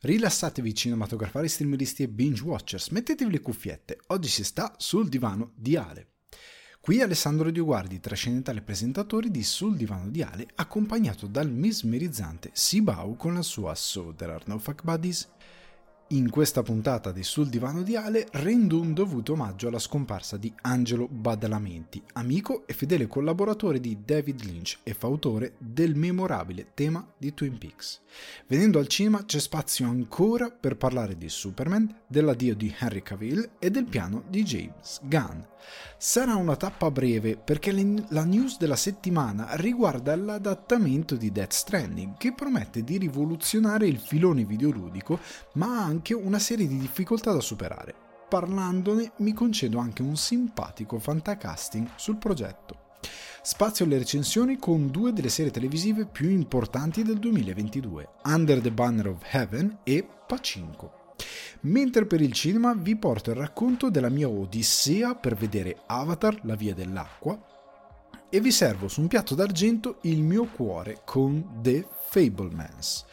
Rilassatevi cinematografari, streameristi e binge watchers, mettetevi le cuffiette, oggi si sta sul divano di Ale. Qui Alessandro Dioguardi, trascendentale presentatore di Sul divano di Ale, accompagnato dal mesmerizzante Sibau con la sua So There Are No Fuck Buddies in questa puntata di Sul divano di Ale rendo un dovuto omaggio alla scomparsa di Angelo Badalamenti, amico e fedele collaboratore di David Lynch e fautore del memorabile tema di Twin Peaks. Venendo al cinema c'è spazio ancora per parlare di Superman, dell'addio di Henry Cavill e del piano di James Gunn. Sarà una tappa breve perché la news della settimana riguarda l'adattamento di Death Stranding che promette di rivoluzionare il filone videoludico ma ha anche una serie di difficoltà da superare. Parlandone mi concedo anche un simpatico fantacasting sul progetto. Spazio alle recensioni con due delle serie televisive più importanti del 2022, Under the Banner of Heaven e Pacinco mentre per il cinema vi porto il racconto della mia odissea per vedere Avatar, la via dell'acqua, e vi servo su un piatto d'argento il mio cuore con The Fablemans.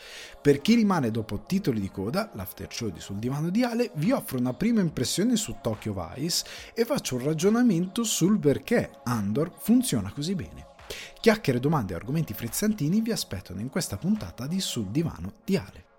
Per chi rimane dopo titoli di coda, l'after show di Sul divano di Ale, vi offro una prima impressione su Tokyo Vice e faccio un ragionamento sul perché Andor funziona così bene. Chiacchiere, domande e argomenti frizzantini vi aspettano in questa puntata di Sul divano di Ale.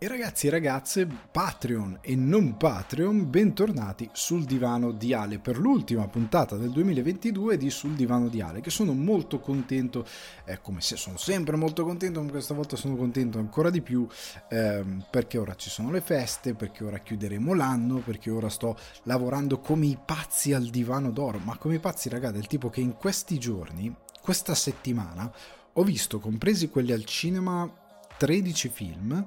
E ragazzi e ragazze, Patreon e non Patreon, bentornati sul divano di Ale per l'ultima puntata del 2022 di Sul divano di Ale, che sono molto contento, eh, come se sono sempre molto contento, ma questa volta sono contento ancora di più ehm, perché ora ci sono le feste, perché ora chiuderemo l'anno, perché ora sto lavorando come i pazzi al divano d'oro, ma come i pazzi ragazzi, del tipo che in questi giorni, questa settimana, ho visto, compresi quelli al cinema, 13 film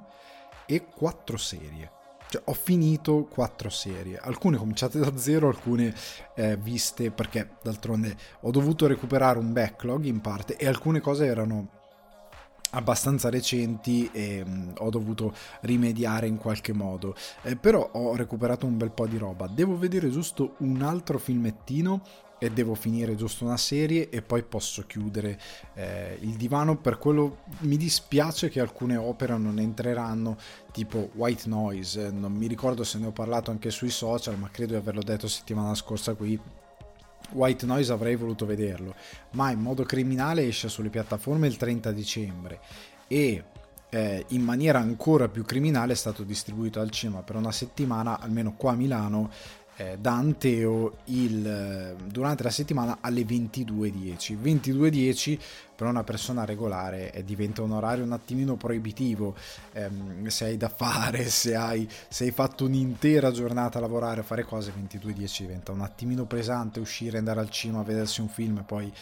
e quattro serie. Cioè, ho finito quattro serie, alcune cominciate da zero, alcune eh, viste perché d'altronde ho dovuto recuperare un backlog in parte e alcune cose erano abbastanza recenti e mh, mm, ho dovuto rimediare in qualche modo. Eh, però ho recuperato un bel po' di roba. Devo vedere giusto un altro filmettino e devo finire giusto una serie e poi posso chiudere eh, il divano. Per quello mi dispiace che alcune opere non entreranno, tipo White Noise. Non mi ricordo se ne ho parlato anche sui social, ma credo di averlo detto settimana scorsa qui. White Noise avrei voluto vederlo, ma in modo criminale esce sulle piattaforme il 30 dicembre e eh, in maniera ancora più criminale è stato distribuito al cinema per una settimana, almeno qua a Milano, eh, da Anteo il, eh, durante la settimana alle 22.10. 22.10 per una persona regolare eh, diventa un orario un attimino proibitivo ehm, se hai da fare, se hai, se hai fatto un'intera giornata a lavorare, a fare cose, 22.10 diventa un attimino pesante uscire, andare al cinema, vedersi un film e poi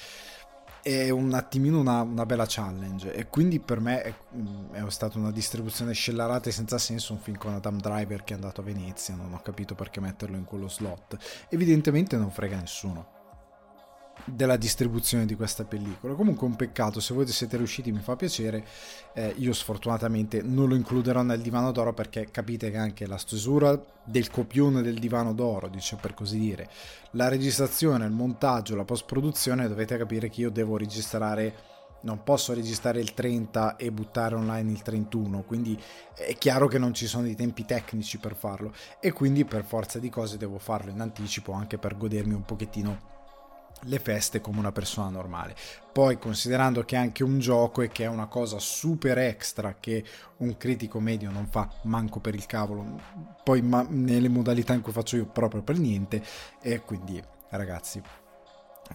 è un attimino una, una, bella challenge. E quindi per me è, mm, è, stata una distribuzione scellerata e senza senso un film con Adam Driver che è andato a Venezia non ho capito perché metterlo in quello slot. Evidentemente non frega nessuno della distribuzione di questa pellicola. Comunque un peccato, se voi siete riusciti mi fa piacere, eh, io sfortunatamente non lo includerò nel divano d'oro perché capite che anche la stesura del copione del divano d'oro, dice per così dire, la registrazione, il montaggio, la post produzione, dovete capire che io devo registrare non posso registrare il 30 e buttare online il 31, quindi è chiaro che non ci sono i tempi tecnici per farlo e quindi per forza di cose devo farlo in anticipo anche per godermi un pochettino le feste come una persona normale. Poi considerando che è anche un gioco e che è una cosa super extra che un critico medio non fa manco per il cavolo, poi ma nelle modalità in cui faccio io proprio per niente e quindi ragazzi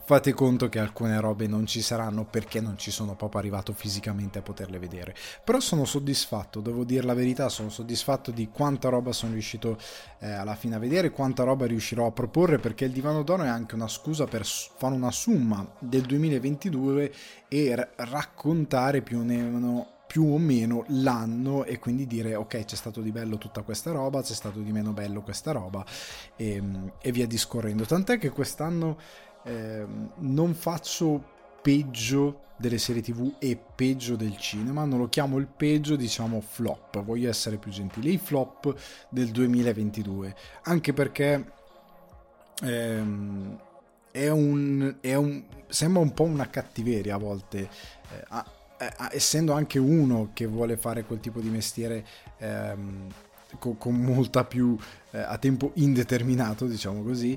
fate conto che alcune robe non ci saranno perché non ci sono proprio arrivato fisicamente a poterle vedere. Però sono soddisfatto, devo dire la verità, sono soddisfatto di quanta roba sono riuscito eh, alla fine a vedere, quanta roba riuscirò a proporre perché il divano d'oro è anche una scusa per fare una summa del 2022 e r- raccontare più o meno più o meno l'anno e quindi dire ok c'è stato di bello tutta questa roba, c'è stato di meno bello questa roba e, e via discorrendo. Tant'è che quest'anno eh, non faccio peggio delle serie tv e peggio del cinema, non lo chiamo il peggio, diciamo flop, voglio essere più gentile, i flop del 2022, anche perché ehm, è un, è un, sembra un po' una cattiveria a volte, eh, eh, essendo anche uno che vuole fare quel tipo di mestiere ehm, con, con, molta più eh, a tempo indeterminato, diciamo così,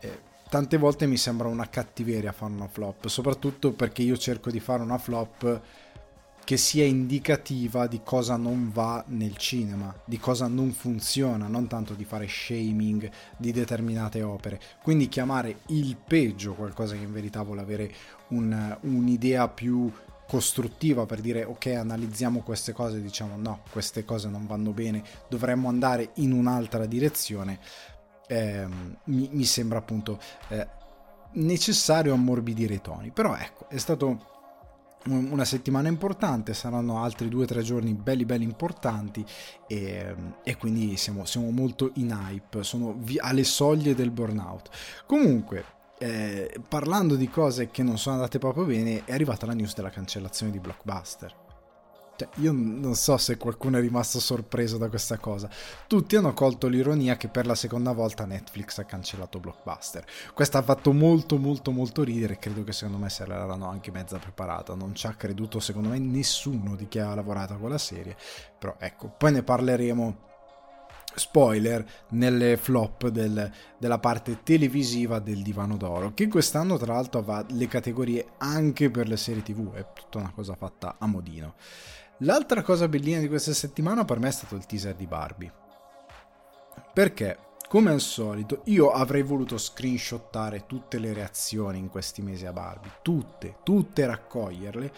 eh, tante volte mi sembra una cattiveria fare una flop, soprattutto perché io cerco di fare una flop che sia indicativa di cosa non va nel cinema, di cosa non funziona, non tanto di fare shaming di determinate opere. Quindi chiamare il peggio qualcosa che in verità vuole avere un, un'idea più costruttiva per dire ok analizziamo queste cose diciamo no queste cose non vanno bene dovremmo andare in un'altra direzione eh, mi, mi, sembra appunto eh, necessario ammorbidire i toni però ecco è stato una settimana importante, saranno altri due o tre giorni belli belli importanti e, e quindi siamo, siamo, molto in hype, sono alle soglie del burnout. Comunque, eh, parlando di cose che non sono andate proprio bene, è arrivata la news della cancellazione di Blockbuster. Cioè, io non so se qualcuno è rimasto sorpreso da questa cosa. Tutti hanno colto l'ironia che per la seconda volta Netflix ha cancellato Blockbuster. Questa ha fatto molto molto molto ridere, credo che secondo me se l'erano anche mezza preparata. Non ci ha creduto secondo me nessuno di chi ha lavorato con la serie. Però ecco, poi ne parleremo spoiler nelle flop del, della parte televisiva del divano d'oro che quest'anno tra l'altro va le categorie anche per le serie tv è tutta una cosa fatta a modino L'altra cosa bellina di questa settimana per me è stato il teaser di Barbie. Perché, come al solito, io avrei voluto screenshottare tutte le reazioni in questi mesi a Barbie, tutte, tutte raccoglierle,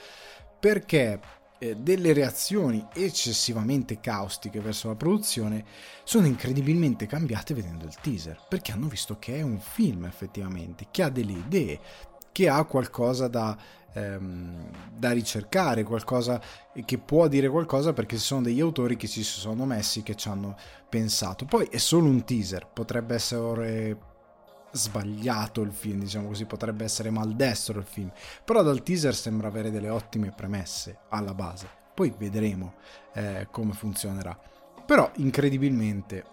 perché eh, delle reazioni eccessivamente caustiche verso la produzione sono incredibilmente cambiate vedendo il teaser, perché hanno visto che è un film effettivamente, che ha delle idee, che ha qualcosa da ehm, da ricercare, qualcosa che può dire qualcosa perché ci sono degli autori che ci sono messi, che ci hanno pensato. Poi è solo un teaser, potrebbe essere sbagliato il film, diciamo così, potrebbe essere maldestro il film, però dal teaser sembra avere delle ottime premesse alla base. Poi vedremo eh, come funzionerà. Però incredibilmente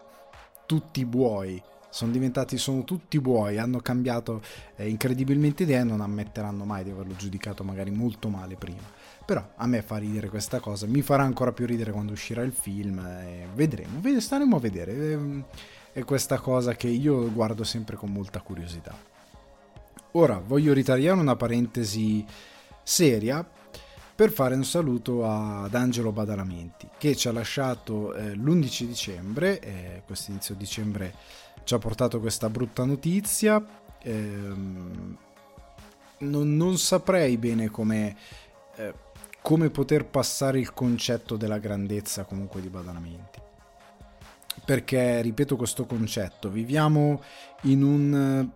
tutti i buoi sono diventati, sono tutti buoi, hanno cambiato eh, incredibilmente idea e non ammetteranno mai di averlo giudicato magari molto male prima. Però a me fa ridere questa cosa, mi farà ancora più ridere quando uscirà il film, eh, vedremo, staremo a vedere. Eh, è questa cosa che io guardo sempre con molta curiosità. Ora voglio ritagliare una parentesi seria per fare un saluto ad Angelo Badalamenti che ci ha lasciato eh, l'11 dicembre, eh, questo inizio dicembre ci ha portato questa brutta notizia. Ehm, non, non, saprei bene come, eh, come poter passare il concetto della grandezza comunque di Badalamenti. Perché, ripeto questo concetto, viviamo in un,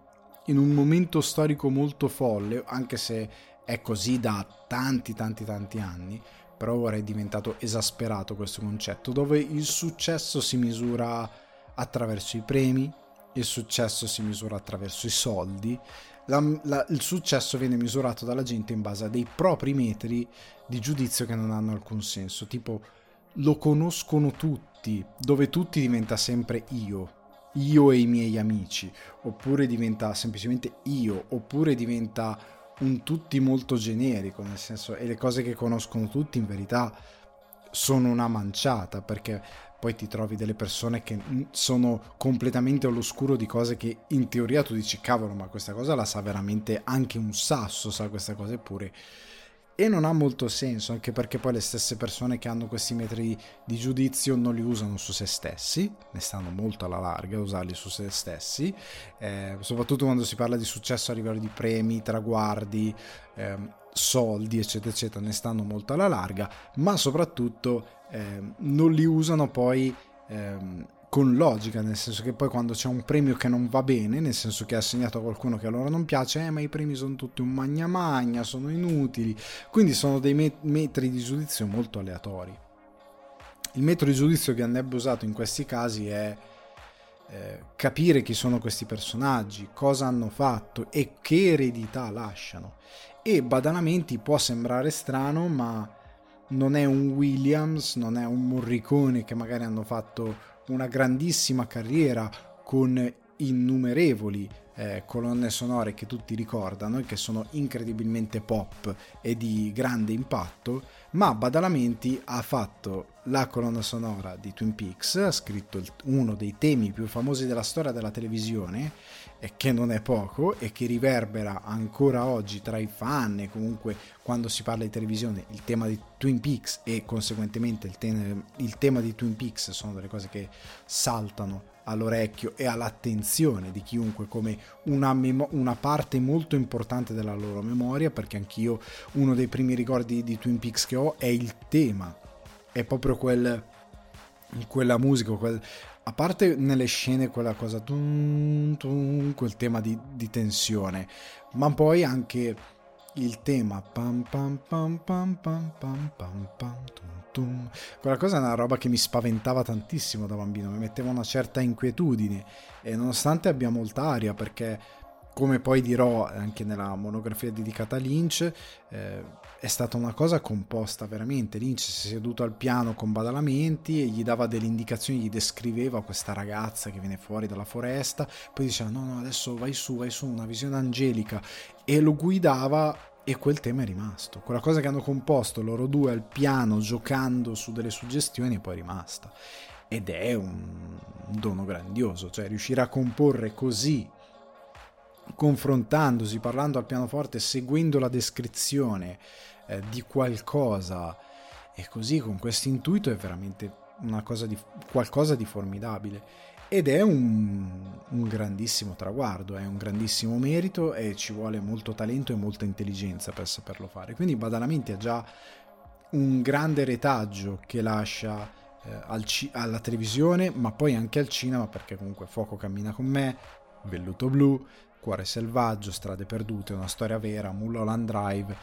in un momento storico molto folle, anche se è così da tanti tanti tanti anni, però ora è diventato esasperato questo concetto, dove il successo si misura attraverso i premi, il successo si misura attraverso i soldi, la, la, il successo viene misurato dalla gente in base a dei propri metri di giudizio che non hanno alcun senso, tipo lo conoscono tutti, dove tutti diventa sempre io, io e i miei amici, oppure diventa semplicemente io, oppure diventa un tutti molto generico, nel senso, e le cose che conoscono tutti in verità sono una manciata, perché poi ti trovi delle persone che sono completamente all'oscuro di cose che in teoria tu dici cavolo ma questa cosa la sa veramente anche un sasso sa questa cosa eppure e non ha molto senso anche perché poi le stesse persone che hanno questi metri di giudizio non li usano su se stessi ne stanno molto alla larga a usarli su se stessi eh, soprattutto quando si parla di successo a livello di premi traguardi eh, soldi eccetera eccetera ne stanno molto alla larga ma soprattutto eh, non li usano poi eh, con logica, nel senso che poi quando c'è un premio che non va bene, nel senso che è assegnato a qualcuno che a loro non piace, eh, ma i premi sono tutti un magna magna, sono inutili, quindi sono dei met- metri di giudizio molto aleatori. Il metro di giudizio che andrebbe usato in questi casi è eh, capire chi sono questi personaggi, cosa hanno fatto e che eredità lasciano. E badanamenti può sembrare strano, ma non è un Williams, non è un Morricone che magari hanno fatto una grandissima carriera con innumerevoli eh, colonne sonore che tutti ricordano e che sono incredibilmente pop e di grande impatto, ma Badalamenti ha fatto la colonna sonora di Twin Peaks, ha scritto uno dei temi più famosi della storia della televisione, e che non è poco e che riverbera ancora oggi tra i fan e comunque quando si parla di televisione il tema di Twin Peaks e conseguentemente il, te- il tema di Twin Peaks sono delle cose che saltano all'orecchio e all'attenzione di chiunque come una, memo- una, parte molto importante della loro memoria, perché anch'io uno dei primi ricordi di Twin Peaks che ho è il tema, è proprio quel, quella musica, quel, a parte nelle scene quella cosa, tum, tum, quel tema di, di tensione, ma poi anche il tema pam pam pam pam pam pam pam pam tum. quella cosa è una roba che mi spaventava tantissimo da bambino mi metteva una certa inquietudine e nonostante abbia molta aria perché come poi dirò anche nella monografia dedicata a Lynch, eh, è stata una cosa composta veramente. Lynch si è seduto al piano con Badalamenti e gli dava delle indicazioni, gli descriveva questa ragazza che viene fuori dalla foresta, poi diceva no, no, adesso vai su, vai su, una visione angelica e lo guidava e quel tema è rimasto. Quella cosa che hanno composto loro due al piano giocando su delle suggestioni è poi rimasta. Ed è un dono grandioso, cioè riuscire a comporre così confrontandosi, parlando al pianoforte, seguendo la descrizione eh, di qualcosa e così con questo intuito è veramente una cosa di, qualcosa di formidabile ed è un, un, grandissimo traguardo, è un grandissimo merito e ci vuole molto talento e molta intelligenza per saperlo fare. Quindi Badalamenti ha già un grande retaggio che lascia eh, al ci- alla televisione, ma poi anche al cinema, perché comunque Fuoco cammina con me, Velluto Blu, Cuore selvaggio, Strade perdute, Una storia vera, Mulholland Drive,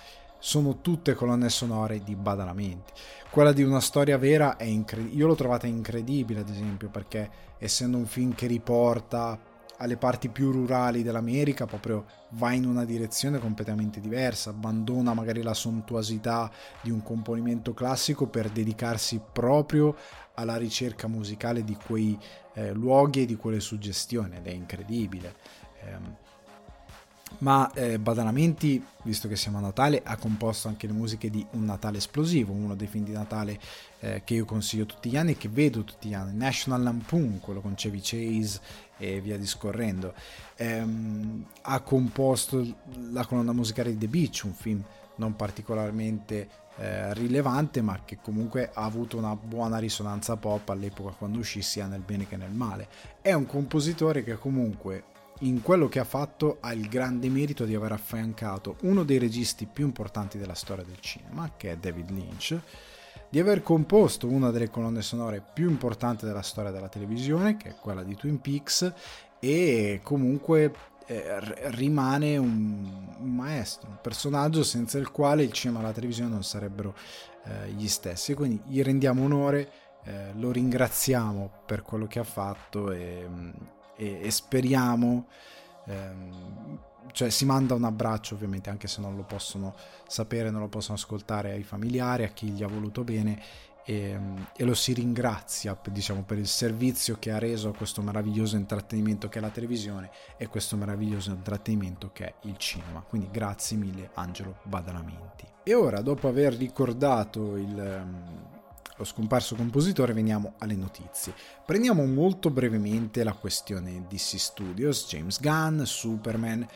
sono tutte colonne sonore di Badalamenti. Quella di Una storia vera è incredibile, io l'ho trovata incredibile ad esempio perché essendo un film che riporta alle parti più rurali dell'America proprio va in una direzione completamente diversa, abbandona magari la sontuosità di un componimento classico per dedicarsi proprio alla ricerca musicale di quei eh, luoghi e di quelle suggestioni ed è incredibile. Eh, ma eh, Badalamenti, visto che siamo a Natale, ha composto anche le musiche di Un Natale Esplosivo, uno dei film di Natale eh, che io consiglio tutti gli anni e che vedo tutti gli anni, National Lampoon, quello con Chevy Chase e via discorrendo. Ehm, ha composto la colonna musicale di The Beach, un film non particolarmente eh, rilevante, ma che comunque ha avuto una buona risonanza pop all'epoca quando uscì sia nel bene che nel male. È un compositore che comunque in quello che ha fatto ha il grande merito di aver affiancato uno dei registi più importanti della storia del cinema, che è David Lynch, di aver composto una delle colonne sonore più importanti della storia della televisione, che è quella di Twin Peaks, e comunque eh, rimane un, maestro, un personaggio senza il quale il cinema e la televisione non sarebbero eh, gli stessi. Quindi gli rendiamo onore, eh, lo ringraziamo per quello che ha fatto e e, e speriamo, ehm, cioè si manda un abbraccio ovviamente anche se non lo possono sapere, non lo possono ascoltare ai familiari, a chi gli ha voluto bene e, e, lo si ringrazia diciamo, per il servizio che ha reso a questo meraviglioso intrattenimento che è la televisione e questo meraviglioso intrattenimento che è il cinema. Quindi grazie mille Angelo Badalamenti. E ora, dopo aver ricordato il, ehm, lo scomparso compositore, veniamo alle notizie. Prendiamo molto brevemente la questione DC Studios, James Gunn, Superman,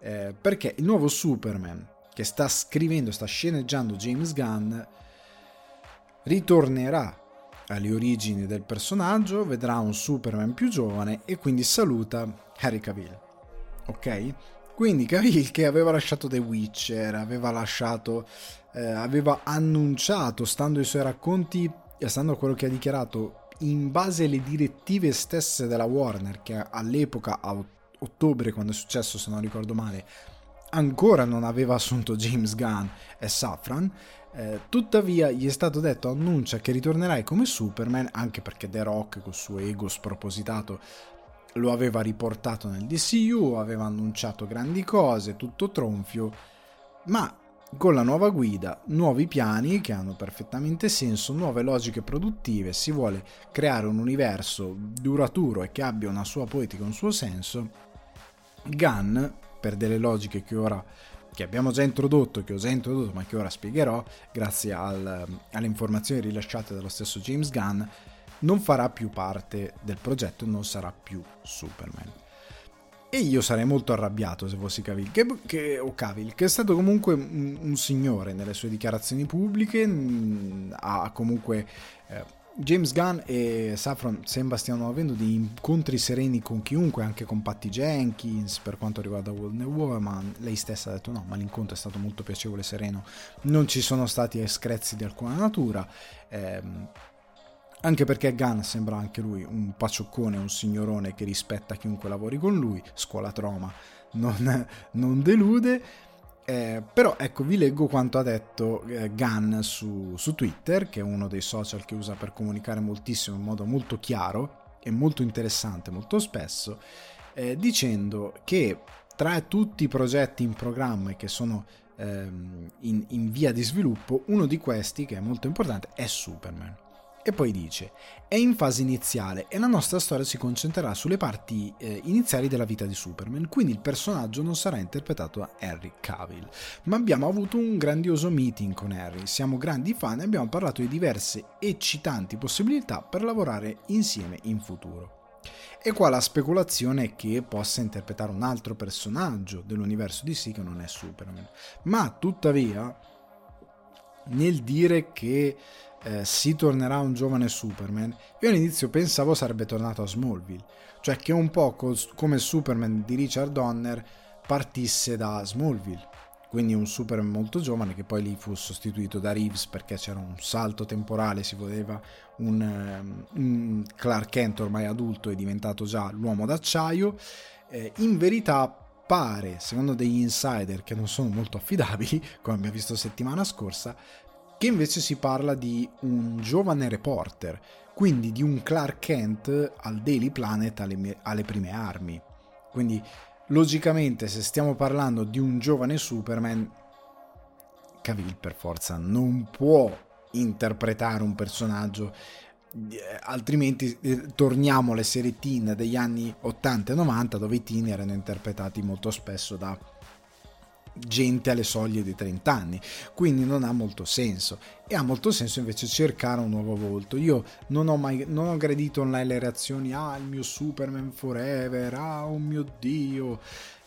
eh, perché il nuovo Superman che sta scrivendo, sta sceneggiando James Gunn, ritornerà alle origini del personaggio, vedrà un Superman più giovane e quindi saluta Harry Cavill. Ok? Quindi Cavill che aveva lasciato The Witcher, aveva lasciato eh, aveva annunciato, stando ai suoi racconti e stando a quello che ha dichiarato, in base alle direttive stesse della Warner, che all'epoca, a ottobre, quando è successo, se non ricordo male, ancora non aveva assunto James Gunn e Safran, eh, tuttavia gli è stato detto annuncia che ritornerai come Superman anche perché The Rock col suo ego spropositato lo aveva riportato nel DCU, aveva annunciato grandi cose, tutto tronfio, ma con la nuova guida, nuovi piani che hanno perfettamente senso, nuove logiche produttive, si vuole creare un universo duraturo e che abbia una sua poetica, un suo senso. Gunn, per delle logiche che ora che abbiamo già introdotto, che ho già introdotto, ma che ora spiegherò, grazie al, alle informazioni rilasciate dallo stesso James Gunn, non farà più parte del progetto, non sarà più Superman. E io sarei molto arrabbiato se fossi Cavill, che, che, o Cavill, che è stato comunque un, un, signore nelle sue dichiarazioni pubbliche, ha comunque... Eh, James Gunn e Saffron sembra stiano avendo dei incontri sereni con chiunque, anche con Patty Jenkins per quanto riguarda Wonder Woman. Lei stessa ha detto no, ma l'incontro è stato molto piacevole e sereno, non ci sono stati screzzi di alcuna natura. Ehm, anche perché Gunn sembra anche lui un pacioccone, un signorone che rispetta chiunque lavori con lui, scuola troma, non, non delude. Eh, però ecco, vi leggo quanto ha detto eh, Gunn su, su, Twitter, che è uno dei social che usa per comunicare moltissimo in modo molto chiaro e molto interessante molto spesso, eh, dicendo che tra tutti i progetti in programma che sono ehm, in, in via di sviluppo, uno di questi, che è molto importante, è Superman. E poi dice, è in fase iniziale e la nostra storia si concentrerà sulle parti eh, iniziali della vita di Superman, quindi il personaggio non sarà interpretato da Henry Cavill. Ma abbiamo avuto un grandioso meeting con Harry, siamo grandi fan e abbiamo parlato di diverse eccitanti possibilità per lavorare insieme in futuro. E qua la speculazione è che possa interpretare un altro personaggio dell'universo sì che non è Superman. Ma tuttavia, nel dire che eh, si tornerà un giovane Superman, io all'inizio pensavo sarebbe tornato a Smallville, cioè che un po' come il Superman di Richard Donner partisse da Smallville, quindi un Superman molto giovane che poi lì fu sostituito da Reeves perché c'era un salto temporale, si voleva un, ehm, un Clark Kent ormai adulto e diventato già l'uomo d'acciaio, eh, in verità pare, secondo degli insider che non sono molto affidabili, come abbiamo visto settimana scorsa, che invece si parla di un giovane reporter, quindi di un Clark Kent al Daily Planet alle, alle prime armi. Quindi logicamente se stiamo parlando di un giovane Superman, Cavill per forza non può interpretare un personaggio eh, altrimenti eh, torniamo alle serie teen degli anni 80 e 90 dove i teen erano interpretati molto spesso da gente alle soglie dei 30 anni, quindi non ha molto senso. E ha molto senso invece cercare un nuovo volto. Io non ho mai non ho gradito online le reazioni, ah il mio Superman Forever, ah oh mio Dio.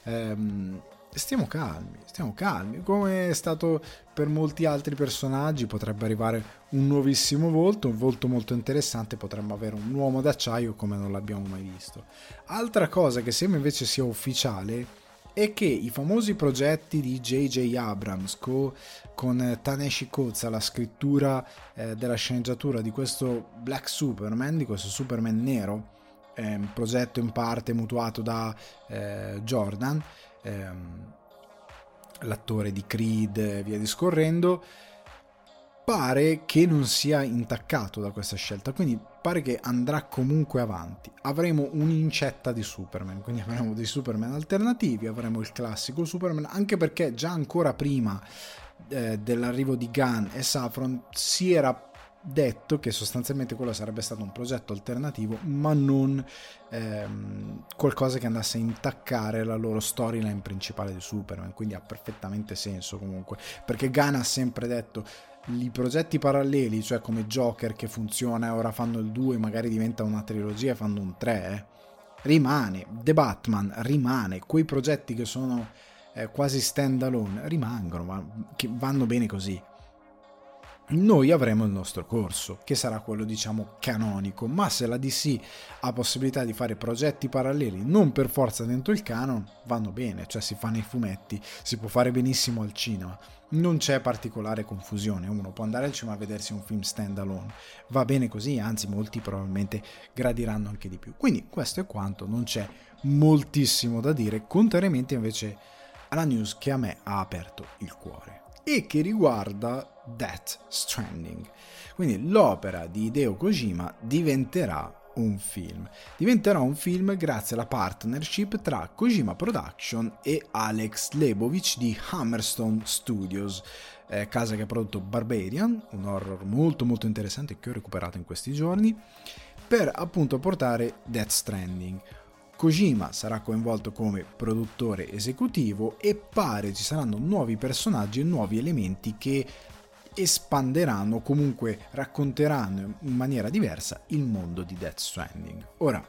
Ehm, stiamo calmi, stiamo calmi. Come è stato per molti altri personaggi, potrebbe arrivare un nuovissimo volto, un volto molto interessante, potremmo avere un uomo d'acciaio come non l'abbiamo mai visto. Altra cosa che sembra invece sia ufficiale è che i famosi progetti di J.J. Abrams co, con Taneshi Koza, la scrittura eh, della sceneggiatura di questo Black Superman, di questo Superman nero, eh, progetto in parte mutuato da eh, Jordan, ehm, l'attore di Creed e via discorrendo, pare che non sia intaccato da questa scelta, quindi pare che andrà comunque avanti. Avremo un'incetta di Superman, quindi avremo dei Superman alternativi, avremo il classico Superman, anche perché già ancora prima eh, dell'arrivo di Gunn e Saffron si era detto che sostanzialmente quello sarebbe stato un progetto alternativo, ma non ehm, qualcosa che andasse a intaccare la loro storyline principale di Superman, quindi ha perfettamente senso comunque, perché Gunn ha sempre detto i progetti paralleli, cioè come Joker che funziona ora fanno il 2, magari diventa una trilogia e fanno un 3, eh. rimane, The Batman rimane, quei progetti che sono eh, quasi stand alone rimangono, ma che vanno bene così noi avremo il nostro corso, che sarà quello diciamo canonico, ma se la DC ha possibilità di fare progetti paralleli, non per forza dentro il canon, vanno bene, cioè si fa nei fumetti, si può fare benissimo al cinema, non c'è particolare confusione, uno può andare al cinema a vedersi un film stand alone, va bene così, anzi molti probabilmente gradiranno anche di più. Quindi questo è quanto, non c'è moltissimo da dire, contrariamente invece alla news che a me ha aperto il cuore e che riguarda Death Stranding. Quindi l'opera di Hideo Kojima diventerà un film. Diventerà un film grazie alla partnership tra Kojima Production e Alex Lebovic di Hammerstone Studios, eh, casa che ha prodotto Barbarian, un horror molto molto interessante che ho recuperato in questi giorni, per appunto portare Death Stranding Kojima sarà coinvolto come produttore esecutivo e pare ci saranno nuovi personaggi e nuovi elementi che espanderanno, comunque racconteranno in maniera diversa il mondo di Death Stranding. Ora,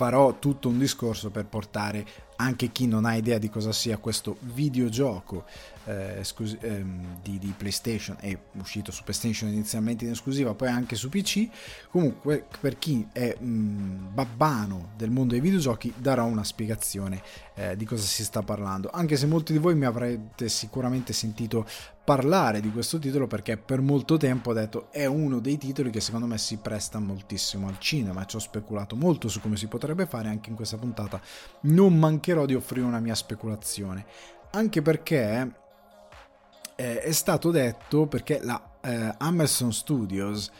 farò tutto un discorso per portare anche chi non ha idea di cosa sia questo videogioco eh, scusi, ehm, di, di, PlayStation è uscito su PlayStation inizialmente in esclusiva poi anche su PC comunque per chi è mh, mm, babbano del mondo dei videogiochi darò una spiegazione eh, di cosa si sta parlando. Anche se molti di voi mi avrete sicuramente sentito parlare di questo titolo perché per molto tempo ho detto è uno dei titoli che secondo me si presta moltissimo al cinema ci ho speculato molto su come si potrebbe fare. Anche in questa puntata non mancherò di offrire una mia speculazione. Anche perché eh, è stato detto perché la eh, Amazon Studios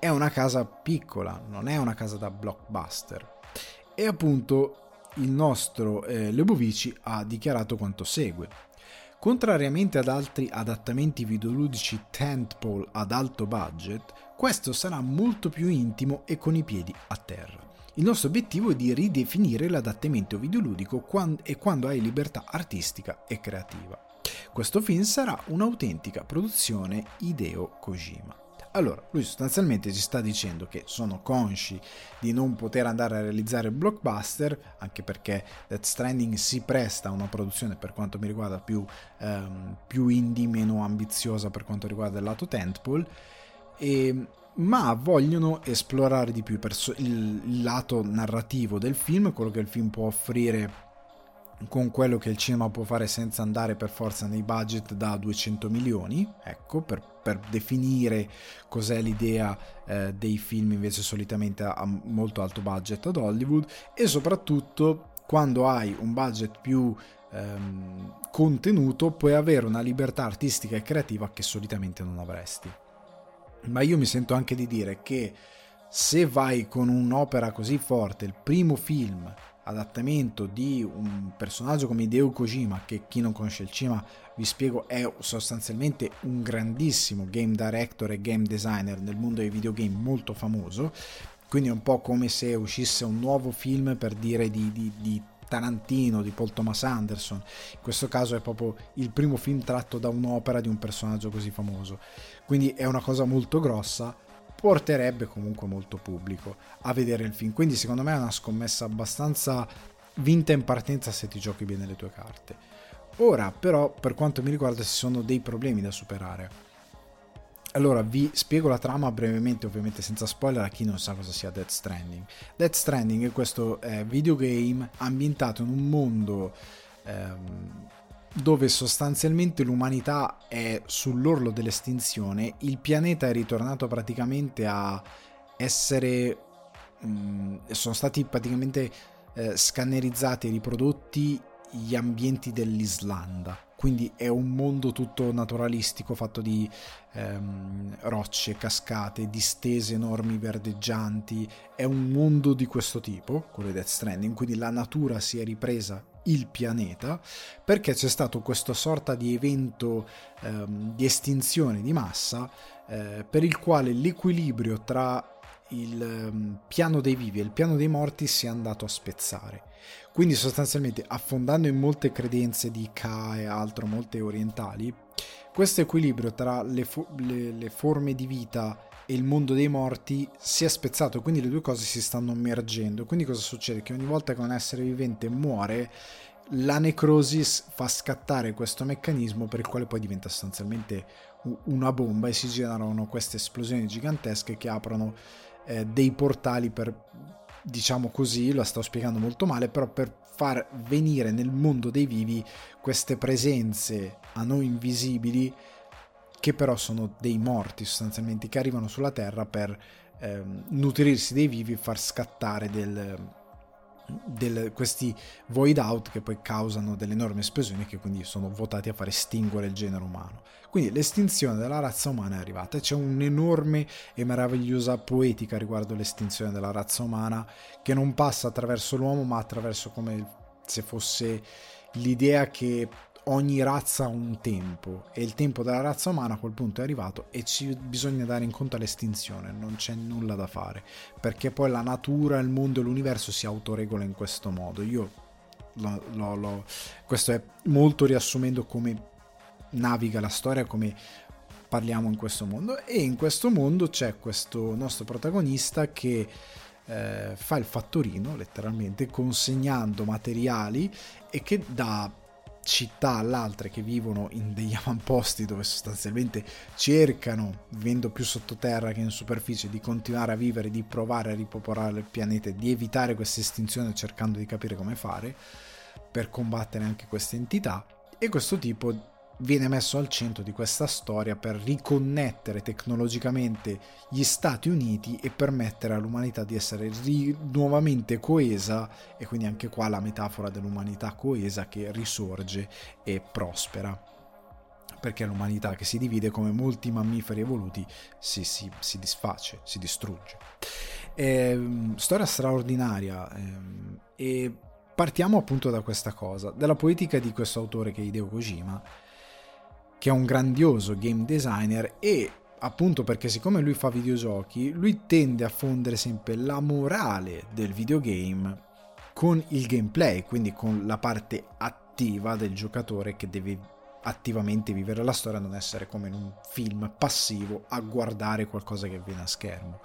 è una casa piccola, non è una casa da blockbuster. E appunto il nostro eh, Lebovici ha dichiarato quanto segue. Contrariamente ad altri adattamenti videoludici tentpole ad alto budget, questo sarà molto più intimo e con i piedi a terra. Il nostro obiettivo è di ridefinire l'adattamento videoludico quando, e quando hai libertà artistica e creativa. Questo film sarà un'autentica produzione Hideo Kojima. Allora, lui sostanzialmente ci sta dicendo che sono consci di non poter andare a realizzare blockbuster, anche perché Death Stranding si presta a una produzione per quanto mi riguarda più, ehm, più indie, meno ambiziosa per quanto riguarda il lato tentpole, e, ma vogliono esplorare di più perso- il, il lato narrativo del film, quello che il film può offrire con quello che il cinema può fare senza andare per forza nei budget da 200 milioni, ecco, per, per definire cos'è l'idea eh, dei film invece solitamente a, molto alto budget ad Hollywood e soprattutto quando hai un budget più ehm, contenuto puoi avere una libertà artistica e creativa che solitamente non avresti. Ma io mi sento anche di dire che se vai con un'opera così forte, il primo film adattamento di un personaggio come Hideo Kojima, che chi non conosce il cinema vi spiego è sostanzialmente un grandissimo game director e game designer nel mondo dei videogame molto famoso, quindi è un po' come se uscisse un nuovo film per dire di, di, di Tarantino, di Paul Thomas Anderson. In questo caso è proprio il primo film tratto da un'opera di un personaggio così famoso. Quindi è una cosa molto grossa porterebbe comunque molto pubblico a vedere il film. Quindi secondo me è una scommessa abbastanza vinta in partenza se ti giochi bene le tue carte. Ora però per quanto mi riguarda ci sono dei problemi da superare. Allora vi spiego la trama brevemente, ovviamente senza spoiler a chi non sa cosa sia Death Stranding. Death Stranding è questo eh, videogame ambientato in un mondo ehm, dove sostanzialmente l'umanità è sull'orlo dell'estinzione, il pianeta è ritornato praticamente a essere... Mh, mm, sono stati praticamente eh, scannerizzati e riprodotti gli ambienti dell'Islanda. Quindi è un mondo tutto naturalistico fatto di ehm, rocce, cascate, distese enormi verdeggianti. È un mondo di questo tipo, quello di Death Stranding, quindi la natura si è ripresa il pianeta perché c'è stato questo sorta di evento ehm, di estinzione di massa eh, per il quale l'equilibrio tra il um, piano dei vivi e il piano dei morti si è andato a spezzare. Quindi sostanzialmente affondando in molte credenze di Ka e altro, molte orientali, questo equilibrio tra le, fo- le, le forme di vita e il mondo dei morti si è spezzato, quindi le due cose si stanno immergendo. Quindi cosa succede? Che ogni volta che un essere vivente muore, la necrosi fa scattare questo meccanismo per il quale poi diventa sostanzialmente una bomba e si generano queste esplosioni gigantesche che aprono eh, dei portali per, diciamo così, la sto spiegando molto male, però per far venire nel mondo dei vivi queste presenze a noi invisibili che però sono dei morti sostanzialmente che arrivano sulla Terra per ehm, nutrirsi dei vivi e far scattare del, del, questi void out che poi causano delle enormi esplosioni che quindi sono votati a far estinguere il genere umano. Quindi l'estinzione della razza umana è arrivata e c'è un'enorme e meravigliosa poetica riguardo l'estinzione della razza umana che non passa attraverso l'uomo ma attraverso come se fosse l'idea che ogni razza ha un tempo e il tempo della razza umana a quel punto è arrivato e ci bisogna dare in conto all'estinzione, non c'è nulla da fare, perché poi la natura, il mondo e l'universo si autoregola in questo modo. Io lo, lo, lo, questo è molto riassumendo come naviga la storia, come parliamo in questo mondo e in questo mondo c'è questo nostro protagonista che eh, fa il fattorino letteralmente consegnando materiali e che da città all'altra che vivono in degli avamposti dove sostanzialmente cercano, vivendo più sottoterra che in superficie, di continuare a vivere, di provare a ripopolare il pianeta, di evitare questa estinzione cercando di capire come fare per combattere anche queste entità. E questo tipo viene messo al centro di questa storia per riconnettere tecnologicamente gli Stati Uniti e permettere all'umanità di essere ri- nuovamente coesa e quindi anche qua la metafora dell'umanità coesa che risorge e prospera perché l'umanità che si divide come molti mammiferi evoluti si, si, si disface, si distrugge. Ehm, storia straordinaria ehm, e partiamo appunto da questa cosa, dalla poetica di questo autore che è Hideo Kojima che è un grandioso game designer e appunto perché siccome lui fa videogiochi, lui tende a fondere sempre la morale del videogame con il gameplay, quindi con la parte attiva del giocatore che deve attivamente vivere la storia, non essere come in un film passivo a guardare qualcosa che avviene a schermo.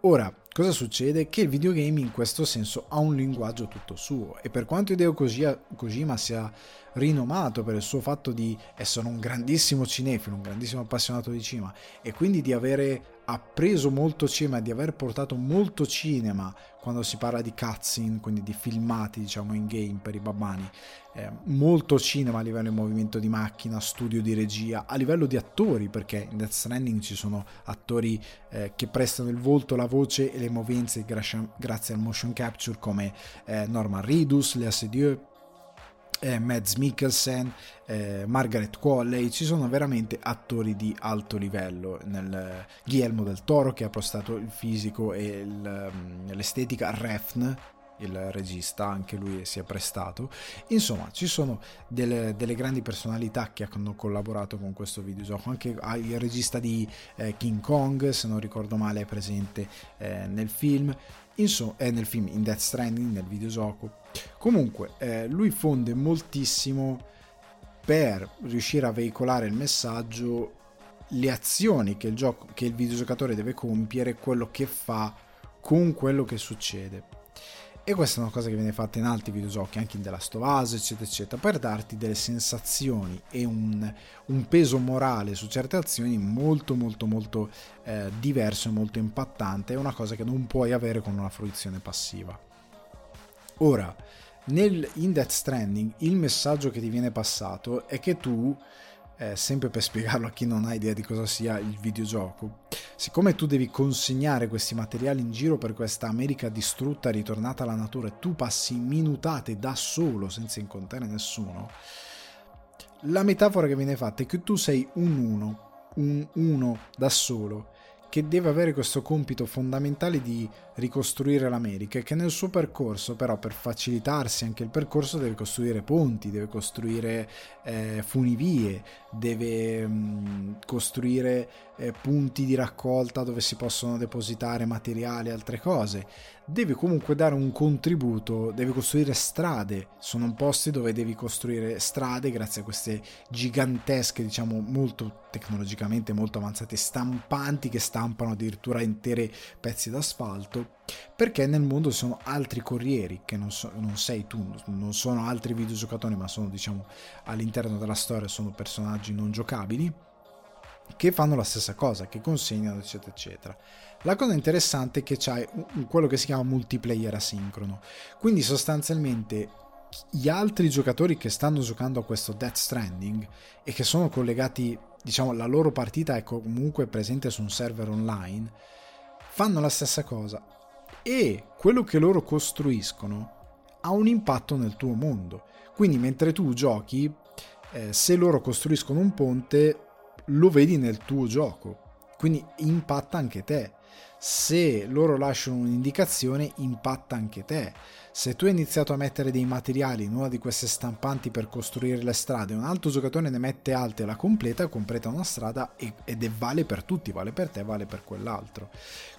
Ora, cosa succede? Che il videogame in questo senso ha un linguaggio tutto suo e per quanto Hideo Kojima sia rinomato per il suo fatto di essere un grandissimo cinefilo, un grandissimo appassionato di cinema e quindi di avere appreso molto cinema di aver portato molto cinema quando si parla di cutscene, quindi di filmati diciamo in game per i babbani, eh, molto cinema a livello di movimento di macchina, studio di regia, a livello di attori perché in Death Stranding ci sono attori eh, che prestano il volto, la voce e le movenze grazie, al motion capture come eh, Norman Reedus, Lea Seydoux, eh, Mads Mikkelsen, eh, Margaret Qualley, ci sono veramente attori di alto livello. Nel, eh, Guillermo del Toro che ha postato il fisico e il, um, l'estetica, Refn, il regista, anche lui si è prestato. Insomma, ci sono delle, delle, grandi personalità che hanno collaborato con questo videogioco. Anche il regista di eh, King Kong, se non ricordo male, è presente eh, nel film. Insomma, è nel film in Death Stranding, nel videogioco. Comunque, eh, lui fonde moltissimo per riuscire a veicolare il messaggio, le azioni che il, gioco, che il videogiocatore deve compiere, quello che fa con quello che succede. E questa è una cosa che viene fatta in altri videogiochi, anche in The Last of Us, eccetera, eccetera, per darti delle sensazioni e un, un peso morale su certe azioni molto, molto, molto eh, diverso e molto impattante. È una cosa che non puoi avere con una fruizione passiva. Ora, nel, in Death Stranding, il messaggio che ti viene passato è che tu eh, sempre per spiegarlo a chi non ha idea di cosa sia il videogioco, siccome tu devi consegnare questi materiali in giro per questa America distrutta, ritornata alla natura, e tu passi minutate da solo senza incontrare nessuno, la metafora che viene fatta è che tu sei un uno, un uno da solo, che deve avere questo compito fondamentale di ricostruire l'America e che nel suo percorso però per facilitarsi anche il percorso deve costruire ponti, deve costruire eh, funivie, deve mh, mm, costruire eh, punti di raccolta dove si possono depositare materiali e altre cose, deve comunque dare un contributo, deve costruire strade, sono posti dove devi costruire strade grazie a queste gigantesche, diciamo molto tecnologicamente molto avanzate stampanti che stampano addirittura intere pezzi d'asfalto perché nel mondo ci sono altri corrieri che non, so, non, sei tu, non sono altri videogiocatori ma sono diciamo all'interno della storia sono personaggi non giocabili che fanno la stessa cosa, che consegnano eccetera eccetera la cosa interessante è che c'è quello che si chiama multiplayer asincrono. Quindi sostanzialmente gli altri giocatori che stanno giocando a questo Death Stranding e che sono collegati, diciamo, la loro partita è comunque presente su un server online, fanno la stessa cosa. E quello che loro costruiscono ha un impatto nel tuo mondo. Quindi mentre tu giochi, eh, se loro costruiscono un ponte, lo vedi nel tuo gioco. Quindi impatta anche te Se loro lasciano un'indicazione, impatta anche te. Se tu hai iniziato a mettere dei materiali in una di queste stampanti per costruire le strade, un altro giocatore ne mette altre e la completa, completa una strada ed è vale per tutti, vale per te, vale per quell'altro.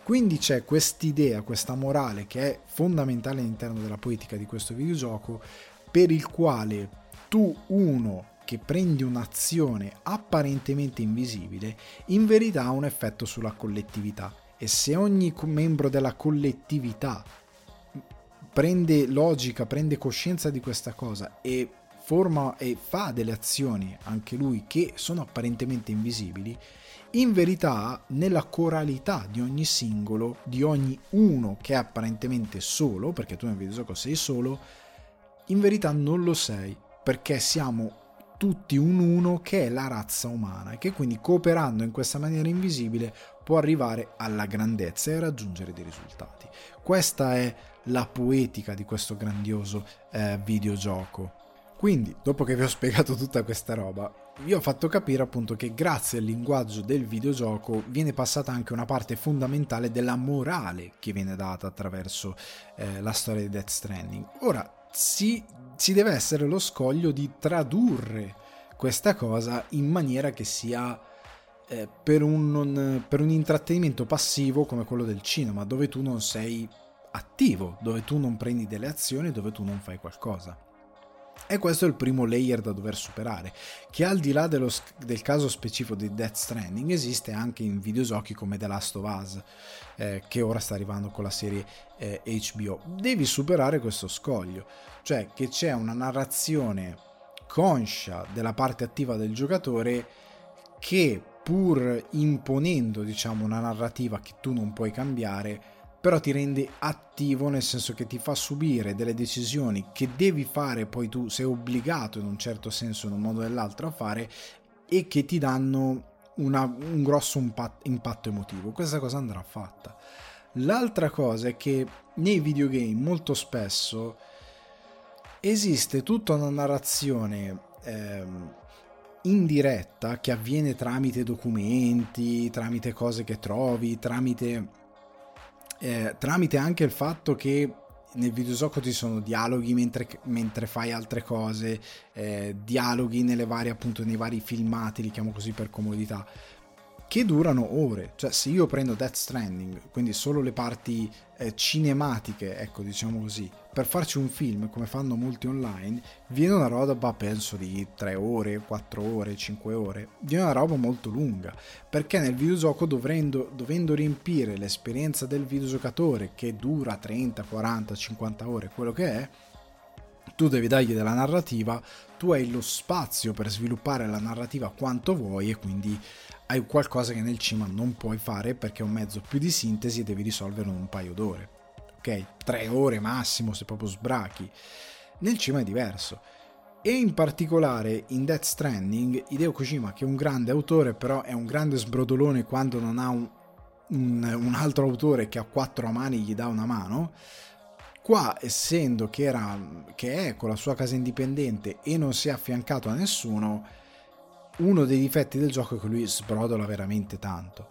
Quindi c'è quest'idea, questa morale che è fondamentale all'interno della poetica di questo videogioco, per il quale tu uno che prendi un'azione apparentemente invisibile, in verità ha un effetto sulla collettività. E se ogni membro della collettività prende logica, prende coscienza di questa cosa e forma e fa delle azioni anche lui che sono apparentemente invisibili, in verità nella coralità di ogni singolo, di ogni uno che è apparentemente solo, perché tu nel videogioco sei solo, in verità non lo sei, perché siamo tutti un uno che è la razza umana e che quindi cooperando in questa maniera invisibile può arrivare alla grandezza e raggiungere dei risultati. Questa è la poetica di questo grandioso eh, videogioco. Quindi, dopo che vi ho spiegato tutta questa roba, vi ho fatto capire appunto che grazie al linguaggio del videogioco viene passata anche una parte fondamentale della morale che viene data attraverso eh, la storia di Death Stranding. Ora, si, si deve essere lo scoglio di tradurre questa cosa in maniera che sia eh, per, un, non, per un intrattenimento passivo come quello del cinema, dove tu non sei attivo, dove tu non prendi delle azioni, dove tu non fai qualcosa. E questo è il primo layer da dover superare, che al di là dello, del caso specifico di Death Stranding esiste anche in videogiochi come The Last of Us, eh, che ora sta arrivando con la serie eh, HBO. Devi superare questo scoglio, cioè che c'è una narrazione conscia della parte attiva del giocatore che pur imponendo diciamo una narrativa che tu non puoi cambiare però ti rende attivo nel senso che ti fa subire delle decisioni che devi fare, poi tu sei obbligato in un certo senso, in un modo o nell'altro a fare e che ti danno una, un grosso impatto emotivo. Questa cosa andrà fatta. L'altra cosa è che nei videogame molto spesso esiste tutta una narrazione ehm, indiretta che avviene tramite documenti, tramite cose che trovi, tramite eh, tramite anche il fatto che nel videogioco ci sono dialoghi mentre, mentre fai altre cose, eh, dialoghi nelle varie, appunto, nei vari filmati, li chiamo così per comodità che durano ore. Cioè, se io prendo Death Stranding, quindi solo le parti eh, cinematiche, ecco, diciamo così, per farci un film, come fanno molti online, viene una roba, penso, di 3 ore, 4 ore, 5 ore. Viene una roba molto lunga, perché nel videogioco dovendo, dovendo riempire l'esperienza del videogiocatore, che dura 30, 40, 50 ore, quello che è, tu devi dargli della narrativa, tu hai lo spazio per sviluppare la narrativa quanto vuoi e quindi hai qualcosa che nel cima non puoi fare perché è un mezzo più di sintesi e devi risolverlo in un paio d'ore. Ok? Tre ore massimo se proprio sbrachi. Nel cima è diverso. E in particolare in Death Stranding, Hideo Kojima, che è un grande autore, però è un grande sbrodolone quando non ha un, un, un altro autore che ha quattro mani gli dà una mano. Qua, essendo che, era, che è con la sua casa indipendente e non si è affiancato a nessuno, uno dei difetti del gioco è che lui sbrodola veramente tanto.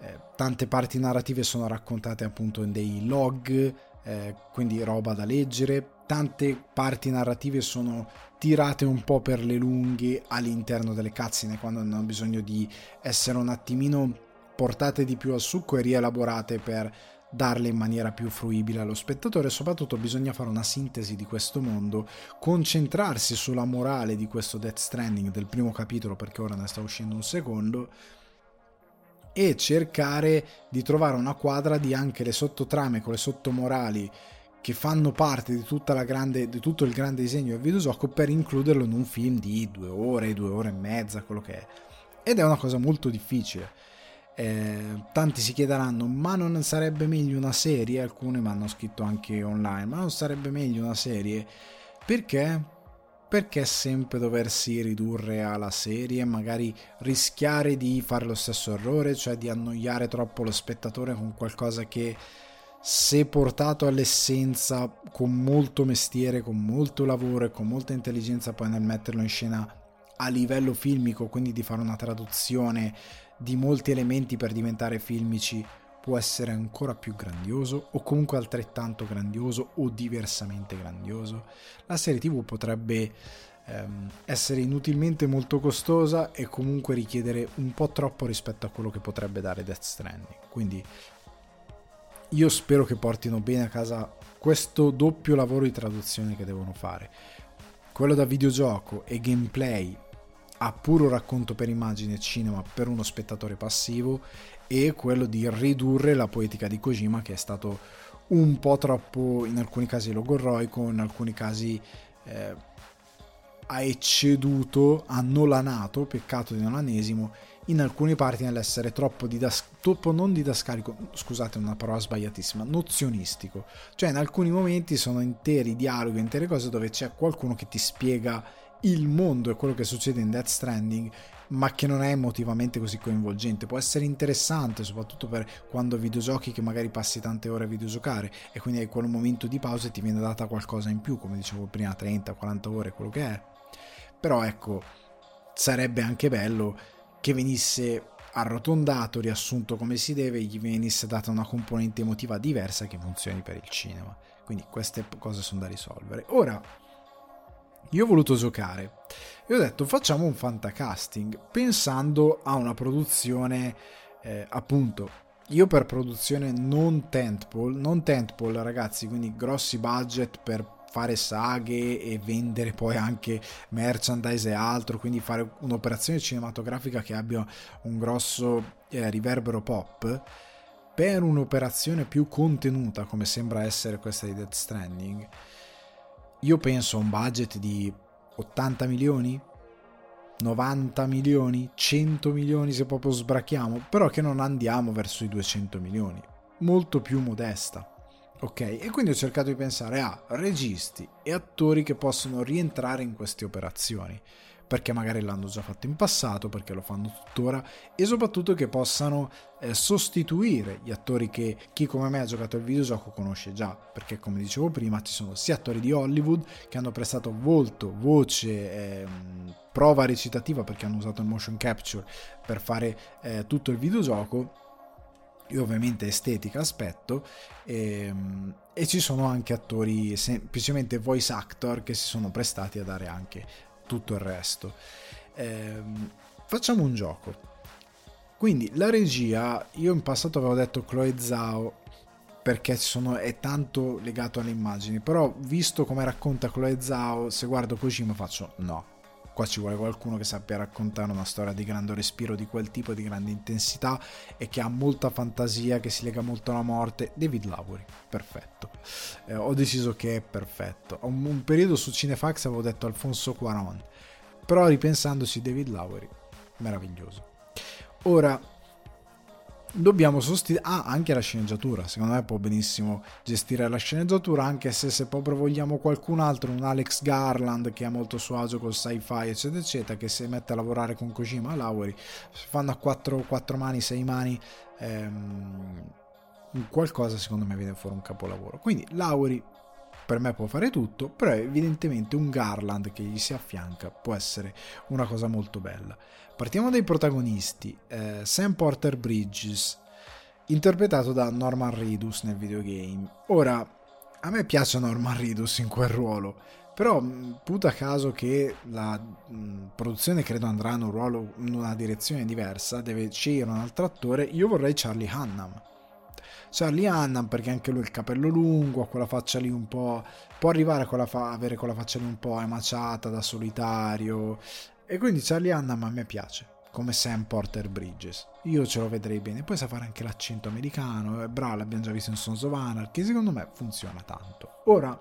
Eh, tante parti narrative sono raccontate appunto in dei log, eh, quindi roba da leggere. Tante parti narrative sono tirate un po' per le lunghe all'interno delle cutscene quando hanno bisogno di essere un attimino portate di più al succo e rielaborate per darle in maniera più fruibile allo spettatore soprattutto bisogna fare una sintesi di questo mondo, concentrarsi sulla morale di questo Death Stranding del primo capitolo perché ora ne sta uscendo un secondo e cercare di trovare una quadra di anche le sottotrame con le sottomorali che fanno parte di, grande, di tutto il grande disegno del videogioco per includerlo in un film di due ore, due ore e mezza, quello che è. Ed è una cosa molto difficile eh, tanti si chiederanno ma non sarebbe meglio una serie? Alcuni mi hanno scritto anche online ma non sarebbe meglio una serie? Perché? Perché sempre doversi ridurre alla serie e magari rischiare di fare lo stesso errore cioè di annoiare troppo lo spettatore con qualcosa che se portato all'essenza con molto mestiere con molto lavoro e con molta intelligenza poi nel metterlo in scena a livello filmico quindi di fare una traduzione di molti elementi per diventare filmici può essere ancora più grandioso o comunque altrettanto grandioso o diversamente grandioso. La serie TV potrebbe ehm, essere inutilmente molto costosa e comunque richiedere un po' troppo rispetto a quello che potrebbe dare Death Stranding. Quindi io spero che portino bene a casa questo doppio lavoro di traduzione che devono fare. Quello da videogioco e gameplay a puro racconto per immagine cinema per uno spettatore passivo e quello di ridurre la poetica di Kojima che è stato un po' troppo in alcuni casi logorroico, in alcuni casi eh, ha ecceduto, ha nolanato, peccato di nolanesimo, in alcune parti nell'essere troppo, didas- troppo non didascalico, scusate una parola sbagliatissima, nozionistico. Cioè in alcuni momenti sono interi dialoghi, intere cose dove c'è qualcuno che ti spiega il mondo e quello che succede in Death Stranding ma che non è emotivamente così coinvolgente. Può essere interessante, soprattutto per quando videogiochi che magari passi tante ore a videogiocare e quindi hai quel momento di pausa e ti viene data qualcosa in più, come dicevo prima, 30, 40 ore, quello che è. Però ecco, sarebbe anche bello che venisse arrotondato, riassunto come si deve, gli venisse data una componente emotiva diversa che funzioni per il cinema. Quindi queste cose sono da risolvere. Ora, io ho voluto giocare. E ho detto facciamo un fantacasting pensando a una produzione eh, appunto io per produzione non tentpole non tentpole ragazzi quindi grossi budget per fare saghe e vendere poi anche merchandise e altro quindi fare un'operazione cinematografica che abbia un grosso eh, riverbero pop per un'operazione più contenuta come sembra essere questa di Death Stranding io penso a un budget di 80 milioni, 90 milioni, 100 milioni se proprio sbrachiamo, però che non andiamo verso i 200 milioni, molto più modesta. Ok, e quindi ho cercato di pensare a registi e attori che possono rientrare in queste operazioni perché magari l'hanno già fatto in passato, perché lo fanno tuttora e soprattutto che possano eh, sostituire gli attori che chi come me ha giocato il videogioco conosce già, perché come dicevo prima ci sono sia attori di Hollywood che hanno prestato volto, voce, eh, prova recitativa perché hanno usato il motion capture per fare eh, tutto il videogioco e ovviamente estetica aspetto e, ehm, e, ci sono anche attori semplicemente voice actor che si sono prestati a dare anche tutto il resto. Eh, facciamo un gioco. Quindi la regia, io in passato avevo detto Chloe Zhao perché sono, è tanto legato alle immagini, però visto come racconta Chloe Zhao, se guardo Kojima faccio no. Qua ci vuole qualcuno che sappia raccontare una storia di grande respiro, di quel tipo di grande intensità e che ha molta fantasia, che si lega molto alla morte. David Lowry, perfetto. Eh, ho deciso che è perfetto. Un, un periodo su Cinefax avevo detto Alfonso Cuaron, però ripensandoci David Lowry, meraviglioso. Ora, dobbiamo sostituire ah anche la sceneggiatura. Secondo me può benissimo gestire la sceneggiatura anche se se proprio vogliamo qualcun altro un Alex Garland che è molto suo agio col sci-fi eccetera eccetera che si mette a lavorare con Kojima Lauri fanno a quattro, quattro mani sei mani ehm, qualcosa secondo me viene fuori un capolavoro. Quindi Lauri per me può fare tutto, però evidentemente un Garland che gli si affianca può essere una cosa molto bella. Partiamo dai protagonisti. Eh, Sam Porter Bridges, interpretato da Norman Reedus nel videogame. Ora, a me piace Norman Reedus in quel ruolo, però mm, puta caso che la mh, mm, produzione credo andrà in un ruolo in una direzione diversa, deve scegliere un altro attore. Io vorrei Charlie Hunnam Charlie Hannan perché anche lui ha il capello lungo, ha quella faccia lì un po'... può arrivare a fa- avere quella faccia lì un po' emaciata da solitario e quindi Charlie Hannan a me piace come Sam Porter Bridges. Io ce lo vedrei bene. Poi sa fare anche l'accento americano. È bravo, l'abbiamo già visto in Sons of Anarchy. Secondo me funziona tanto. Ora,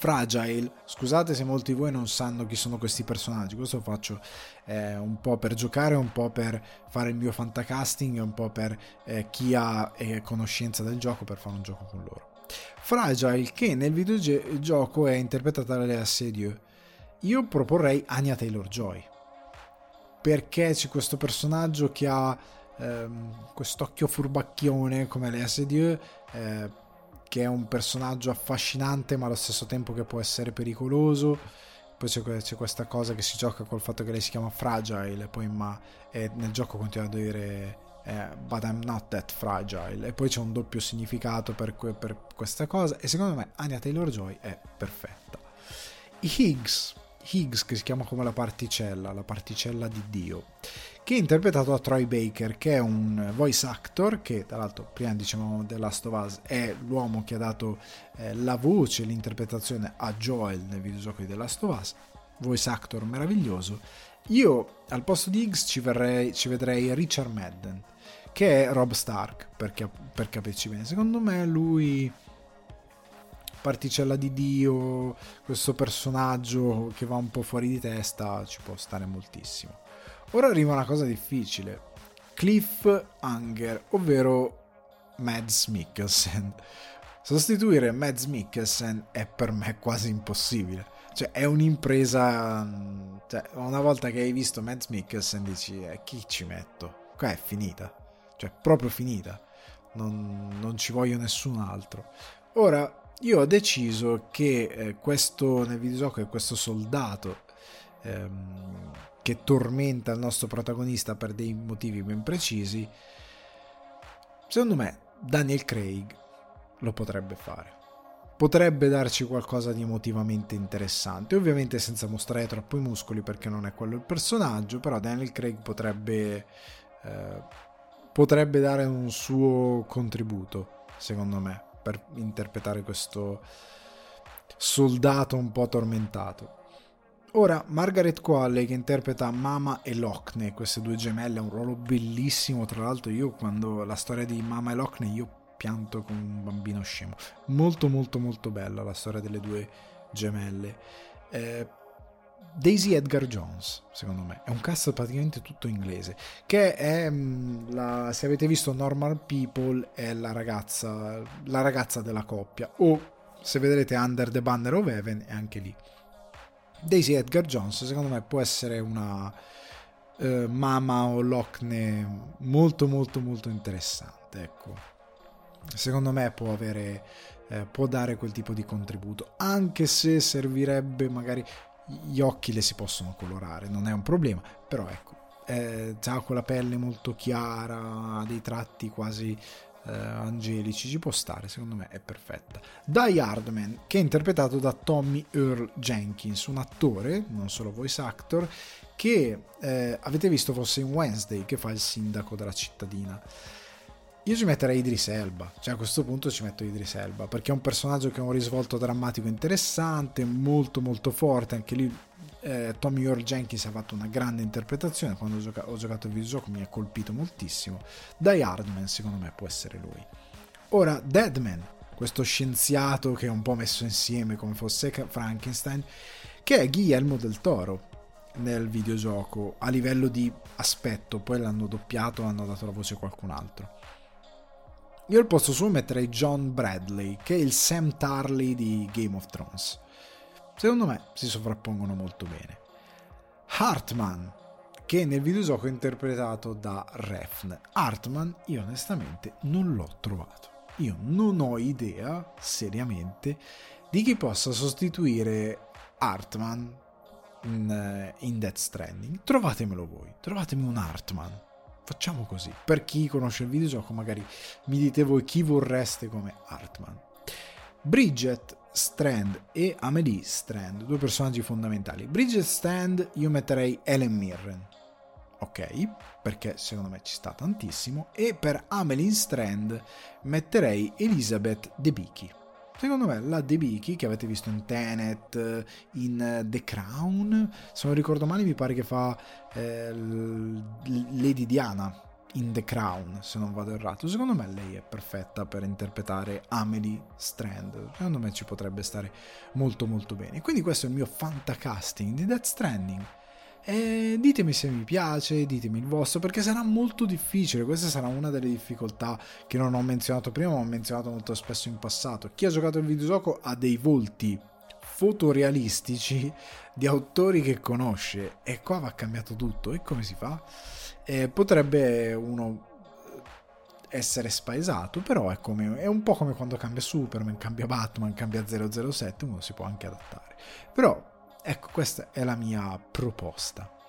Fragile, scusate se molti di voi non sanno chi sono questi personaggi, questo lo faccio eh, un po' per giocare, un po' per fare il mio fantacasting un po' per eh, chi ha eh, conoscenza del gioco per fare un gioco con loro. Fragile, che nel videogioco è interpretata da Lea Seydoux, io proporrei Anya Taylor-Joy, perché c'è questo personaggio che ha ehm, quest'occhio furbacchione come Lea Seydoux, eh, che è un personaggio affascinante ma allo stesso tempo che può essere pericoloso. Poi c'è, questa cosa che si gioca col fatto che lei si chiama Fragile, poi ma nel gioco continua a dire eh, but I'm not that fragile e poi c'è un doppio significato per, que- per questa cosa e secondo me Anya Taylor-Joy è perfetta Higgs Higgs che si chiama come la particella la particella di Dio che è interpretato da Troy Baker che è un voice actor che tra l'altro prima dicevamo The Last of Us è l'uomo che ha dato eh, la voce l'interpretazione a Joel nel videogioco di The Last of Us voice actor meraviglioso io al posto di Higgs ci, verrei, ci vedrei Richard Madden che è Rob Stark, per, per capirci bene. Secondo me lui particella di Dio, questo personaggio che va un po' fuori di testa, ci può stare moltissimo. Ora arriva una cosa difficile. Cliff Hunger, ovvero Mads Mikkelsen. Sostituire Mads Mikkelsen è per me quasi impossibile. Cioè, è un'impresa. Cioè, una volta che hai visto Mads Mikkelsen, dici: eh, chi ci metto? Qua è finita cioè proprio finita, non, non ci voglio nessun altro. Ora, io ho deciso che eh, questo nel videogioco è questo soldato ehm, che tormenta il nostro protagonista per dei motivi ben precisi. Secondo me Daniel Craig lo potrebbe fare. Potrebbe darci qualcosa di emotivamente interessante, ovviamente senza mostrare troppo i muscoli perché non è quello il personaggio, però Daniel Craig potrebbe eh, potrebbe dare un suo contributo, secondo me, per interpretare questo soldato un po' tormentato. Ora, Margaret Qualley che interpreta Mama e Lockney, queste due gemelle, ha un ruolo bellissimo, tra l'altro io quando la storia di Mama e Lockney io pianto come un bambino scemo. Molto molto molto bella la storia delle due gemelle. Eh, Daisy Edgar Jones, secondo me, è un cast praticamente tutto inglese, che è, mm, la, se avete visto Normal People, è la ragazza, la ragazza della coppia, o se vedrete Under the Banner of Heaven è anche lì. Daisy Edgar Jones, secondo me, può essere una uh, Mama o Lockne molto molto molto interessante, ecco. Secondo me può avere... Eh, può dare quel tipo di contributo, anche se servirebbe magari gli occhi le si possono colorare, non è un problema, però ecco, eh, già con la pelle molto chiara, dei tratti quasi eh, angelici, ci può stare, secondo me è perfetta. Die Hardman, che è interpretato da Tommy Earl Jenkins, un attore, non solo voice actor, che eh, avete visto fosse in Wednesday, che fa il sindaco della cittadina. Io ci metterei Idris Elba, cioè a questo punto ci metto Idris Elba, perché è un personaggio che ha un risvolto drammatico interessante, molto molto forte, anche lì eh, Tommy Earl Jenkins ha fatto una grande interpretazione, quando ho, gioca- ho giocato il videogioco mi ha colpito moltissimo, Die Hardman secondo me può essere lui. Ora, Deadman, questo scienziato che è un po' messo insieme come fosse Frankenstein, che è Guillermo del Toro nel videogioco a livello di aspetto, poi l'hanno doppiato, hanno dato la voce a qualcun altro. Io al posto suo metterei John Bradley, che è il Sam Tarley di Game of Thrones. Secondo me si sovrappongono molto bene. Hartman, che nel videogioco è interpretato da Refn. Hartman, io onestamente non l'ho trovato. Io non ho idea, seriamente, di chi possa sostituire Hartman in, eh, in Death Stranding. Trovatemelo voi, trovatemi un Hartman Facciamo così. Per chi conosce il videogioco, magari mi dite voi chi vorreste come Hartman. Bridget Strand e Amelie Strand, due personaggi fondamentali. Bridget Strand io metterei Ellen Mirren. Ok, perché secondo me ci sta tantissimo. E per Amelie Strand metterei Elizabeth Debicki. Secondo me la Debicki che avete visto in Tenet, in The Crown, se non ricordo male mi pare che fa eh, Lady Diana in The Crown, se non vado errato. Secondo me lei è perfetta per interpretare Amelie Strand. Secondo me ci potrebbe stare molto molto bene. Quindi questo è il mio fantacasting di Death Stranding e ditemi se mi piace, ditemi il vostro, perché sarà molto difficile. Questa sarà una delle difficoltà che non ho menzionato prima, ma ho menzionato molto spesso in passato. Chi ha giocato il videogioco ha dei volti fotorealistici di autori che conosce e qua va cambiato tutto. E come si fa? Eh, potrebbe uno essere spaesato, però è, come, è, un po' come quando cambia Superman, cambia Batman, cambia 007, uno si può anche adattare. Però Ecco, questa è la mia proposta.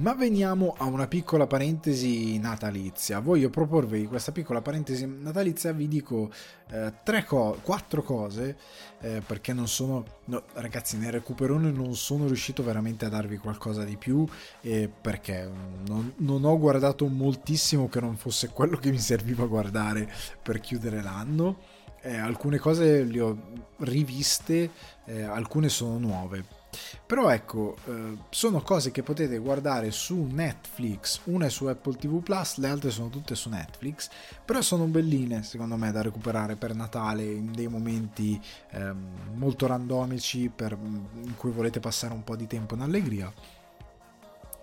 Ma veniamo a una piccola parentesi natalizia. Voglio proporvi questa piccola parentesi natalizia. Vi dico eh, tre co- quattro cose eh, perché non sono, no, ragazzi, nel recuperone non sono riuscito veramente a darvi qualcosa di più eh, perché non, non, ho guardato moltissimo che non fosse quello che mi serviva guardare per chiudere l'anno. Eh, alcune cose le ho riviste, eh, alcune sono nuove però ecco, eh, sono cose che potete guardare su Netflix, una è su Apple TV Plus, le altre sono tutte su Netflix, però sono belline secondo me da recuperare per Natale in dei momenti eh, molto randomici per, in cui volete passare un po' di tempo in allegria.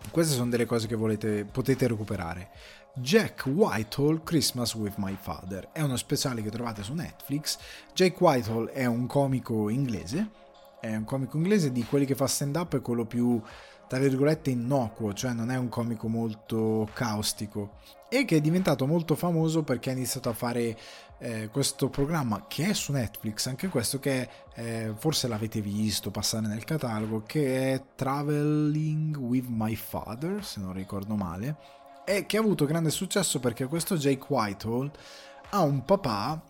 Queste sono delle cose che volete, potete recuperare. Jack Whitehall Christmas with My Father è uno speciale che trovate su Netflix. Jack Whitehall è un comico inglese è un comico inglese di quelli che fa stand up è quello più tra virgolette innocuo, cioè non è un comico molto caustico. E che è diventato molto famoso perché ha iniziato a fare eh, questo programma che è su Netflix, anche questo che eh, forse l'avete visto passare nel catalogo, che è Traveling with My Father, se non ricordo male, e che ha avuto grande successo perché questo Jake Whitehall ha un papà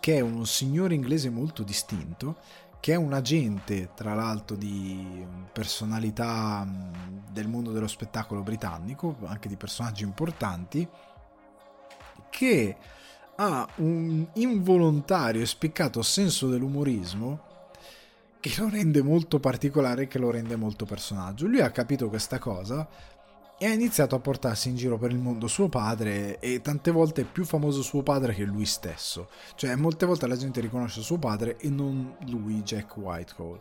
che è un signore inglese molto distinto che è un agente, tra l'altro, di personalità del mondo dello spettacolo britannico, anche di personaggi importanti, che ha un involontario e spiccato senso dell'umorismo che lo rende molto particolare e che lo rende molto personaggio. Lui ha capito questa cosa e ha iniziato a portarsi in giro per il mondo suo padre e tante volte è più famoso suo padre che lui stesso. Cioè, molte volte la gente riconosce suo padre e non lui, Jack Whitehall.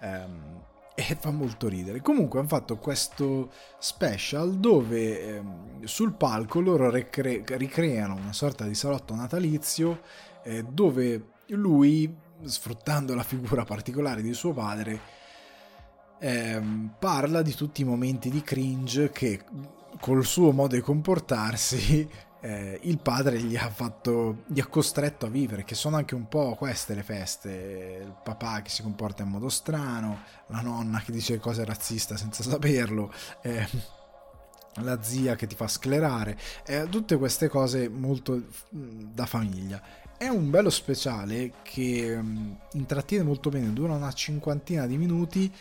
Um, e fa molto ridere. Comunque hanno fatto questo special dove ehm, sul palco loro ricre- ricreano una sorta di salotto natalizio eh, dove lui, sfruttando la figura particolare di suo padre, ehm, parla di tutti i momenti di cringe che col suo modo di comportarsi eh, il padre gli ha fatto gli ha costretto a vivere che sono anche un po' queste le feste. Il papà che si comporta in modo strano la nonna che dice cose razziste senza saperlo eh, la zia che ti fa sclerare eh, tutte queste cose molto da famiglia. È un bello speciale che um, intrattiene molto bene, dura una cinquantina di minuti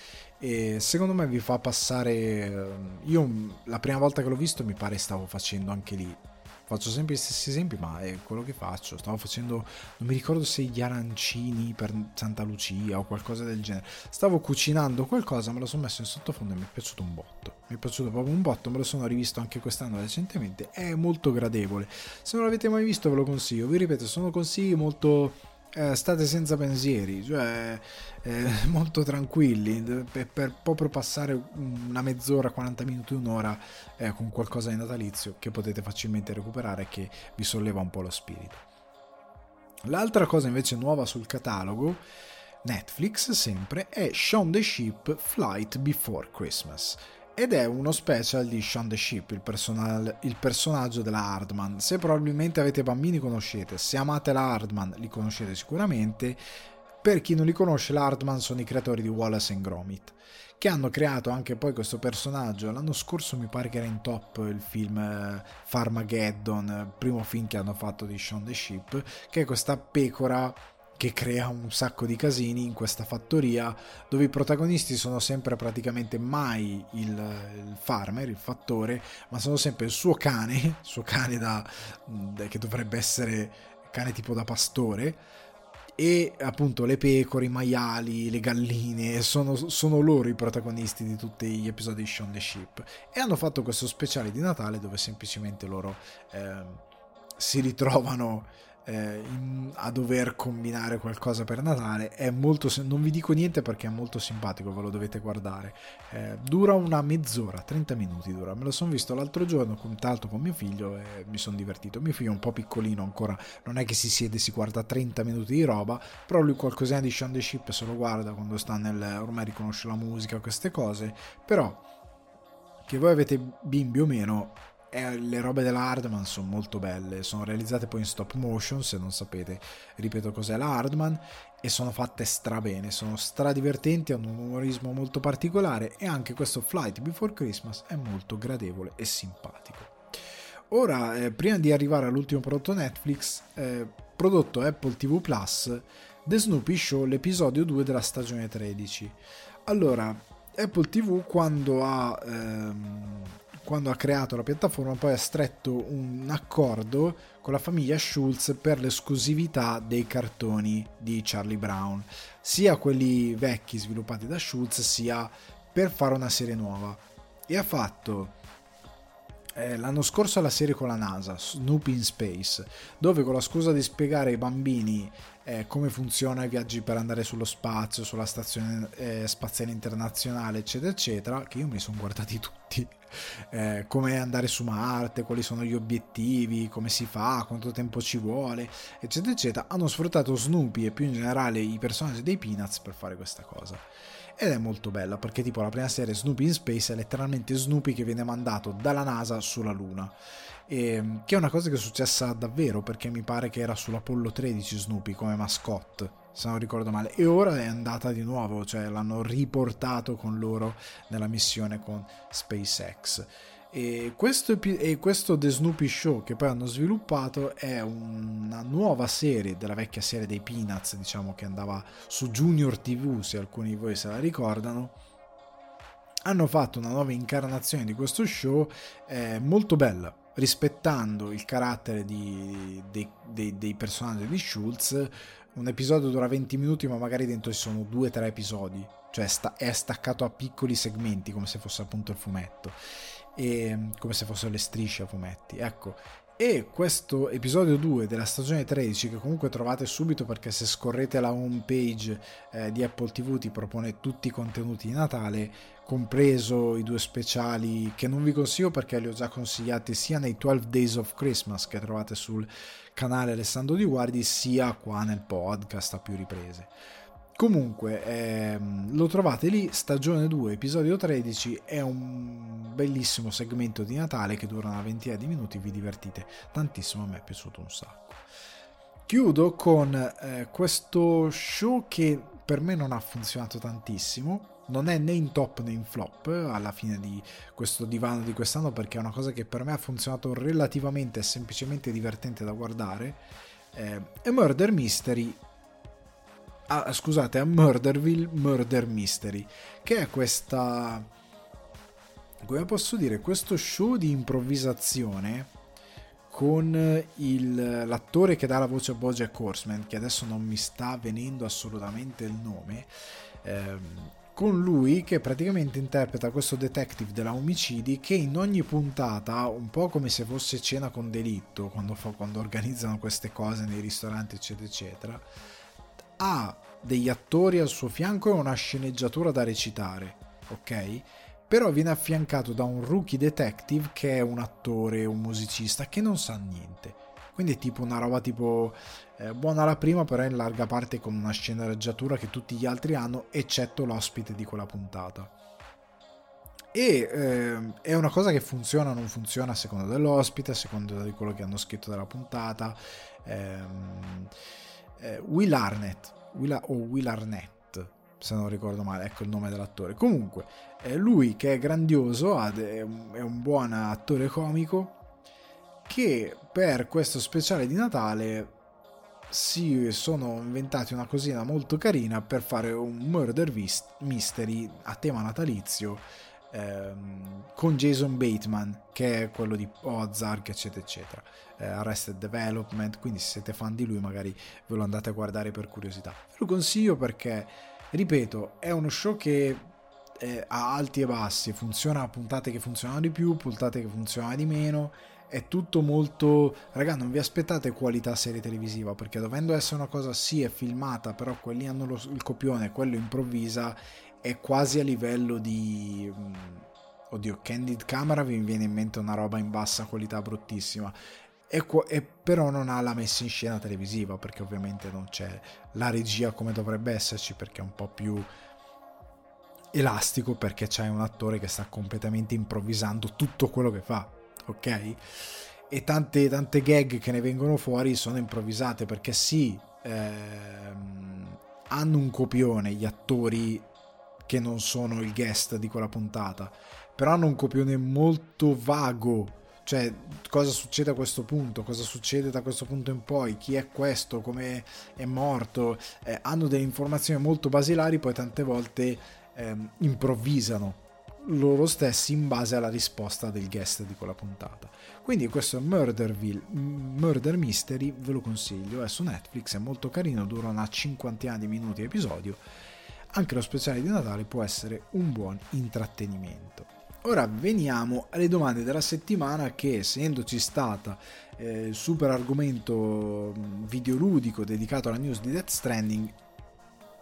e secondo me vi fa passare... Um, io la prima volta che l'ho visto mi pare stavo facendo anche lì faccio sempre gli stessi esempi, ma è quello che faccio. Stavo facendo, non mi ricordo se gli arancini per Santa Lucia o qualcosa del genere. Stavo cucinando qualcosa, me lo sono messo in sottofondo e mi è piaciuto un botto. Mi è piaciuto proprio un botto, me lo sono rivisto anche quest'anno recentemente. È molto gradevole. Se non l'avete mai visto, ve lo consiglio. Vi ripeto, sono consigli molto eh, state senza pensieri, cioè eh, molto tranquilli, per, per, proprio passare una mezz'ora, 40 minuti, un'ora eh, con qualcosa di natalizio che potete facilmente recuperare e che vi solleva un po' lo spirito. L'altra cosa invece nuova sul catalogo, Netflix sempre, è Shaun the Ship Flight Before Christmas ed è uno special di Sean the Ship, il, personal, il, personaggio della Hardman. Se probabilmente avete bambini conoscete, se amate la Hardman li conoscete sicuramente. Per chi non li conosce, la Hardman sono i creatori di Wallace Gromit, che hanno creato anche poi questo personaggio. L'anno scorso mi pare che era in top il film eh, Farmageddon, primo film che hanno fatto di Sean the Ship, che è questa pecora che crea un sacco di casini in questa fattoria dove i protagonisti sono sempre praticamente mai il, il farmer, il fattore, ma sono sempre il suo cane, il suo cane da, che dovrebbe essere cane tipo da pastore, e appunto le pecore, i maiali, le galline, sono, sono, loro i protagonisti di tutti gli episodi di Shaun the Ship. E hanno fatto questo speciale di Natale dove semplicemente loro eh, si ritrovano eh, in, a dover combinare qualcosa per Natale è molto non vi dico niente perché è molto simpatico ve lo dovete guardare. Eh, dura una mezz'ora 30 minuti dura. Me lo sono visto l'altro giorno con tanto con mio figlio e mi sono divertito. Mio figlio è un po' piccolino ancora non è che si siede e si guarda 30 minuti di roba però lui qualcosina di Shaun the Ship se lo guarda quando sta nel ormai riconosce la musica queste cose. Però che voi avete bimbi o meno eh, le robe della Hardman sono molto belle, sono realizzate poi in stop motion, se non sapete, ripeto cos'è la Hardman, e sono fatte strabene, sono stradivertenti, hanno un umorismo molto particolare e anche questo Flight Before Christmas è molto gradevole e simpatico. Ora, eh, prima di arrivare all'ultimo prodotto Netflix, eh, prodotto Apple TV Plus, The Snoopy Show, l'episodio 2 della stagione 13. Allora, Apple TV quando ha ehm, quando ha creato la piattaforma, poi ha stretto un accordo con la famiglia Schulz per l'esclusività dei cartoni di Charlie Brown, sia quelli vecchi sviluppati da Schulz, sia per fare una serie nuova. E ha fatto eh, l'anno scorso la serie con la NASA, Snoopy in Space, dove con la scusa di spiegare ai bambini eh, come funzionano i viaggi per andare sullo spazio, sulla stazione eh, spaziale internazionale, eccetera, eccetera, che io mi sono guardati tutti, eh, come andare su Marte, quali sono gli obiettivi, come si fa, quanto tempo ci vuole, eccetera, eccetera, hanno sfruttato Snoopy e più in generale i personaggi dei Peanuts per fare questa cosa ed è molto bella perché tipo la prima serie Snoopy in Space è letteralmente Snoopy che viene mandato dalla NASA sulla Luna. E, ehm, che è una cosa che è successa davvero perché mi pare che era sull'Apollo 13 Snoopy come mascotte se non ricordo male. E ora è andata di nuovo cioè l'hanno riportato con loro nella missione con SpaceX e questo, e questo The Snoopy Show che poi hanno sviluppato è una nuova serie della vecchia serie dei Peanuts, diciamo che andava su Junior TV, se alcuni di voi se la ricordano. Hanno fatto una nuova incarnazione di questo show eh, molto bella, rispettando il carattere di, dei, dei, dei personaggi di Schultz. Un episodio dura 20 minuti, ma magari dentro ci sono 2-3 episodi, cioè è staccato a piccoli segmenti, come se fosse appunto il fumetto e, come se fossero le strisce a fumetti. Ecco, e questo episodio 2 della stagione 13 che comunque trovate subito perché se scorrete la home page eh, di Apple TV ti propone tutti i contenuti di Natale compreso i due speciali che non vi consiglio perché li ho già consigliati sia nei 12 Days of Christmas che trovate sul canale Alessandro Di Guardi sia qua nel podcast a più riprese Comunque, ehm, lo trovate lì, stagione 2, episodio 13, è un bellissimo segmento di Natale che dura una ventina di minuti, vi divertite tantissimo, a me è piaciuto un sacco. Chiudo con eh, questo show che per me non ha funzionato tantissimo, non è né in top né in flop alla fine di questo divano di quest'anno perché è una cosa che per me ha funzionato relativamente e semplicemente divertente da guardare. Eh, è Murder Mystery a, scusate, a Murderville Murder Mystery, che è questa, come posso dire, questo show di improvvisazione con il, l'attore che dà la voce a Bojack Horseman, che adesso non mi sta venendo assolutamente il nome, ehm, con lui che praticamente interpreta questo detective della omicidi che in ogni puntata, un po' come se fosse cena con delitto, quando, fa, quando organizzano queste cose nei ristoranti eccetera eccetera, ha degli attori al suo fianco e una sceneggiatura da recitare, ok? Però viene affiancato da un rookie detective che è un attore, un musicista che non sa niente. Quindi è tipo una roba tipo eh, buona la prima, però in larga parte con una sceneggiatura che tutti gli altri hanno, eccetto l'ospite di quella puntata. E eh, è una cosa che funziona o non funziona a seconda dell'ospite, a seconda di quello che hanno scritto della puntata. Ehm, eh, Will Arnett, Will, o Will Arnett, se non ricordo male, ecco il nome dell'attore. Comunque, è lui che è grandioso, è un buon attore comico, che per questo speciale di Natale si sono inventati una cosina molto carina per fare un murder mystery a tema natalizio ehm, con Jason Bateman che è quello di Ozark eccetera eccetera eh, Arrested Development quindi se siete fan di lui magari ve lo andate a guardare per curiosità ve lo consiglio perché ripeto è uno show che eh, ha alti e bassi funziona a puntate che funzionano di più puntate che funzionano di meno è tutto molto raga non vi aspettate qualità serie televisiva perché dovendo essere una cosa sì è filmata però quelli hanno lo, il copione quello improvvisa è quasi a livello di... Mm, oddio, Candid Camera vi viene in mente una roba in bassa qualità bruttissima. E, e, però non ha la messa in scena televisiva perché ovviamente non c'è la regia come dovrebbe esserci perché è un po' più elastico perché c'è un attore che sta completamente improvvisando tutto quello che fa ok? E tante, tante gag che ne vengono fuori sono improvvisate perché sì, ehm, hanno un copione gli attori che non sono il guest di quella puntata, però hanno un copione molto vago cioè cosa succede a questo punto, cosa succede da questo punto in poi, chi è questo, come è morto, eh, hanno delle informazioni molto basilari, poi tante volte eh, improvvisano loro stessi in base alla risposta del guest di quella puntata. Quindi questo Murderville, Murder Mystery, ve lo consiglio, è su Netflix, è molto carino, dura una cinquantina di minuti episodio, anche lo speciale di Natale può essere un buon intrattenimento. Ora veniamo alle domande della settimana che essendoci stata eh, il super argomento videoludico dedicato alla news di Death Stranding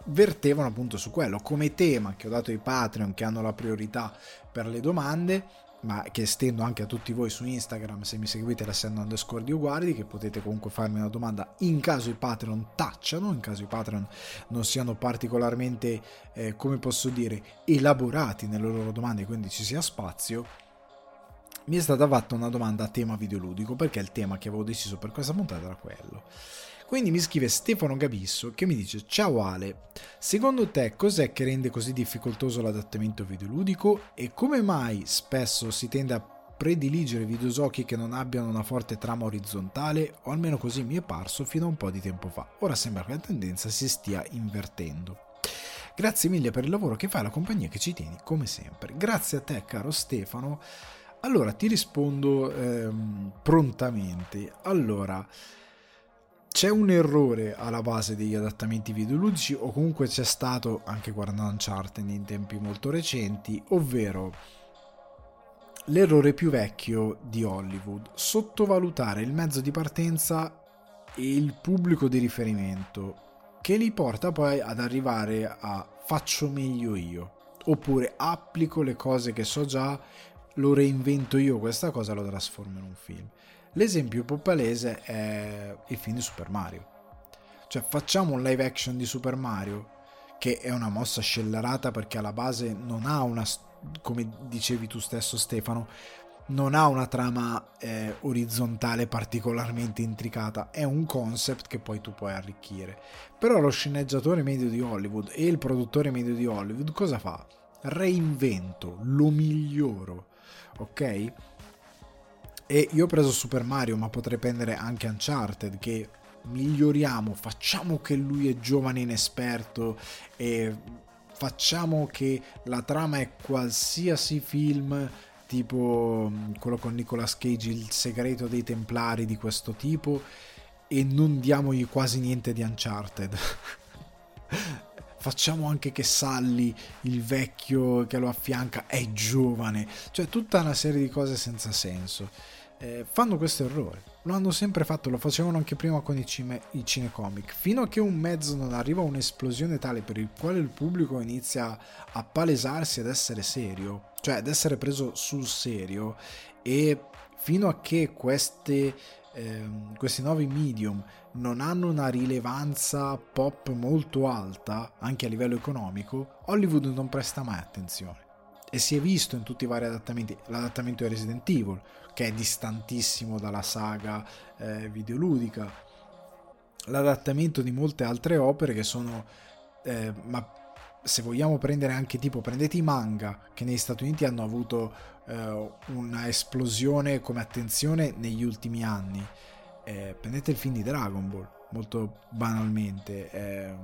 vertevano appunto su quello. Come tema che ho dato ai Patreon che hanno la priorità per le domande ma che estendo anche a tutti voi su Instagram se mi seguite l'essendo underscore di uguardi che potete comunque farmi una domanda in caso i Patreon tacciano in caso i Patreon non siano particolarmente eh, come posso dire elaborati nelle loro domande quindi ci sia spazio mi è stata fatta una domanda a tema videoludico perché il tema che avevo deciso per questa puntata era quello quindi mi scrive Stefano Gabisso che mi dice Ciao Ale, secondo te cos'è che rende così difficoltoso l'adattamento videoludico e come mai spesso si tende a prediligere videogiochi che non abbiano una forte trama orizzontale o almeno così mi è parso fino a un po' di tempo fa. Ora sembra che la tendenza si stia invertendo. Grazie mille per il lavoro che fai, la compagnia che ci tieni come sempre. Grazie a te caro Stefano. Allora ti rispondo ehm, prontamente. Allora, c'è un errore alla base degli adattamenti videoludici o comunque c'è stato anche guardando Uncharted in tempi molto recenti, ovvero l'errore più vecchio di Hollywood, sottovalutare il mezzo di partenza e il pubblico di riferimento che li porta poi ad arrivare a faccio meglio io oppure applico le cose che so già, lo reinvento io questa cosa lo trasformo in un film. L'esempio più palese è il film di Super Mario. Cioè facciamo un live action di Super Mario che è una mossa scellerata perché alla base non ha una, come dicevi tu stesso Stefano, non ha una trama eh, orizzontale particolarmente intricata, è un concept che poi tu puoi arricchire. Però lo sceneggiatore medio di Hollywood e il produttore medio di Hollywood cosa fa? Reinvento, lo miglioro, ok? E io ho preso Super Mario, ma potrei prendere anche Uncharted, che miglioriamo, facciamo che lui è giovane inesperto e facciamo che la trama è qualsiasi film tipo mm, quello con Nicolas Cage, il segreto dei templari di questo tipo e non diamogli quasi niente di Uncharted. Facciamo anche che Sally, il vecchio che lo affianca, è giovane. Cioè tutta una serie di cose senza senso eh, fanno questo errore. Lo hanno sempre fatto, lo facevano anche prima con i, cime, i cinecomic. Fino a che un mezzo non arriva a un'esplosione tale per il quale il pubblico inizia a palesarsi ad essere serio, cioè ad essere preso sul serio, e fino a che queste, eh, questi nuovi medium non hanno una rilevanza pop molto alta, anche a livello economico, Hollywood non presta mai attenzione. E si è visto in tutti i vari adattamenti, l'adattamento di Resident Evil, che è distantissimo dalla saga eh, videoludica, l'adattamento di molte altre opere che sono, eh, ma se vogliamo prendere anche tipo, prendete i manga che negli Stati Uniti hanno avuto eh, una esplosione come attenzione negli ultimi anni, eh, prendete il film di Dragon Ball molto banalmente, eh,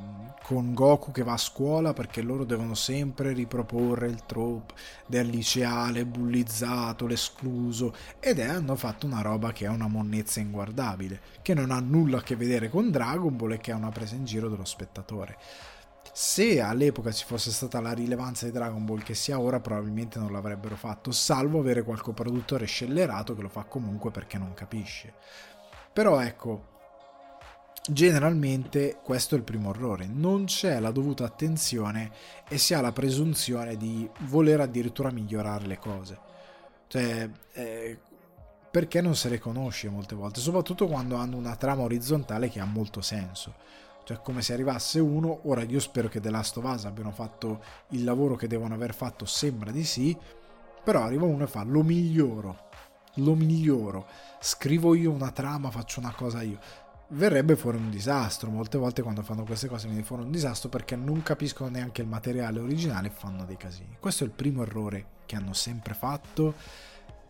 con Goku che va a scuola perché loro devono sempre riproporre il trope del liceale bullizzato, l'escluso, ed è, hanno fatto una roba che è una monnezza inguardabile, che non ha nulla a che vedere con Dragon Ball e che è una presa in giro dello spettatore. Se all'epoca ci fosse stata la rilevanza di Dragon Ball che sia ora, probabilmente non l'avrebbero fatto, salvo avere qualche produttore scellerato che lo fa comunque perché non capisce. Però ecco, Generalmente questo è il primo errore, non c'è la dovuta attenzione e si ha la presunzione di voler addirittura migliorare le cose. Cioè, eh, perché non se le conosce molte volte, soprattutto quando hanno una trama orizzontale che ha molto senso. Cioè, come se arrivasse uno, ora io spero che The Last of Us abbiano fatto il lavoro che devono aver fatto, sembra di sì, però arriva uno e fa lo miglioro lo miglioro, scrivo io una trama, faccio una cosa io verrebbe fuori un disastro. Molte volte quando fanno queste cose viene fuori un disastro perché non capiscono neanche il materiale originale e fanno dei casini. Questo è il primo errore che hanno sempre fatto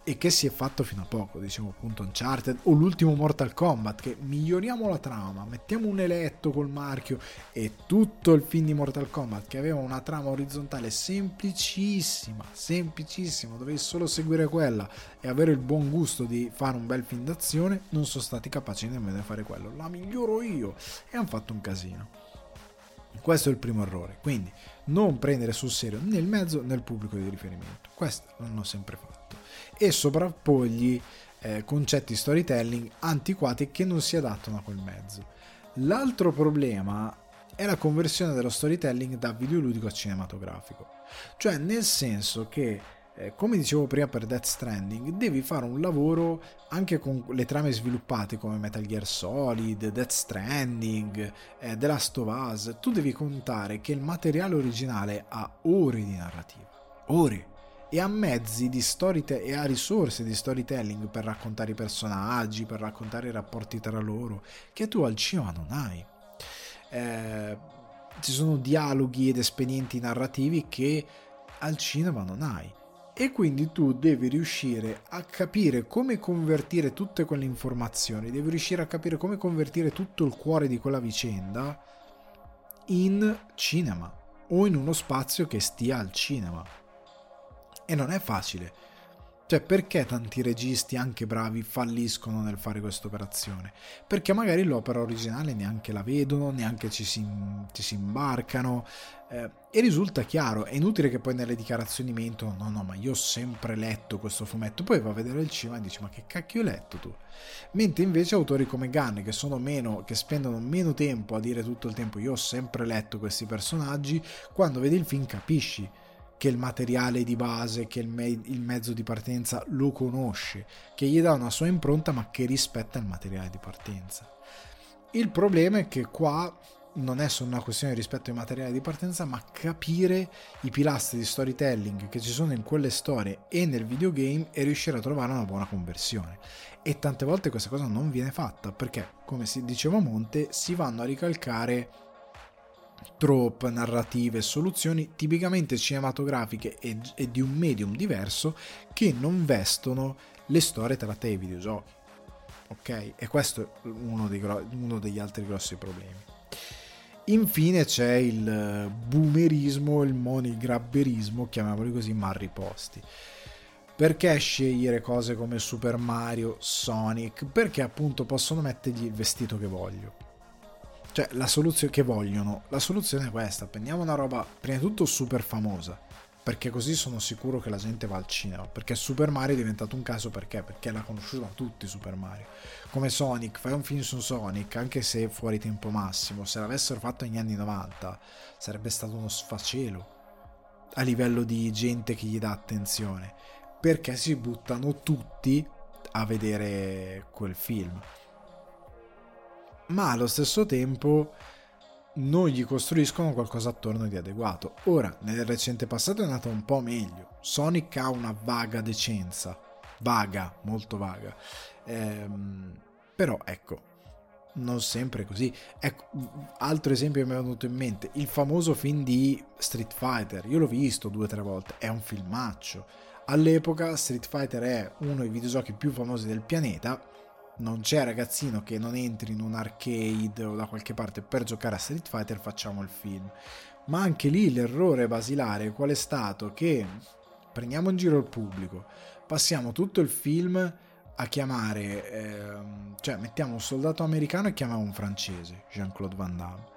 e che si è fatto fino a poco, diciamo appunto Uncharted o l'ultimo Mortal Kombat, che miglioriamo la trama, mettiamo un eletto col marchio e tutto il film di Mortal Kombat che aveva una trama orizzontale semplicissima, semplicissima, dovevi solo seguire quella e avere il buon gusto di fare un bel film d'azione, non sono stati capaci nemmeno di fare quello, la miglioro io e hanno fatto un casino. Questo è il primo errore, quindi non prendere sul serio né il mezzo né il pubblico di riferimento. Questo l'hanno sempre fatto e sovrappogli eh, concetti storytelling antiquati che non si adattano a quel mezzo. L'altro problema è la conversione dello storytelling da videoludico a cinematografico, cioè nel senso che eh, come dicevo prima per Death Stranding, devi fare un lavoro anche con le trame sviluppate come Metal Gear Solid, Death Stranding, eh, The Last of Us. Tu devi contare che il materiale originale ha ore di narrativa. Ore e ha mezzi di storytelling e ha risorse di storytelling per raccontare i personaggi, per raccontare i rapporti tra loro, che tu al cinema non hai. Eh, ci sono dialoghi ed espedienti narrativi che al cinema non hai. E quindi tu devi riuscire a capire come convertire tutte quelle informazioni, devi riuscire a capire come convertire tutto il cuore di quella vicenda in cinema o in uno spazio che stia al cinema. E non è facile. Cioè, perché tanti registi, anche bravi, falliscono nel fare questa operazione? Perché magari l'opera originale neanche la vedono, neanche ci si, ci si imbarcano. Eh, e risulta chiaro, è inutile che poi nelle dichiarazioni mentono, no, no, ma io ho sempre letto questo fumetto. Poi va a vedere il cinema e dici, ma che cacchio hai letto tu? Mentre invece autori come Gunn, che meno, che spendono meno tempo a dire tutto il tempo, io ho sempre letto questi personaggi, quando vedi il film capisci che il materiale di base, che il, me- il, mezzo di partenza lo conosce, che gli dà una sua impronta ma che rispetta il materiale di partenza. Il problema è che qua non è solo una questione rispetto ai materiali di partenza, ma capire i pilastri di storytelling che ci sono in quelle storie e nel videogame e riuscire a trovare una buona conversione. E tante volte questa cosa non viene fatta perché, come si diceva a Monte, si vanno a ricalcare trope, narrative, soluzioni tipicamente cinematografiche e, e, di un medium diverso che non vestono le storie tratte ai videogiochi. Ok? E questo è uno, dei, uno degli altri grossi problemi. Infine c'è il boomerismo, il monigrabberismo, chiamiamoli così, mal riposti. Perché scegliere cose come Super Mario, Sonic? Perché appunto possono mettergli il vestito che voglio cioè, la soluzione che vogliono, la soluzione è questa, prendiamo una roba prima di tutto super famosa, perché così sono sicuro che la gente va al cinema, perché Super Mario è diventato un caso perché? Perché l'ha conosciuto da tutti Super Mario. Come Sonic, fai un film su Sonic, anche se fuori tempo massimo, se l'avessero fatto negli anni 90 sarebbe stato uno sfacelo a livello di gente che gli dà attenzione, perché si buttano tutti a vedere quel film ma allo stesso tempo non gli costruiscono qualcosa attorno di adeguato. Ora, nel recente passato è andato un po' meglio. Sonic ha una vaga decenza, vaga, molto vaga. Ehm, però ecco, non sempre così. Ecco, altro esempio che mi è venuto in mente, il famoso film di Street Fighter. Io l'ho visto due o tre volte, è un filmaccio. All'epoca Street Fighter è uno dei videogiochi più famosi del pianeta non c'è ragazzino che non entri in un arcade o da qualche parte per giocare a Street Fighter, facciamo il film. Ma anche lì l'errore basilare qual è stato? Che prendiamo in giro il pubblico, passiamo tutto il film a chiamare, ehm, cioè mettiamo un soldato americano e chiamiamo un francese, Jean-Claude Van Damme.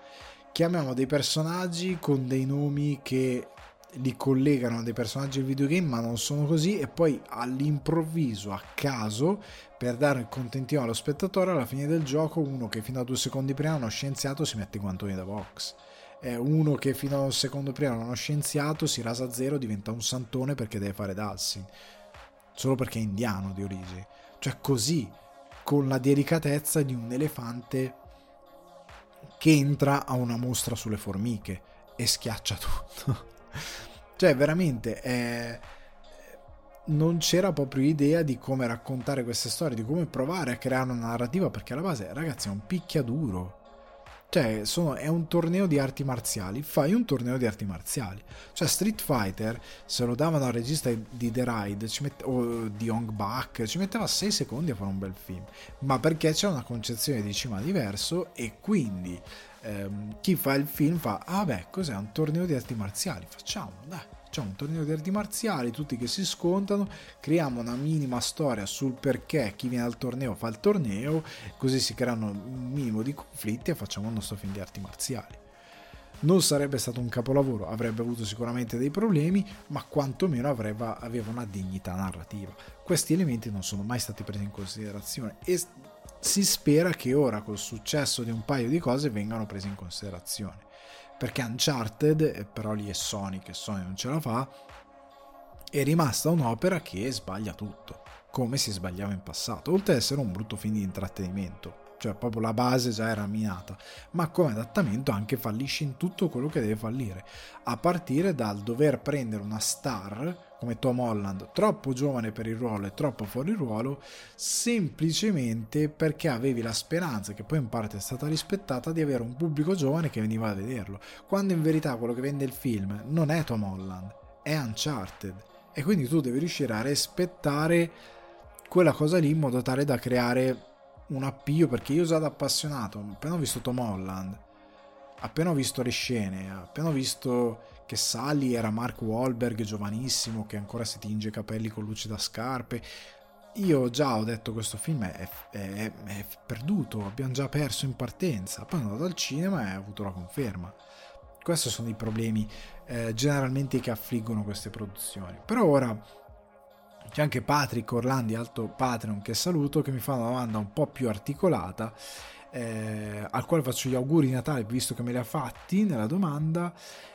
Chiamiamo dei personaggi con dei nomi che li collegano a dei personaggi del videogame ma non sono così e poi all'improvviso, a caso, per dare il contentino allo spettatore alla fine del gioco uno che fino a due secondi prima era uno scienziato si mette i guantoni da box. Eh, uno che fino a un secondo prima era uno scienziato si rasa a zero diventa un santone perché deve fare Dalsin. Solo perché è indiano di origine. Cioè così con la delicatezza di un elefante che entra a una mostra sulle formiche e schiaccia tutto cioè, veramente è, non c'era proprio idea di come raccontare queste storie, di come provare a creare una narrativa, perché alla base, ragazzi, è un picchiaduro. Cioè, sono, è un torneo di arti marziali, fai un torneo di arti marziali. Cioè, Street Fighter, se lo davano al regista di The Ride mette, o di Hong Bak, ci metteva 6 secondi a fare un bel film. Ma perché c'è una concezione di cinema diverso e quindi ehm, chi fa il film fa, ah beh, cos'è un torneo di arti marziali? Facciamo, dai Facciamo un torneo di arti marziali, tutti che si scontano, creiamo una minima storia sul perché chi viene al torneo fa il torneo, così si creano un minimo di conflitti e facciamo il nostro film di arti marziali. Non sarebbe stato un capolavoro, avrebbe avuto sicuramente dei problemi, ma quantomeno avrebbe, aveva una dignità narrativa. Questi elementi non sono mai stati presi in considerazione e si spera che ora col successo di un paio di cose vengano presi in considerazione. Perché Uncharted, però lì è Sony che Sony non ce la fa, è rimasta un'opera che sbaglia tutto, come si sbagliava in passato, oltre ad essere un brutto film di intrattenimento. Cioè proprio la base già era minata, ma come adattamento anche fallisce in tutto quello che deve fallire, a partire dal dover prendere una star come Tom Holland, troppo giovane per il ruolo e troppo fuori ruolo, semplicemente perché avevi la speranza, che poi in parte è stata rispettata, di avere un pubblico giovane che veniva a vederlo, quando in verità quello che vende il film non è Tom Holland, è Uncharted, e quindi tu devi riuscire a rispettare quella cosa lì in modo tale da creare un appio perché io già da appassionato, appena ho visto Tom Holland, appena ho visto le scene, appena ho visto che Sally era Mark Wahlberg giovanissimo che ancora si tinge i capelli con luci da scarpe, io già ho detto questo film è, è, è perduto, abbiamo già perso in partenza, poi sono andato al cinema e ho avuto la conferma. Questi sono i problemi eh, generalmente che affliggono queste produzioni. Però ora c'è anche Patrick Orlandi, alto Patreon, che saluto, che mi fa una domanda un po' più articolata eh, al quale faccio gli auguri di Natale visto che me li ha fatti nella domanda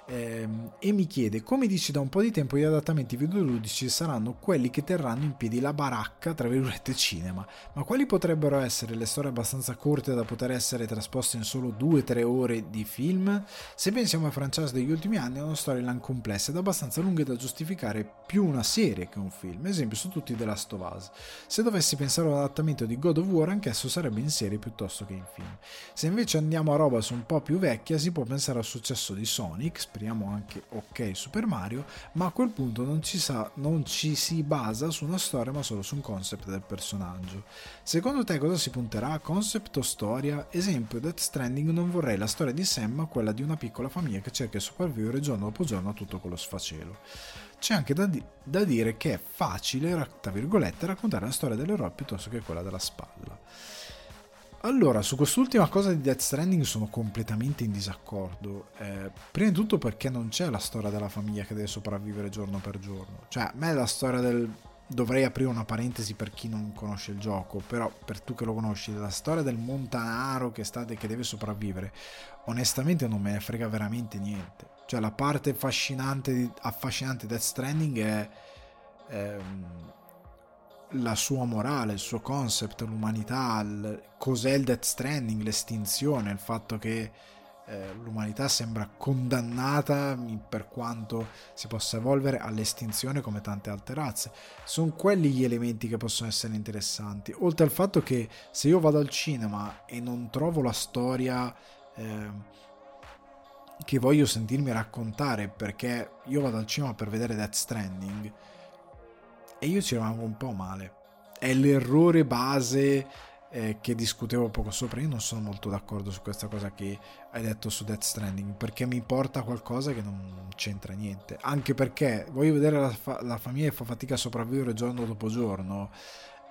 eh, e mi chiede come dici da un po' di tempo gli adattamenti videoludici saranno quelli che terranno in piedi la baracca tra virgolette cinema. Ma quali potrebbero essere le storie abbastanza corte da poter essere trasposte in solo 2-3 ore di film? Se pensiamo ai franchise degli ultimi anni hanno storyline complesse ed abbastanza lunghe da giustificare più una serie che un film. Esempio su tutti The Last of Us. Se dovessi pensare all'adattamento di God of War anch'esso sarebbe in serie piuttosto che in film. Se invece andiamo a roba su un po' più vecchia, si può pensare al successo di Sonic, speriamo anche ok Super Mario, ma a quel punto non ci, sa, non ci si basa su una storia ma solo su un concept del personaggio. Secondo te cosa si punterà? Concept o storia? Esempio, Death Stranding non vorrei la storia di Sam ma quella di una piccola famiglia che cerca di sopravvivere giorno dopo giorno a tutto quello sfacelo. C'è anche da, di- da dire che è facile, tra virgolette, raccontare la storia dell'eroe piuttosto che quella della spalla. Allora, su quest'ultima cosa di Death Stranding sono completamente in disaccordo. Eh, prima di tutto perché non c'è la storia della famiglia che deve sopravvivere giorno per giorno. Cioè, a me la storia del... Dovrei aprire una parentesi per chi non conosce il gioco, però per tu che lo conosci, la storia del montanaro che, sta, che deve sopravvivere, onestamente non me ne frega veramente niente. Cioè, la parte affascinante di, Death Stranding è... Ehm, la sua morale, il suo concept, l'umanità, il, cos'è il Death Stranding, l'estinzione, il fatto che eh, l'umanità sembra condannata per quanto si possa evolvere all'estinzione come tante altre razze. Sono quelli gli elementi che possono essere interessanti. Oltre al fatto che se io vado al cinema e non trovo la storia eh, che voglio sentirmi raccontare perché io vado al cinema per vedere Death Stranding, e io ci rimango un po' male. È l'errore base eh, che discutevo poco sopra. Io non sono molto d'accordo su questa cosa che hai detto su Death Stranding perché mi porta a qualcosa che non c'entra niente. Anche perché voglio vedere la, fa- la famiglia che fa fatica a sopravvivere giorno dopo giorno.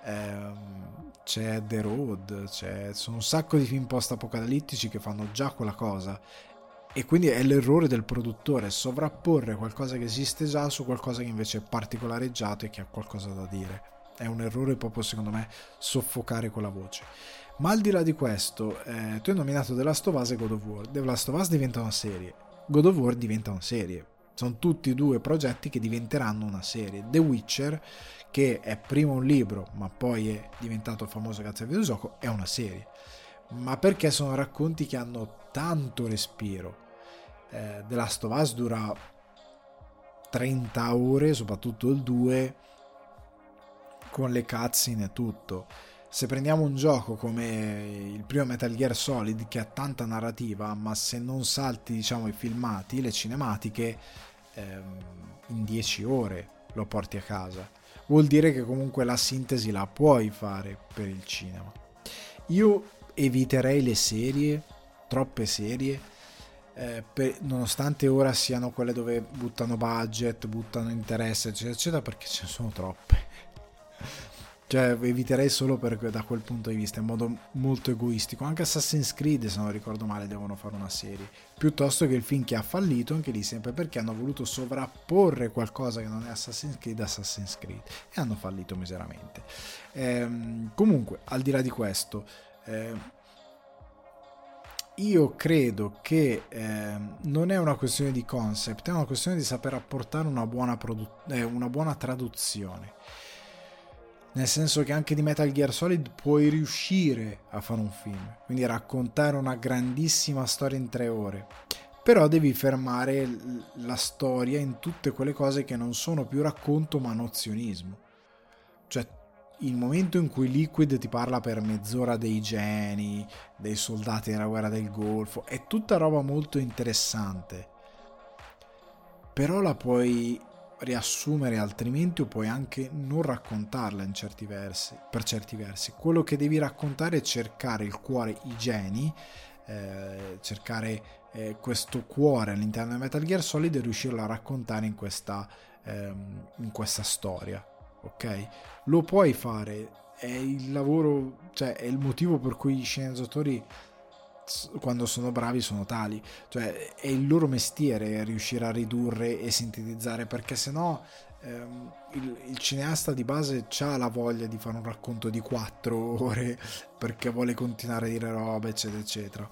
Eh, c'è The Road, c'è, sono un sacco di film post-apocalittici che fanno già quella cosa e quindi è l'errore del produttore sovrapporre qualcosa che esiste già su qualcosa che invece è particolareggiato e che ha qualcosa da dire. È un errore proprio secondo me soffocare quella voce. Ma al di là di questo, eh, tu hai nominato The Last of Us e God of War. The Last of Us diventa una serie, God of War diventa una serie. Sono tutti due progetti che diventeranno una serie. The Witcher, che è prima un libro, ma poi è diventato famoso grazie al videogioco, è una serie. Ma perché sono racconti che hanno tanto respiro eh, The Last of Us dura 30 ore, soprattutto il 2, con le cutscene e tutto. Se prendiamo un gioco come il primo Metal Gear Solid che ha tanta narrativa, ma se non salti diciamo i filmati, le cinematiche, ehm, in 10 ore lo porti a casa. Vuol dire che comunque la sintesi la puoi fare per il cinema. Io eviterei le serie, troppe serie, eh, per, nonostante ora siano quelle dove buttano budget, buttano interesse, eccetera, eccetera, perché ce ne sono troppe. Cioè, eviterei solo per, da quel punto di vista, in modo molto egoistico. Anche Assassin's Creed, se non ricordo male, devono fare una serie. Piuttosto che il film che ha fallito, anche lì sempre perché hanno voluto sovrapporre qualcosa che non è Assassin's Creed Assassin's Creed. E hanno fallito miseramente. Ehm, comunque, al di là di questo, eh, io credo che eh, non è una questione di concept, è una questione di saper apportare una buona, produ- eh, una buona traduzione. Nel senso che anche di Metal Gear Solid puoi riuscire a fare un film, quindi raccontare una grandissima storia in tre ore. Però devi fermare la storia in tutte quelle cose che non sono più racconto ma nozionismo. Cioè il momento in cui Liquid ti parla per mezz'ora dei geni, dei soldati della guerra del Golfo, è tutta roba molto interessante. Però la puoi riassumere altrimenti o puoi anche non raccontarla certi versi, per certi versi. Quello che devi raccontare è cercare il cuore, i geni, eh, cercare eh, questo cuore all'interno di Metal Gear Solid e riuscirlo a raccontare in questa, ehm, in questa storia ok? Lo puoi fare, è il lavoro, cioè è il motivo per cui gli sceneggiatori quando sono bravi sono tali, cioè è il loro mestiere riuscire a ridurre e sintetizzare perché sennò ehm, il, il cineasta di base ha la voglia di fare un racconto di quattro ore perché vuole continuare a dire roba eccetera eccetera.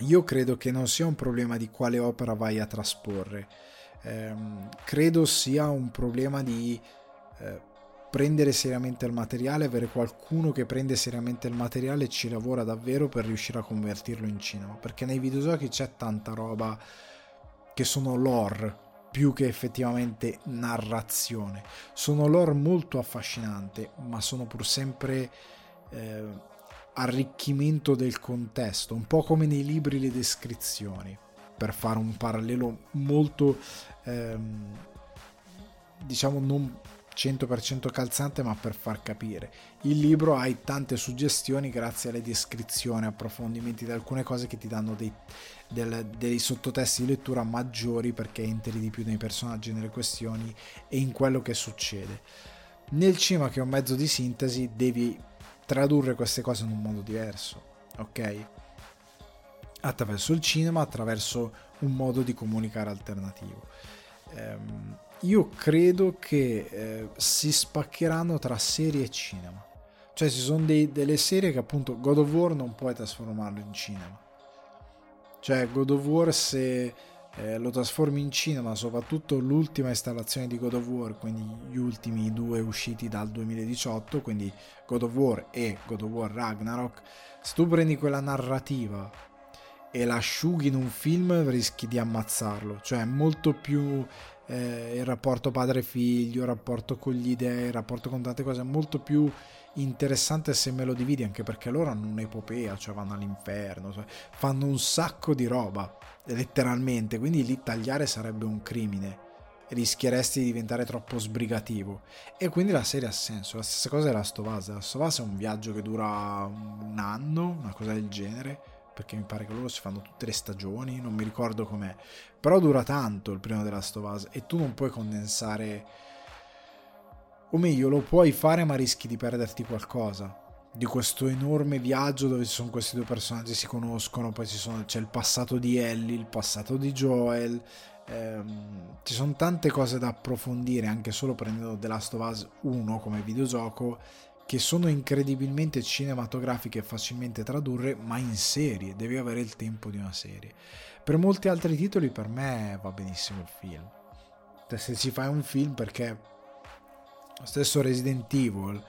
Io credo che non sia un problema di quale opera vai a trasporre, ehm, credo sia un problema di eh, prendere seriamente il materiale, avere qualcuno che prende seriamente il materiale e ci lavora davvero per riuscire a convertirlo in cinema. Perché nei videogiochi c'è tanta roba che sono lore più che effettivamente narrazione. Sono lore molto affascinante, ma sono pur sempre eh, arricchimento del contesto, un po' come nei libri le descrizioni, per fare un parallelo molto ehm, diciamo non 100% calzante ma per far capire. Il libro hai tante suggestioni grazie alle descrizioni, approfondimenti di alcune cose che ti danno dei, del, dei sottotesti di lettura maggiori perché entri di più nei personaggi, nelle questioni e in quello che succede. Nel cinema che è un mezzo di sintesi devi tradurre queste cose in un modo diverso, ok? Attraverso il cinema, attraverso un modo di comunicare alternativo. Ehm, io credo che eh, si spaccheranno tra serie e cinema. Cioè ci sono dei, delle serie che appunto God of War non puoi trasformarlo in cinema. Cioè God of War se eh, lo trasformi in cinema, soprattutto l'ultima installazione di God of War, quindi gli ultimi due usciti dal 2018, quindi God of War e God of War Ragnarok, se tu prendi quella narrativa e la asciughi in un film rischi di ammazzarlo, cioè è molto più eh, il rapporto padre-figlio, il rapporto con gli dei, il rapporto con tante cose, è molto più interessante se me lo dividi, anche perché loro hanno un'epopea, cioè vanno all'inferno, cioè fanno un sacco di roba, letteralmente, quindi lì tagliare sarebbe un crimine rischieresti di diventare troppo sbrigativo. E quindi la serie ha senso la stessa cosa è la Stovaz la Stovaz è un viaggio che dura un anno una cosa del genere perché mi pare che loro si fanno tutte le stagioni, non mi ricordo com'è, però dura tanto il primo della Stovaz e tu non puoi condensare, o meglio lo puoi fare ma rischi di perderti qualcosa. Di questo enorme viaggio dove ci sono questi due personaggi si conoscono, poi sono, c'è il passato di Ellie, il passato di Joel, ehm, ci sono tante cose da approfondire anche solo prendendo The Last of Us 1 come videogioco che sono incredibilmente cinematografiche e facilmente tradurre, ma in serie, devi avere il tempo di una serie. Per molti altri titoli per me va benissimo il film. Se ci fai un film perché lo stesso Resident Evil,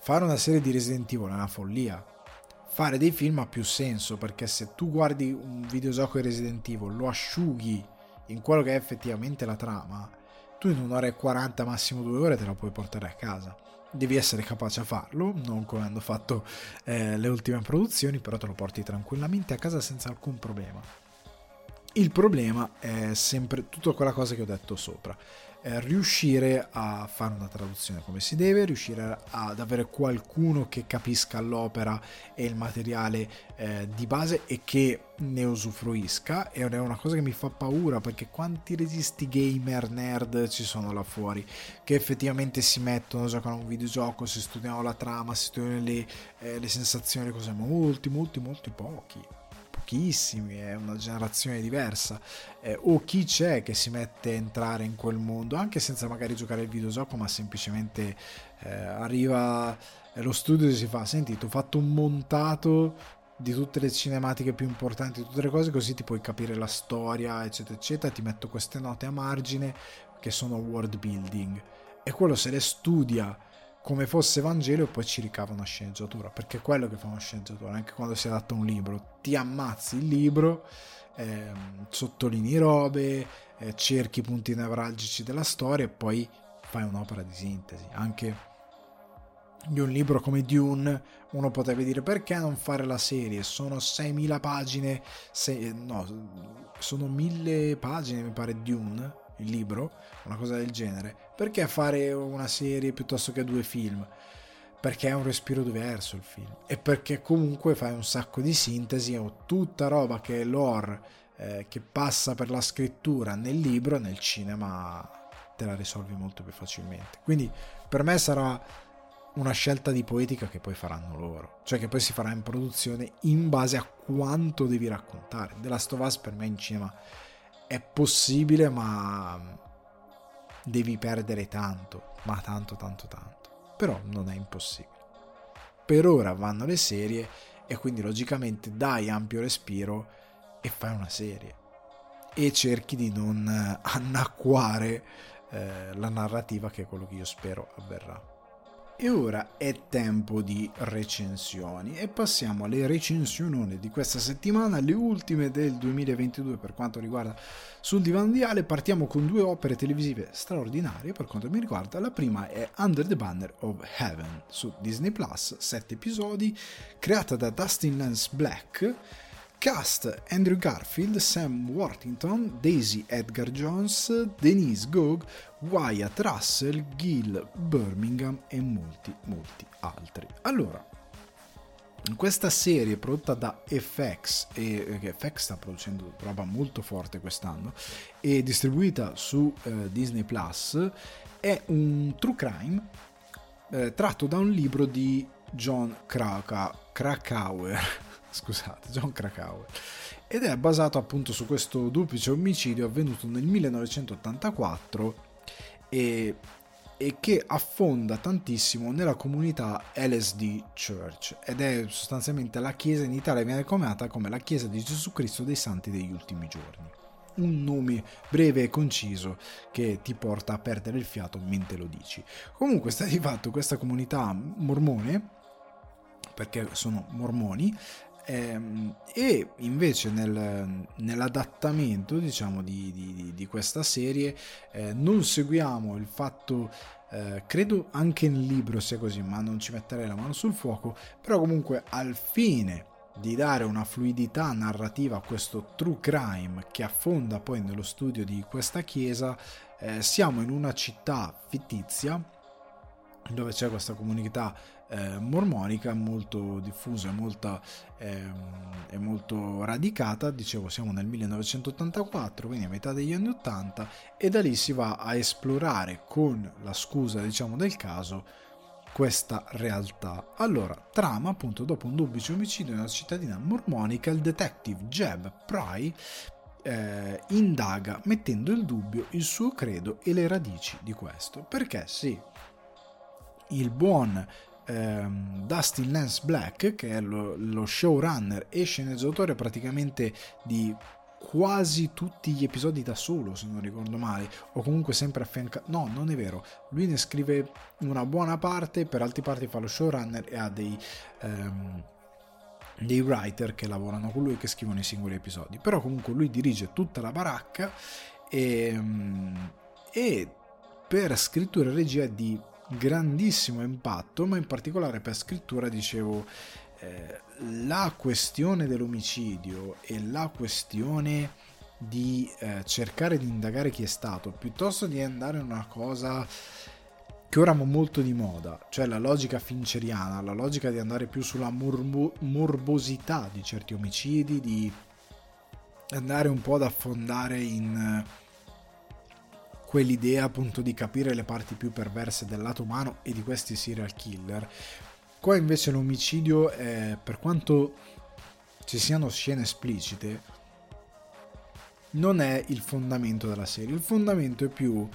fare una serie di Resident Evil è una follia. Fare dei film ha più senso perché se tu guardi un videogioco di Resident Evil, lo asciughi in quello che è effettivamente la trama, tu in un'ora e 40, massimo due ore te la puoi portare a casa devi essere capace a farlo, non come hanno fatto eh, le ultime produzioni, però te lo porti tranquillamente a casa senza alcun problema. Il problema è sempre tutta quella cosa che ho detto sopra eh, riuscire a fare una traduzione come si deve, riuscire ad avere qualcuno che capisca l'opera e il materiale eh, di base e che ne usufruisca. Ed è una cosa che mi fa paura perché quanti registi gamer nerd ci sono là fuori che effettivamente si mettono, giocano a un videogioco, si studiano la trama, si studiano le, eh, le sensazioni, le cose molti, molti, molti pochi pochissimi, è una generazione diversa, eh, o chi c'è che si mette a entrare in quel mondo, anche senza magari giocare il videogioco, ma semplicemente eh, arriva lo studio e si fa, senti, ti ho fatto un montato di tutte le cinematiche più importanti, tutte le cose, così ti puoi capire la storia, eccetera, eccetera, ti metto queste note a margine che sono world building. E quello se le studia come fosse Vangelo e poi ci ricava una sceneggiatura, perché è quello che fa una sceneggiatura, anche quando si adatta un libro, ti ammazzi il libro, eh, sottolinei robe, eh, cerchi punti nevralgici della storia e poi fai un'opera di sintesi. Anche di un libro come Dune, uno potrebbe dire perché non fare la serie? Sono 6.000 pagine, sei, no, sono 1.000 pagine mi pare Dune il libro, una cosa del genere, perché fare una serie piuttosto che due film? Perché è un respiro diverso il film e perché comunque fai un sacco di sintesi o tutta roba che è lore eh, che passa per la scrittura nel libro, nel cinema te la risolvi molto più facilmente. Quindi per me sarà una scelta di poetica che poi faranno loro, cioè che poi si farà in produzione in base a quanto devi raccontare. The Last of Us per me in cinema è possibile, ma devi perdere tanto, ma tanto, tanto, tanto. Però non è impossibile. Per ora vanno le serie e quindi logicamente dai ampio respiro e fai una serie. E cerchi di non annacquare eh, la narrativa che è quello che io spero avverrà. E ora è tempo di recensioni e passiamo alle recensioni di questa settimana, le ultime del 2022 per quanto riguarda sul divano di Ale. Partiamo con due opere televisive straordinarie per quanto mi riguarda. La prima è Under the Banner of Heaven su Disney Plus, 7 episodi, creata da Dustin Lance Black Cast Andrew Garfield, Sam Worthington, Daisy Edgar Jones, Denise Gog, Wyatt Russell, Gil Birmingham e molti, molti altri. Allora, questa serie prodotta da FX, e eh, FX sta producendo roba molto forte quest'anno, e distribuita su eh, Disney Plus, è un true crime eh, tratto da un libro di John Kraka, Krakauer scusate, John Krakauer, ed è basato appunto su questo duplice omicidio avvenuto nel 1984 e, e che affonda tantissimo nella comunità LSD Church. Ed è sostanzialmente la chiesa in Italia viene chiamata come la chiesa di Gesù Cristo dei Santi degli ultimi giorni. Un nome breve e conciso che ti porta a perdere il fiato mentre lo dici. Comunque sta di fatto questa comunità mormone, perché sono mormoni, e invece nel, nell'adattamento diciamo di, di, di questa serie eh, non seguiamo il fatto eh, credo anche nel libro sia così ma non ci metterei la mano sul fuoco però comunque al fine di dare una fluidità narrativa a questo true crime che affonda poi nello studio di questa chiesa eh, siamo in una città fittizia dove c'è questa comunità eh, mormonica molto diffusa molta, eh, e molto radicata. Dicevo, siamo nel 1984, quindi a metà degli anni 80, e da lì si va a esplorare con la scusa, diciamo, del caso questa realtà. Allora, trama appunto dopo un duplice omicidio in una cittadina mormonica, il detective Jeb Pry eh, indaga mettendo in dubbio il suo credo e le radici di questo. Perché sì, il buon ehm, Dustin Lance Black, che è lo, lo showrunner e sceneggiatore praticamente di quasi tutti gli episodi da solo, se non ricordo male, o comunque sempre affiancato. No, non è vero. Lui ne scrive una buona parte, per altre parti fa lo showrunner e ha dei, ehm, dei writer che lavorano con lui e che scrivono i singoli episodi. Però comunque lui dirige tutta la baracca e, ehm, e per scrittura e regia di grandissimo impatto, ma in particolare per scrittura dicevo eh, la questione dell'omicidio e la questione di eh, cercare di indagare chi è stato piuttosto di andare in una cosa che ora va molto di moda, cioè la logica finceriana, la logica di andare più sulla morbo- morbosità di certi omicidi, di andare un po' ad affondare in quell'idea appunto di capire le parti più perverse del lato umano e di questi serial killer. Qua invece l'omicidio, è, per quanto ci siano scene esplicite, non è il fondamento della serie. Il fondamento è più,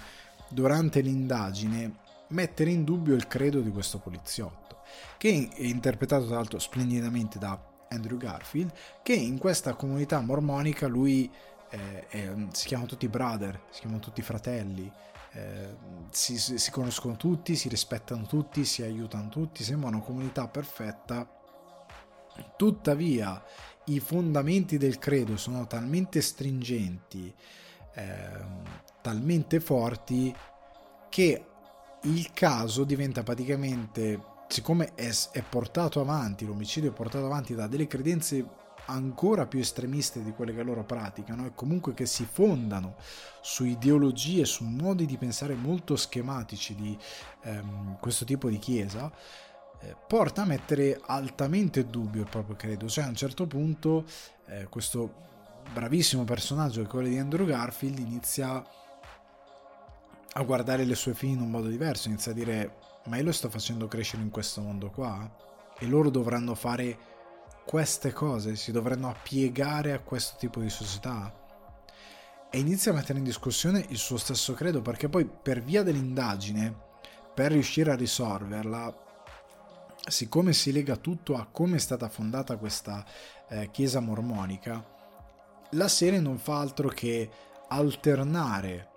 durante l'indagine, mettere in dubbio il credo di questo poliziotto, che è interpretato tra l'altro splendidamente da Andrew Garfield, che in questa comunità mormonica lui eh, eh, si chiamano tutti brother, si chiamano tutti fratelli, eh, si, si, conoscono tutti, si rispettano tutti, si aiutano tutti, sembra una comunità perfetta. Tuttavia i fondamenti del credo sono talmente stringenti, ehm, talmente forti, che il caso diventa praticamente, siccome è, è portato avanti, l'omicidio è portato avanti da delle credenze ancora più estremiste di quelle che loro praticano e comunque che si fondano su ideologie, su modi di pensare molto schematici di ehm, questo tipo di chiesa, eh, porta a mettere altamente dubbio il proprio credo. Cioè a un certo punto eh, questo bravissimo personaggio che è quello di Andrew Garfield inizia a guardare le sue figlie in un modo diverso, inizia a dire ma io lo sto facendo crescere in questo mondo qua e loro dovranno fare queste cose, si dovranno appiegare a questo tipo di società. E inizia a mettere in discussione il suo stesso credo perché poi per via dell'indagine, per riuscire a risolverla, siccome si lega tutto a come è stata fondata questa eh, chiesa mormonica, la serie non fa altro che alternare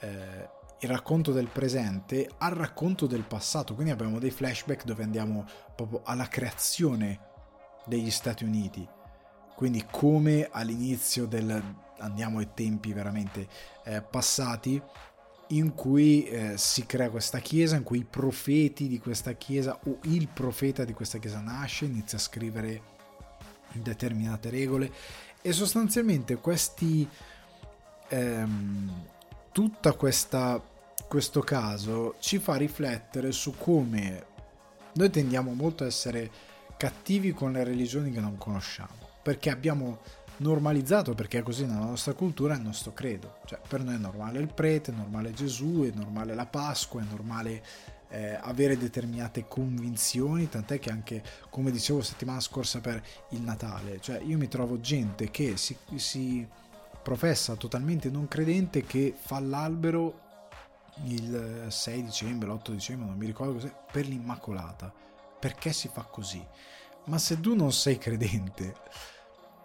eh, il racconto del presente al racconto del passato. Quindi abbiamo dei flashback dove andiamo proprio alla creazione degli Stati Uniti. Quindi come all'inizio del... andiamo ai tempi veramente eh, passati in cui eh, si crea questa chiesa, in cui i profeti di questa chiesa o il profeta di questa chiesa nasce, inizia a scrivere determinate regole e sostanzialmente questi ehm, tutta questa questo caso ci fa riflettere su come noi tendiamo molto a essere cattivi con le religioni che non conosciamo perché abbiamo normalizzato perché è così nella nostra cultura il nostro credo cioè per noi è normale il prete è normale Gesù è normale la Pasqua è normale eh, avere determinate convinzioni tant'è che anche come dicevo settimana scorsa per il Natale cioè io mi trovo gente che si, si professa totalmente non credente che fa l'albero il 6 dicembre, l'8 dicembre, non mi ricordo cos'è, per l'Immacolata. Perché si fa così? Ma se tu non sei credente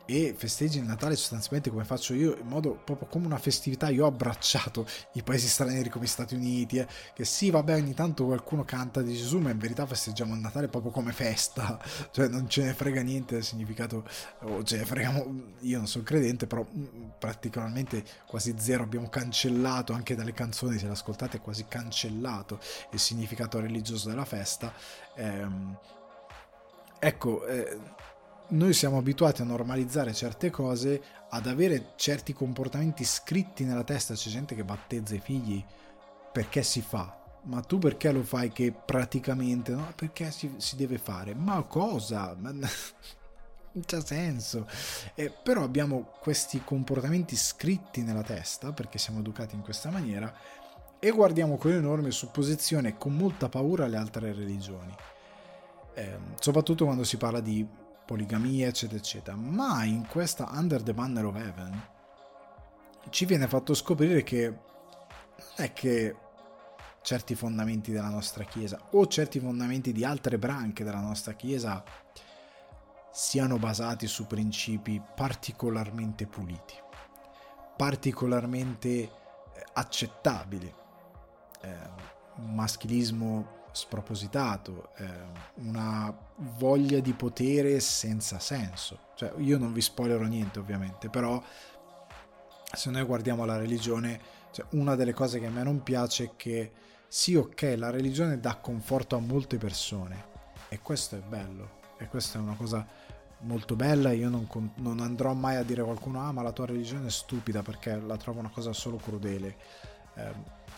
e festeggi il Natale sostanzialmente come faccio io, in modo proprio come una festività. Io ho abbracciato i paesi stranieri come gli Stati Uniti, eh, che sì, vabbè, ogni tanto qualcuno canta di Gesù, ma in verità festeggiamo il Natale proprio come festa, cioè non ce ne frega niente del significato, o ce ne freghiamo, io non sono credente, però mm, praticamente quasi zero abbiamo cancellato anche dalle canzoni, se le ascoltate, quasi cancellato il significato religioso della festa. Ehm, ecco, eh, noi siamo abituati a normalizzare certe cose, ad avere certi comportamenti scritti nella testa. C'è gente che battezza i figli perché si fa. Ma tu perché lo fai che praticamente no? Perché si, si deve fare? Ma cosa? Non c'ha senso. Eh, però abbiamo questi comportamenti scritti nella testa perché siamo educati in questa maniera e guardiamo con enorme supposizione e con molta paura le altre religioni. Eh, soprattutto quando si parla di poligamia, eccetera, eccetera. Ma in questa Under the Banner of Heaven ci viene fatto scoprire che non è che certi fondamenti della nostra Chiesa o certi fondamenti di altre branche della nostra Chiesa siano basati su principi particolarmente puliti, particolarmente eh, accettabili. Eh, maschilismo spropositato, eh, una voglia di potere senza senso. Cioè, io non vi spoilerò niente ovviamente, però se noi guardiamo la religione, cioè, una delle cose che a me non piace è che sì, ok, la religione dà conforto a molte persone e questo è bello e questa è una cosa molto bella. Io non, non, andrò mai a dire a qualcuno: Ah, ma la tua religione è stupida perché la trovo una cosa solo crudele. Eh,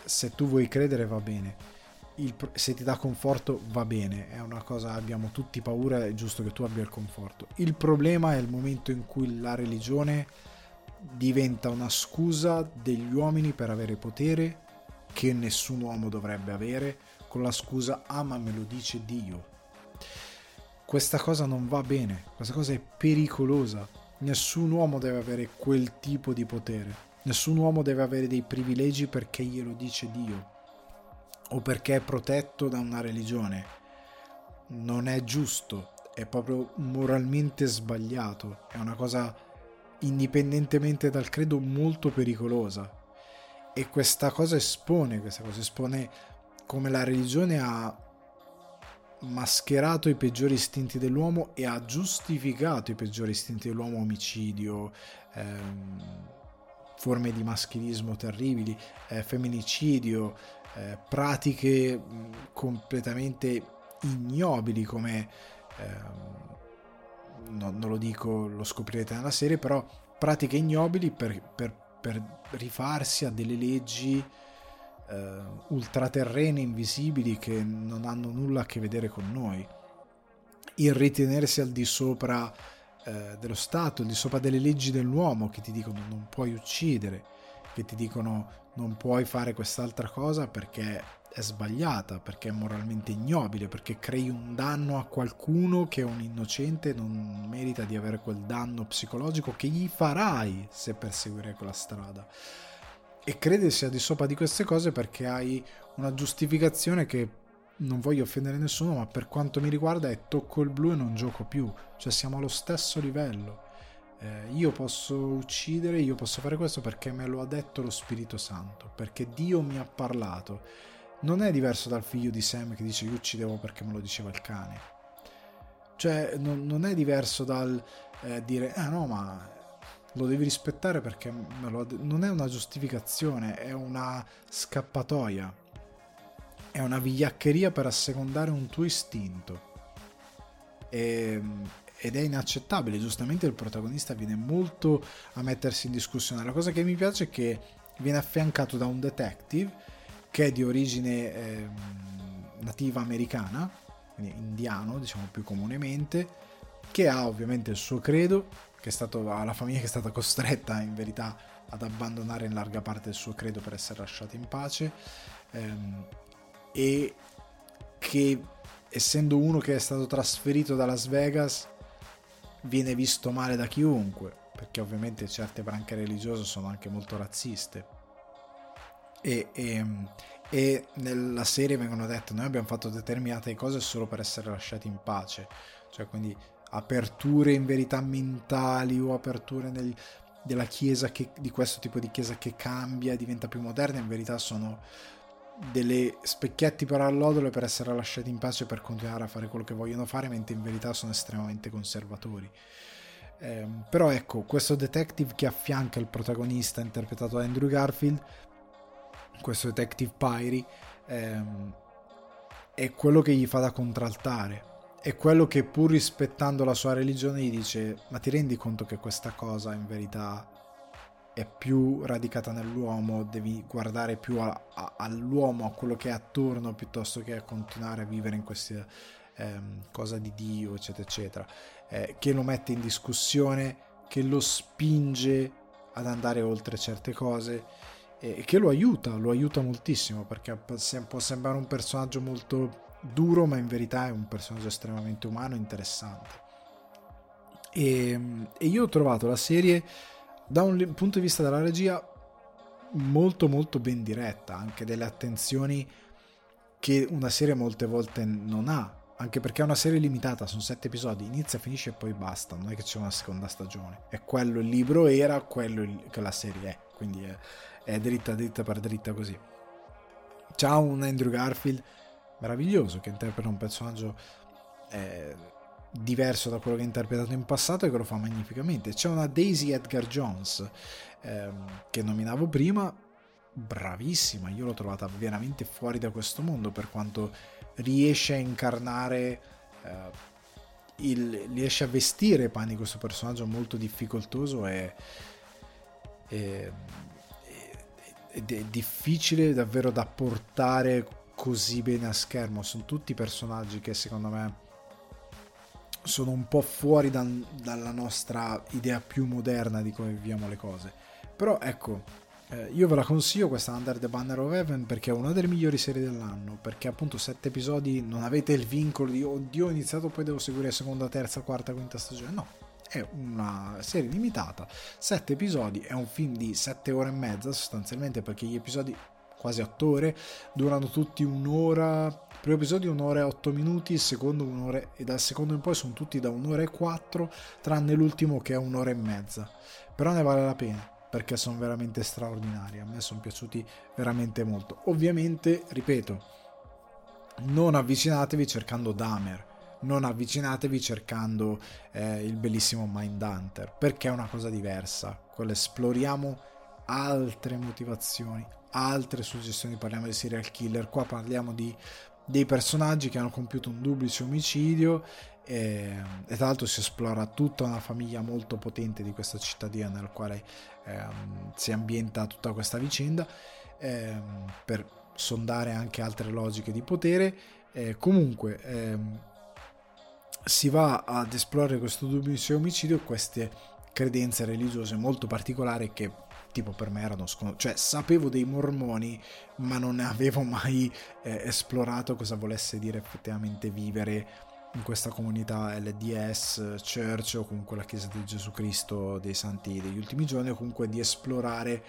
se tu vuoi credere, va bene. Il, se ti dà conforto, va bene. È una cosa, abbiamo tutti paura, è giusto che tu abbia il conforto. Il problema è il momento in cui la religione diventa una scusa degli uomini per avere potere che nessun uomo dovrebbe avere, con la scusa: Ah, me lo dice Dio questa cosa non va bene, questa cosa è pericolosa. Nessun uomo deve avere quel tipo di potere. Nessun uomo deve avere dei privilegi perché glielo dice Dio o perché è protetto da una religione. Non è giusto, è proprio moralmente sbagliato, è una cosa indipendentemente dal credo molto pericolosa. E questa cosa espone, questa cosa espone come la religione ha mascherato i peggiori istinti dell'uomo e ha giustificato i peggiori istinti dell'uomo, omicidio, ehm, forme di maschilismo terribili, eh, femminicidio, eh, pratiche completamente ignobili come, ehm, no, non lo dico, lo scoprirete nella serie, però pratiche ignobili per, per, per rifarsi a delle leggi uh, ultraterrene invisibili che non hanno nulla a che vedere con noi. Il ritenersi al di sopra uh, dello Stato, al di sopra delle leggi dell'uomo che ti dicono non puoi uccidere, che ti dicono non puoi fare quest'altra cosa perché è sbagliata, perché è moralmente ignobile, perché crei un danno a qualcuno che è un innocente e non merita di avere quel danno psicologico che gli farai se perseguirai quella strada e crede sia di sopra di queste cose perché hai una giustificazione che non voglio offendere nessuno, ma per quanto mi riguarda è tocco il blu e non gioco più, cioè siamo allo stesso livello. Eh, io posso uccidere, io posso fare questo perché me lo ha detto lo Spirito Santo, perché Dio mi ha parlato. Non è diverso dal figlio di Sam che dice io uccidevo perché me lo diceva il cane. Cioè, non, non è diverso dal eh, dire, ah no, ma lo devi rispettare perché lo, non è una giustificazione, è una scappatoia, è una vigliaccheria per assecondare un tuo istinto. E, ed è inaccettabile, giustamente il protagonista viene molto a mettersi in discussione. La cosa che mi piace è che viene affiancato da un detective che è di origine eh, nativa americana, quindi indiano diciamo più comunemente, che ha ovviamente il suo credo, che è stato, la famiglia che è stata costretta in verità ad abbandonare in larga parte il suo credo per essere lasciata in pace ehm, e che essendo uno che è stato trasferito da Las Vegas viene visto male da chiunque perché ovviamente certe branche religiose sono anche molto razziste. E, e, e nella serie vengono dette noi abbiamo fatto determinate cose solo per essere lasciati in pace. Cioè quindi aperture in verità mentali o aperture nel, della chiesa che, di questo tipo di chiesa che cambia, diventa più moderna, in verità sono delle specchietti per allodole per essere lasciati in pace per continuare a fare quello che vogliono fare, mentre in verità sono estremamente conservatori. Eh, però ecco, questo detective che affianca il protagonista interpretato da Andrew Garfield, questo detective Pyrie, ehm, è quello che gli fa da contraltare è quello che pur rispettando la sua religione gli dice ma ti rendi conto che questa cosa in verità è più radicata nell'uomo, devi guardare più a, a, all'uomo, a quello che è attorno, piuttosto che a continuare a vivere in queste ehm, cose di Dio, eccetera, eccetera, eh, che lo mette in discussione, che lo spinge ad andare oltre certe cose e che lo aiuta, lo aiuta moltissimo perché può sembrare un personaggio molto duro, ma in verità è un personaggio estremamente umano e interessante. E, e io ho trovato la serie da un punto di vista della regia molto molto ben diretta, anche delle attenzioni che una serie molte volte non ha, anche perché è una serie limitata, sono sette episodi, inizia, finisce e poi basta, non è che c'è una seconda stagione, è quello il libro era, quello che la serie è, quindi è, è dritta dritta per dritta così. Ciao un Andrew Garfield meraviglioso che interpreta un personaggio eh, diverso da quello che ha interpretato in passato e che lo fa magnificamente. C'è una Daisy Edgar Jones ehm, che nominavo prima, bravissima, io l'ho trovata veramente fuori da questo mondo per quanto riesce a incarnare, eh, il, riesce a vestire panni questo personaggio molto difficoltoso e, e, ed è difficile davvero da portare così bene a schermo. Sono tutti personaggi che secondo me sono un po' fuori da, dalla nostra idea più moderna di come viviamo le cose. Però ecco, eh, io ve la consiglio questa Under the Banner of Heaven perché è una delle migliori serie dell'anno, perché appunto sette episodi non avete il vincolo di oddio ho iniziato poi devo seguire seconda, terza, quarta, quinta stagione, no. È una serie limitata, sette episodi, è un film di sette ore e mezza sostanzialmente perché gli episodi quasi otto ore durano tutti un'ora primo episodio un'ora e otto minuti il secondo un'ora e dal secondo in poi sono tutti da un'ora e quattro tranne l'ultimo che è un'ora e mezza però ne vale la pena perché sono veramente straordinari. A me sono piaciuti veramente molto. Ovviamente, ripeto, non avvicinatevi cercando Damer, non avvicinatevi cercando eh, il bellissimo Mindhunter, perché è una cosa diversa. Quello esploriamo altre motivazioni, altre suggestioni. Parliamo di serial killer, qua parliamo di dei personaggi che hanno compiuto un duplice omicidio e, e, tra l'altro si esplora tutta una famiglia molto potente di questa cittadina nel quale ehm, si ambienta tutta questa vicenda ehm, per sondare anche altre logiche di potere. Eh, comunque ehm, si va ad esplorare questo duplice omicidio queste credenze religiose molto particolari che tipo per me erano sconosciute, cioè sapevo dei mormoni ma non avevo mai eh, esplorato cosa volesse dire effettivamente vivere in questa comunità LDS Church o comunque la Chiesa di Gesù Cristo dei Santi degli ultimi giorni o comunque di esplorare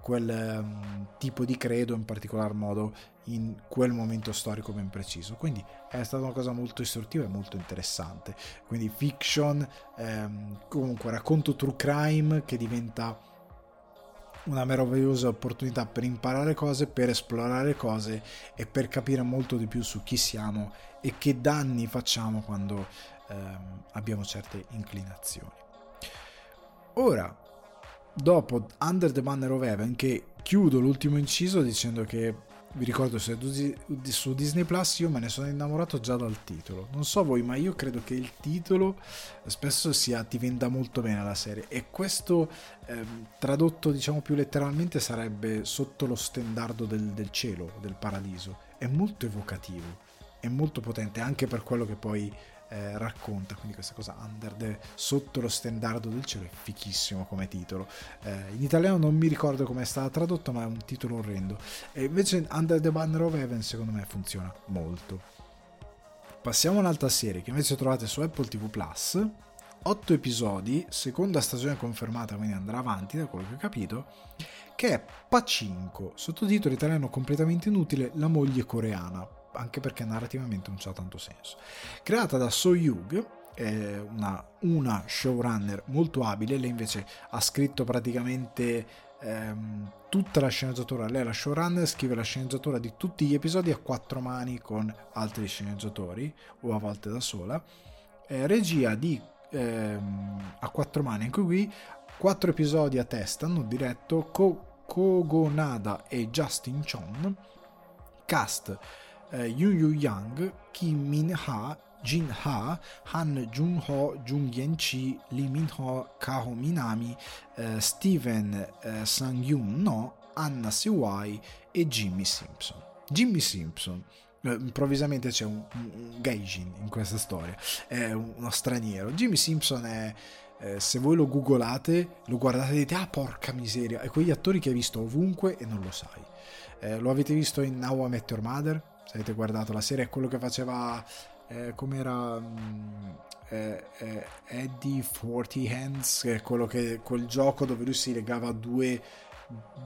quel um, tipo di credo in particolar modo in quel momento storico ben preciso. Quindi è stata una cosa molto istruttiva e molto interessante. Quindi fiction ehm, comunque racconto true crime che diventa una meravigliosa opportunità per imparare cose, per esplorare cose e per capire molto di più su chi siamo e che danni facciamo quando ehm, abbiamo certe inclinazioni. Ora, dopo Under the Banner of Heaven, che chiudo l'ultimo inciso dicendo che vi ricordo se su Disney Plus io me ne sono innamorato già dal titolo. Non so voi ma io credo che il titolo spesso sia ti venda molto bene la serie. E questo ehm, tradotto diciamo più letteralmente sarebbe sotto lo stendardo del, del cielo del paradiso. È molto evocativo è molto potente anche per quello che poi eh, racconta, quindi questa cosa under the, sotto lo stendardo del cielo è fichissimo come titolo. Eh, in italiano non mi ricordo come è stato tradotto, ma è un titolo orrendo. E invece Under the Banner of Heaven secondo me funziona molto. Passiamo a un'altra serie che invece trovate su Apple TV Plus. 8 episodi, seconda stagione confermata, quindi andrà avanti da quello che ho capito, che è Pacinco, sottotitolo italiano completamente inutile, la moglie coreana anche perché narrativamente non c'ha tanto senso. Creata da So Yug, una, una, showrunner molto abile, lei invece ha scritto praticamente ehm, tutta la sceneggiatura, lei è la showrunner, scrive la sceneggiatura di tutti gli episodi a quattro mani con altri sceneggiatori o a volte da sola, eh, regia di ehm, a quattro mani, anche qui quattro episodi a testa hanno diretto Ko- Kogonada e Justin Chon, cast eh, Yu Yu Yang, Kim Min Ha, Jin Ha, Han Jun Ho, Jung Yen Chi, Lee Min Ho, Kaho Minami, eh, Steven eh, Sang Yun No, Anna Sewai e Jimmy Simpson. Jimmy Simpson eh, improvvisamente c'è un, un gaijin in questa storia, è uno straniero. Jimmy Simpson è, eh, se voi lo googolate, lo guardate e dite, ah porca miseria, è quegli attori che hai visto ovunque e non lo sai. Eh, lo avete visto in Now I Met Your Mother? Se avete guardato la serie, è quello che faceva, eh, come mm, eh, eh, Eddie Forty Hands, che è quello che, quel gioco dove lui si legava due,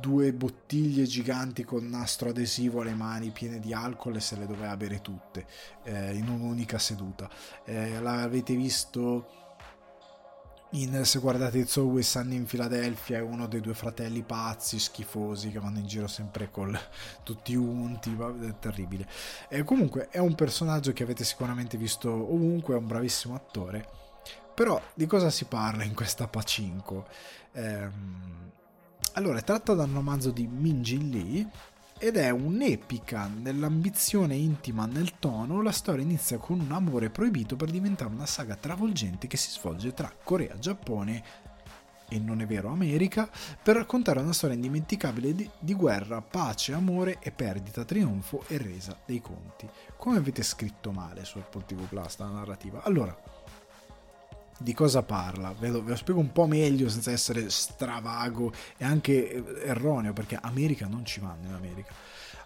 due bottiglie giganti con nastro adesivo alle mani piene di alcol e se le doveva bere tutte eh, in un'unica seduta. Eh, l'avete visto in, se guardate It's Always Sunny in Philadelphia è uno dei due fratelli pazzi, schifosi, che vanno in giro sempre con tutti unti, è terribile. E comunque è un personaggio che avete sicuramente visto ovunque, è un bravissimo attore. Però di cosa si parla in questa Pacinco? Eh, Allora, è tratta dal romanzo di Min Jin Lee ed è un'epica nell'ambizione intima nel tono, la storia inizia con un amore proibito per diventare una saga travolgente che si svolge tra Corea, Giappone e non è vero America, per raccontare una storia indimenticabile di, di, guerra, pace, amore e perdita, trionfo e resa dei conti. Come avete scritto male su Apple TV Plus la narrativa? Allora, di cosa parla? Ve lo, ve lo, spiego un po' meglio senza essere stravago e anche erroneo, perché America non ci vanno in America.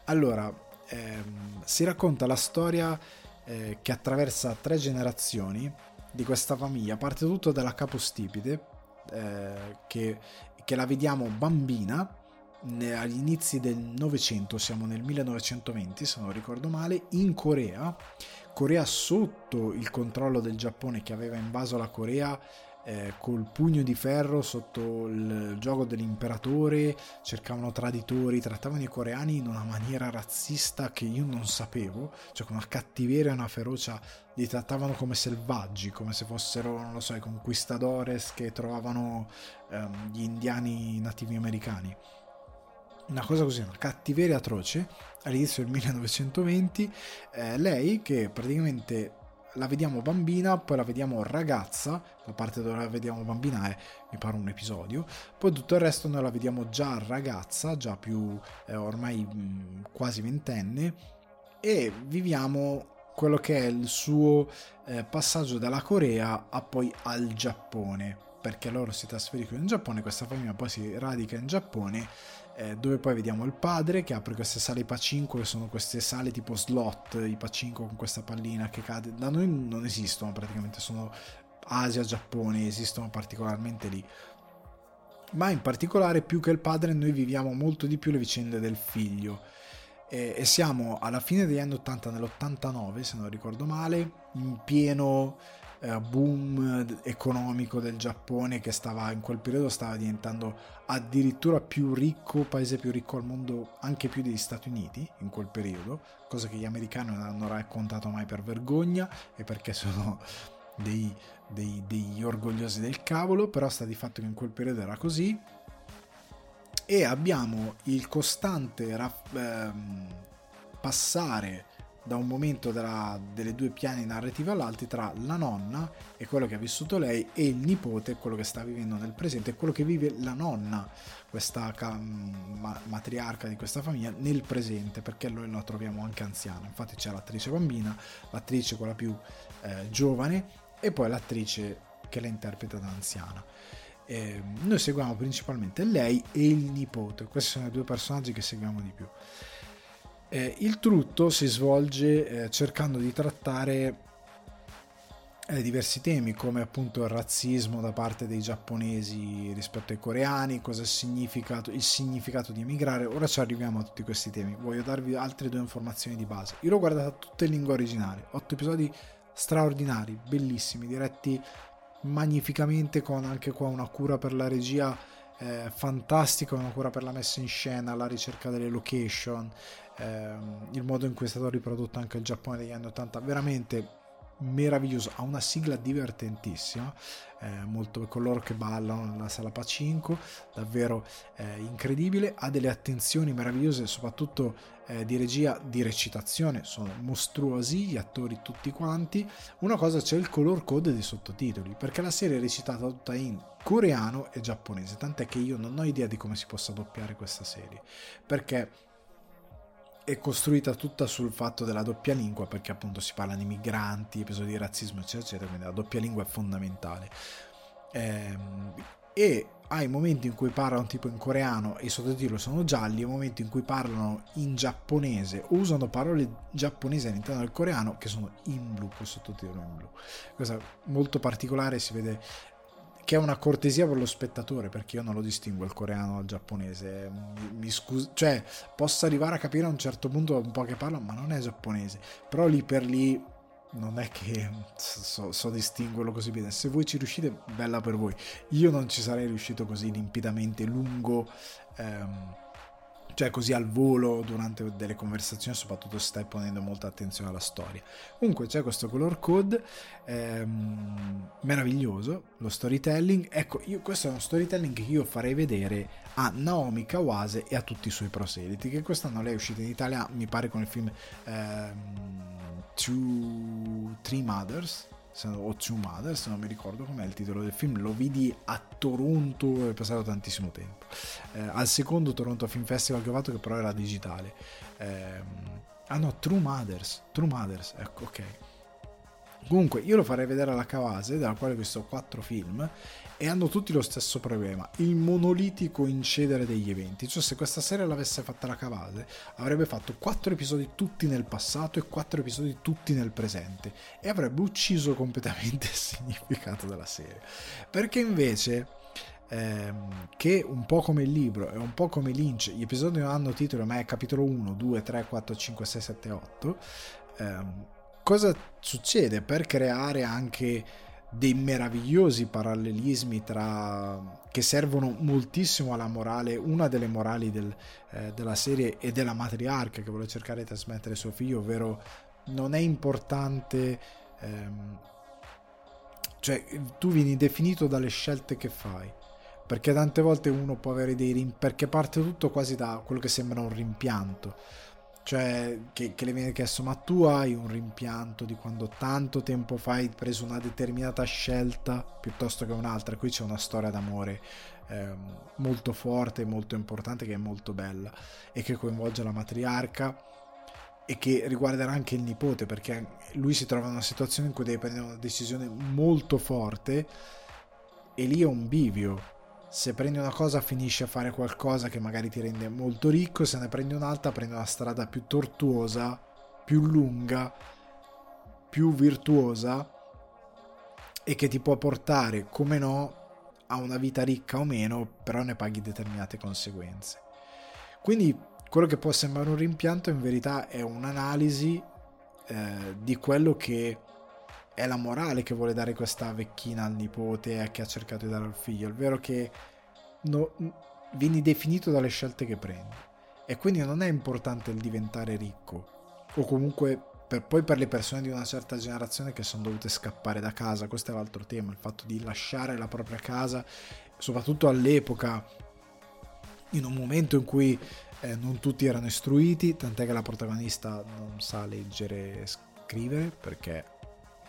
Allora, ehm, si racconta la storia eh, che attraversa tre generazioni di questa famiglia. Parte tutto dalla capostipite, eh, che, che, la vediamo bambina agli inizi del Novecento, siamo nel 1920 se non ricordo male, in Corea, Corea sotto il controllo del Giappone che aveva invaso la Corea eh, col pugno di ferro sotto il gioco dell'imperatore, cercavano traditori, trattavano i coreani in una maniera razzista che io non sapevo, cioè con una cattiveria e una ferocia, li trattavano come selvaggi, come se fossero, non lo so, i conquistadores che trovavano ehm, gli indiani nativi americani. Una cosa così, una cattiveria atroce all'inizio del 1920. Eh, lei che praticamente la vediamo bambina, poi la vediamo ragazza, la parte dove la vediamo bambina è, mi pare, un episodio, poi tutto il resto noi la vediamo già ragazza, già più eh, ormai mh, quasi ventenne, e viviamo quello che è il suo eh, passaggio dalla Corea a poi al Giappone, perché loro si trasferiscono in Giappone, questa famiglia poi si radica in Giappone eh, dove poi vediamo il padre che apre queste sale pacinco che sono queste sale tipo slot, i pacinco con questa pallina che cade. Da noi non esistono praticamente, sono Asia, Giappone, esistono particolarmente lì. Ma in particolare più che il padre noi viviamo molto di più le vicende del figlio. E, e siamo alla fine degli anni 80, nell'89 se non ricordo male, in pieno eh, boom economico del Giappone che stava in quel periodo stava diventando addirittura più ricco, paese più ricco al mondo, anche più degli Stati Uniti in quel periodo, cosa che gli americani non hanno raccontato mai per vergogna e perché sono dei, dei, degli orgogliosi del cavolo, però sta di fatto che in quel periodo era così. E abbiamo il costante raff- ehm, passare da un momento della, delle due piani narrative all'altro tra la nonna e quello che ha vissuto lei e il nipote, quello che sta vivendo nel presente e quello che vive la nonna, questa ma, matriarca di questa famiglia, nel presente, perché noi la troviamo anche anziana. Infatti c'è l'attrice bambina, l'attrice quella più eh, giovane e poi l'attrice che la interpreta da anziana. Eh, noi seguiamo principalmente lei e il nipote, questi sono i due personaggi che seguiamo di più. Eh, il tutto si svolge eh, cercando di trattare eh, diversi temi come appunto il razzismo da parte dei giapponesi rispetto ai coreani, cosa significa il significato di emigrare. Ora ci arriviamo a tutti questi temi. Voglio darvi altre due informazioni di base. Io l'ho guardata tutta in lingua originale, otto episodi straordinari, bellissimi, diretti magnificamente con anche qua una cura per la regia eh, fantastica, una cura per la messa in scena, la ricerca delle location, ehm, il modo in cui è stato riprodotto anche il Giappone degli anni 80, veramente meraviglioso, ha una sigla divertentissima, eh, molto con loro che ballano nella sala Pacinco, davvero eh, incredibile, ha delle attenzioni meravigliose, soprattutto eh, di regia, di recitazione, sono mostruosi gli attori tutti quanti. Una cosa c'è il color code dei sottotitoli, perché la serie è recitata tutta in coreano e giapponese, tant'è che io non ho idea di come si possa doppiare questa serie, perché è costruita tutta sul fatto della doppia lingua, perché appunto si parla di migranti, episodi di razzismo, eccetera, eccetera, quindi la doppia lingua è fondamentale. Ehm, e hai momenti in cui parlano tipo in coreano e i sottotitoli sono gialli, e momenti in cui parlano in giapponese o usano parole giapponesi all'interno del coreano che sono in blu, con sottotitolo in blu. Cosa molto particolare si vede che è una cortesia per lo spettatore perché io non lo distingo il coreano dal giapponese mi, mi scuso, cioè posso arrivare a capire a un certo punto un po' che parla ma non è giapponese. Però lì per lì non è che so, so distinguerlo così bene. Se voi ci riuscite bella per voi. Io non ci sarei riuscito così limpidamente lungo ehm, cioè così al volo durante delle conversazioni, soprattutto se stai ponendo molta attenzione alla storia. Comunque c'è questo color code ehm, meraviglioso, lo storytelling. Ecco, io, questo è uno storytelling che io farei vedere a Naomi Kawase e a tutti i suoi proseliti, che quest'anno lei è uscita in Italia, mi pare con il film ehm, Two, Three Mothers, o Two Mothers, non mi ricordo com'è il titolo del film, lo vidi a Toronto, è passato tantissimo tempo, eh, al secondo Toronto Film Festival che ho fatto che però era digitale. Eh, ah no, True Mothers, True Mothers, ecco, ok. Comunque, io lo farei vedere alla Cavase, dalla quale ho visto quattro film, e hanno tutti lo stesso problema, il monolitico incedere degli eventi. Cioè, se questa serie l'avesse fatta la Cavase, avrebbe fatto quattro episodi tutti nel passato e quattro episodi tutti nel presente, e avrebbe ucciso completamente il significato della serie. Perché invece ehm, che un po' come il libro e un po' come Lynch, gli episodi non hanno titolo, ma è capitolo 1, 2, 3, 4, 5, 6, 7, 8. Ehm, cosa succede per creare anche dei meravigliosi parallelismi tra che servono moltissimo alla morale, una delle morali del, eh, della serie e della matriarca che vuole cercare di trasmettere suo figlio, ovvero non è importante ehm, cioè tu vieni definito dalle scelte che fai perché tante volte uno può avere dei rim- perché parte tutto quasi da quello che sembra un rimpianto cioè che, che, le viene chiesto ma tu hai un rimpianto di quando tanto tempo fa hai preso una determinata scelta piuttosto che un'altra? Qui c'è una storia d'amore eh, molto forte molto importante che è molto bella e che coinvolge la matriarca e che riguarderà anche il nipote perché lui si trova in una situazione in cui deve prendere una decisione molto forte e lì è un bivio se prendi una cosa finisci a fare qualcosa che magari ti rende molto ricco, se ne prendi un'altra prendi una strada più tortuosa, più lunga, più virtuosa e che ti può portare, come no, a una vita ricca o meno, però ne paghi determinate conseguenze. Quindi quello che può sembrare un rimpianto in verità è un'analisi eh, di quello che è la morale che vuole dare questa vecchina al nipote e che ha cercato di dare al figlio, ovvero che no, vieni definito dalle scelte che prendi e quindi non è importante il diventare ricco o comunque per, poi per le persone di una certa generazione che sono dovute scappare da casa, questo è l'altro tema, il fatto di lasciare la propria casa, soprattutto all'epoca, in un momento in cui eh, non tutti erano istruiti, tant'è che la protagonista non sa leggere e scrivere perché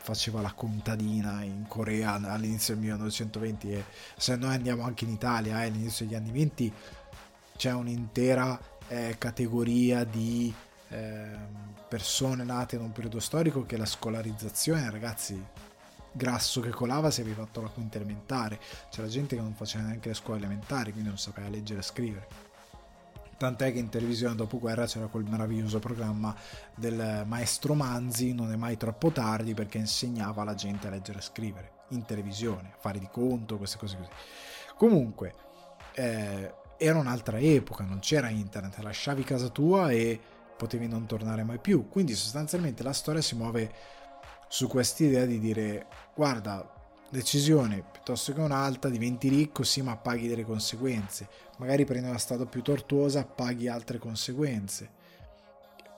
faceva la contadina in Corea all'inizio del 1920 e se noi andiamo anche in Italia eh, all'inizio degli anni 20 c'è un'intera eh, categoria di eh, persone nate in un periodo storico che la scolarizzazione ragazzi grasso che colava se avevi fatto la quinta elementare. C'era gente che non faceva neanche le scuole elementari quindi non sapeva leggere e scrivere tant'è che in televisione dopo guerra c'era quel meraviglioso programma del maestro Manzi, non è mai troppo tardi perché insegnava alla gente a leggere e scrivere, in televisione, fare di conto, queste cose così. Comunque, eh, era un'altra epoca, non c'era internet, lasciavi casa tua e potevi non tornare mai più, quindi sostanzialmente la storia si muove su quest'idea di dire guarda decisione piuttosto che un'altra, diventi ricco, sì, ma paghi delle conseguenze. Magari prendi una strada più tortuosa, paghi altre conseguenze.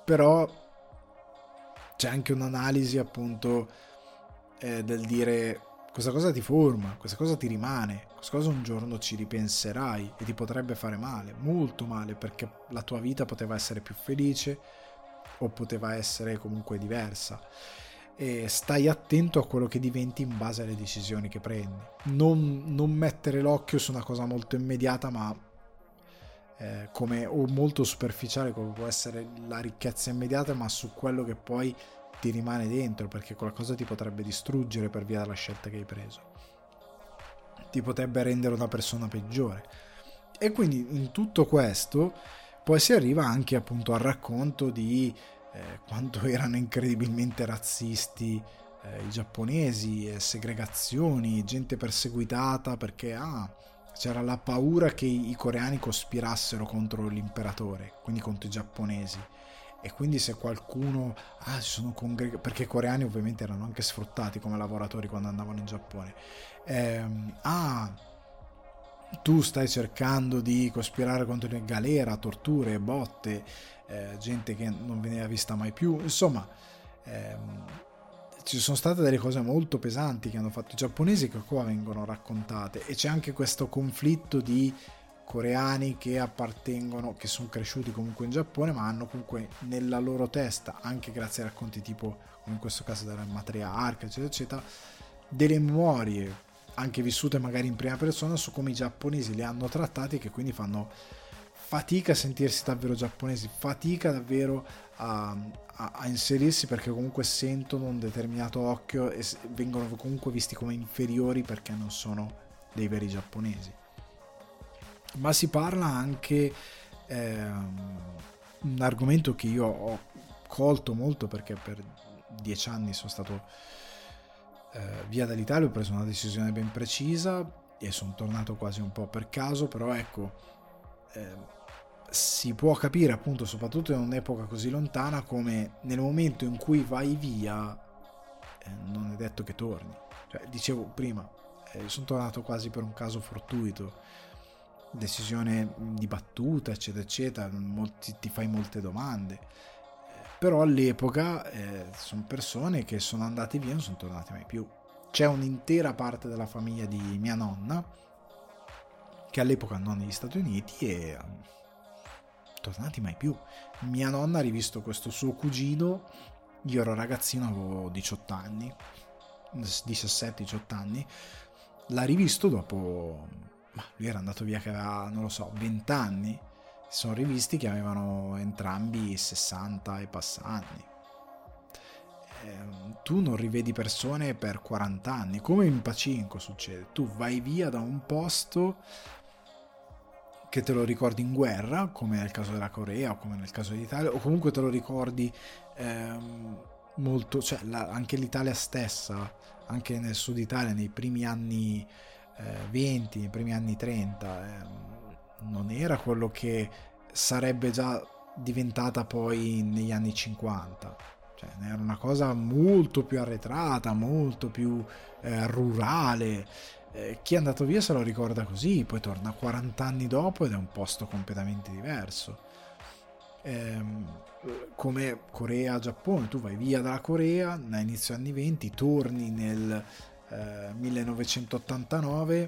Però c'è anche un'analisi appunto eh, del dire questa cosa ti forma, questa cosa ti rimane, questa cosa un giorno ci ripenserai e ti potrebbe fare male, molto male, perché la tua vita poteva essere più felice o poteva essere comunque diversa e stai attento a quello che diventi in base alle decisioni che prendi. Non, non mettere l'occhio su una cosa molto immediata, ma eh, come, o molto superficiale, come può essere la ricchezza immediata, ma su quello che poi ti rimane dentro, perché qualcosa ti potrebbe distruggere per via della scelta che hai preso. Ti potrebbe rendere una persona peggiore. E quindi in tutto questo poi si arriva anche appunto al racconto di eh, quanto erano incredibilmente razzisti eh, i giapponesi, eh, segregazioni, gente perseguitata perché ah, c'era la paura che i coreani cospirassero contro l'imperatore, quindi contro i giapponesi. E quindi se qualcuno, ah, si sono congregati, perché i coreani ovviamente erano anche sfruttati come lavoratori quando andavano in Giappone. Eh, ah, tu stai cercando di cospirare contro le galera, torture, botte, eh, gente che non veniva vista mai più, insomma ehm, ci sono state delle cose molto pesanti che hanno fatto i giapponesi che qua vengono raccontate. E c'è anche questo conflitto di coreani che appartengono, che sono cresciuti comunque in Giappone, ma hanno comunque nella loro testa, anche grazie a racconti tipo, come in questo caso della matriarca, eccetera, eccetera, delle memorie, anche vissute magari in prima persona, su come i giapponesi li hanno trattati, che quindi fanno fatica a sentirsi davvero giapponesi, fatica davvero a, a, a inserirsi perché comunque sentono un determinato occhio e vengono comunque visti come inferiori perché non sono dei veri giapponesi. Ma si parla anche eh, un argomento che io ho colto molto perché per dieci anni sono stato eh, via dall'Italia, ho preso una decisione ben precisa e sono tornato quasi un po' per caso, però ecco, eh, si può capire appunto soprattutto in un'epoca così lontana come nel momento in cui vai via eh, non è detto che torni. Cioè, dicevo prima, eh, sono tornato quasi per un caso fortuito decisione dibattuta, eccetera, eccetera, molti, ti fai molte domande. Però all'epoca eh, sono persone che sono andate via e non sono tornate mai più. C'è un'intera parte della famiglia di mia nonna che all'epoca andò negli Stati Uniti e tornati mai più. Mia nonna ha rivisto questo suo cugino, io ero ragazzino, avevo 18 anni, 17-18 anni, l'ha rivisto dopo ma lui era andato via che aveva, non lo so, 20 anni. Si sono rivisti che avevano entrambi 60 e passanni. Eh, tu non rivedi persone per 40 anni, come in Pacinco succede. Tu vai via da un posto che te lo ricordi in guerra, come nel caso della Corea o come nel caso dell'Italia, o comunque te lo ricordi ehm, molto, cioè la, anche l'Italia stessa, anche nel sud Italia, nei primi anni eh, 20, nei primi anni 30, eh, non era quello che sarebbe già diventata poi negli anni 50. Cioè, era una cosa molto più arretrata, molto più eh, rurale. Eh, chi è andato via se lo ricorda così, poi torna 40 anni dopo ed è un posto completamente diverso. Ehm, come Corea, Giappone, tu vai via dalla Corea, a inizio anni 20, torni nel 1989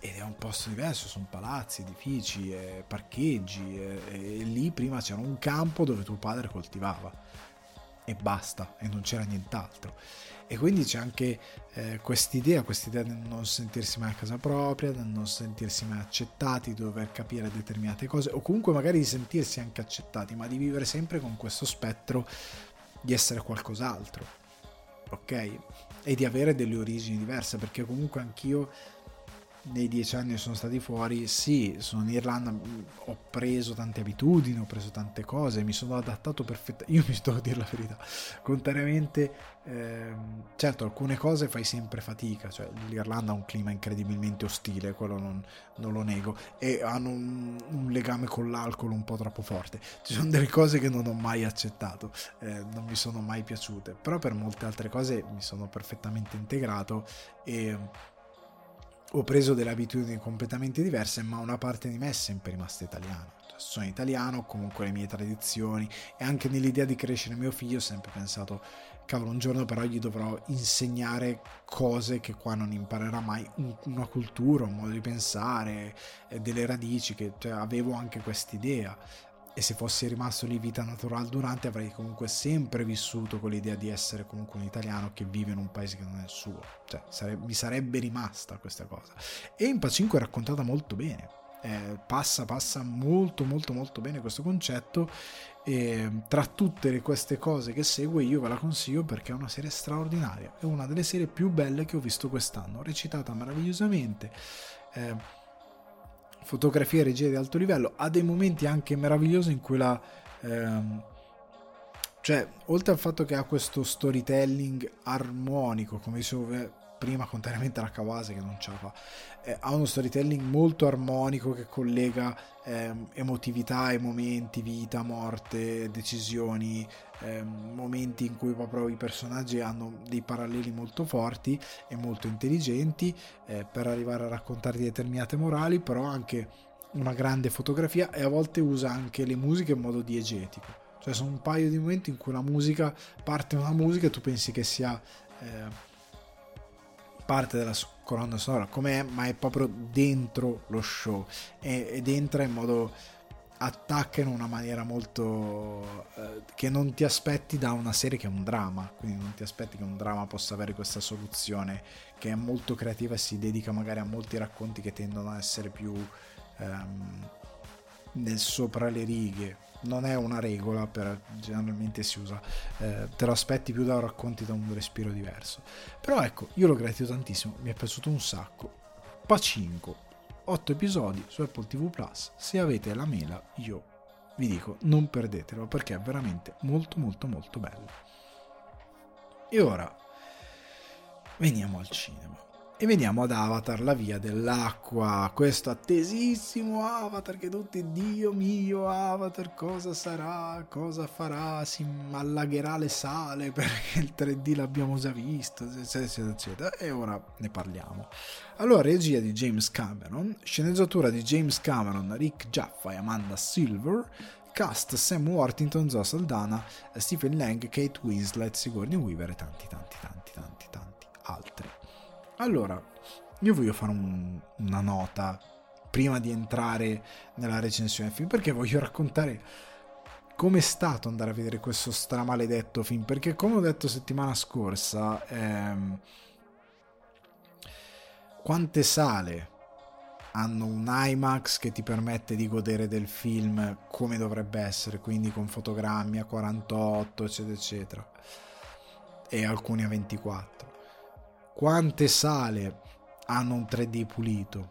eh, ed è un posto diverso, sono palazzi, edifici, eh, parcheggi e, e lì prima c'era un campo dove tuo padre coltivava e basta e non c'era nient'altro e quindi c'è anche eh, quest'idea, quest'idea di non sentirsi mai a casa propria, di non sentirsi mai accettati, di dover capire determinate cose o comunque magari di sentirsi anche accettati ma di vivere sempre con questo spettro di essere qualcos'altro ok? E di avere delle origini diverse, perché comunque anch'io nei dieci anni che sono stati fuori, sì, sono in Irlanda, ho preso tante abitudini, ho preso tante cose, mi sono adattato perfettamente, io mi sto a dire la verità, contrariamente, ehm, certo alcune cose fai sempre fatica, cioè l'Irlanda ha un clima incredibilmente ostile, quello non, non lo nego, e hanno un, un, legame con l'alcol un po' troppo forte, ci sono delle cose che non ho mai accettato, eh, non mi sono mai piaciute, però per molte altre cose mi sono perfettamente integrato e ho preso delle abitudini completamente diverse, ma una parte di me è sempre rimasta italiana. Cioè, sono italiano, comunque le mie tradizioni e anche nell'idea di crescere mio figlio ho sempre pensato, cavolo, un giorno però gli dovrò insegnare cose che qua non imparerà mai, una cultura, un modo di pensare, delle radici, che cioè, avevo anche quest'idea e se fossi rimasto lì vita naturale durante avrei comunque sempre vissuto con l'idea di essere comunque un italiano che vive in un paese che non è il suo. Cioè sarebbe, mi sarebbe rimasta questa cosa. E in Pacinco è raccontata molto bene. Eh, passa passa molto molto molto bene questo concetto. E tra tutte queste cose che segue io ve la consiglio perché è una serie straordinaria. È una delle serie più belle che ho visto quest'anno recitata meravigliosamente. Eh, fotografia e regia di alto livello, ha dei momenti anche meravigliosi in cui la... Ehm, cioè, oltre al fatto che ha questo storytelling armonico, come dicevo, prima contrariamente alla Kawase che non ce la fa. Eh, ha uno storytelling molto armonico che collega eh, emotività ai momenti, vita, morte, decisioni, eh, momenti in cui proprio i personaggi hanno dei paralleli molto forti e molto intelligenti eh, per arrivare a raccontare determinate morali, però anche una grande fotografia e a volte usa anche le musiche in modo diegetico. Cioè sono un paio di momenti in cui la musica parte una musica e tu pensi che sia eh, parte della colonna sonora com'è, ma è proprio dentro lo show. Ed entra in modo attacca in una maniera molto eh, che non ti aspetti da una serie che è un dramma. Quindi non ti aspetti che un dramma possa avere questa soluzione che è molto creativa e si dedica magari a molti racconti che tendono a essere più ehm, nel sopra le righe non è una regola per generalmente si usa eh, te lo aspetti più da racconti da un respiro diverso però ecco io l'ho gradito tantissimo mi è piaciuto un sacco Pacinco 8 episodi su Apple TV Plus. Se avete la mela, io vi dico non perdetelo perché è veramente molto molto molto bello. E ora veniamo al cinema. E veniamo ad Avatar, la via dell'acqua, questo attesissimo Avatar che tutti, Dio mio Avatar, cosa sarà, cosa farà, si allagherà le sale perché il 3D l'abbiamo già visto, eccetera, eccetera. E ora ne parliamo. Allora, regia di James Cameron, sceneggiatura di James Cameron, Rick Jaffa e Amanda Silver, cast Sam Worthington, Zoe Saldana, Stephen Lang, Kate Winslet, Sigourney Weaver e tanti, tanti, tanti, tanti, tanti altri. Allora, io voglio fare un, una nota prima di entrare nella recensione del film perché voglio raccontare com'è stato andare a vedere questo stramaledetto film perché come ho detto settimana scorsa ehm, quante sale hanno un IMAX che ti permette di godere del film come dovrebbe essere quindi con fotogrammi a 48 eccetera eccetera e alcuni a 24 quante sale hanno un 3D pulito?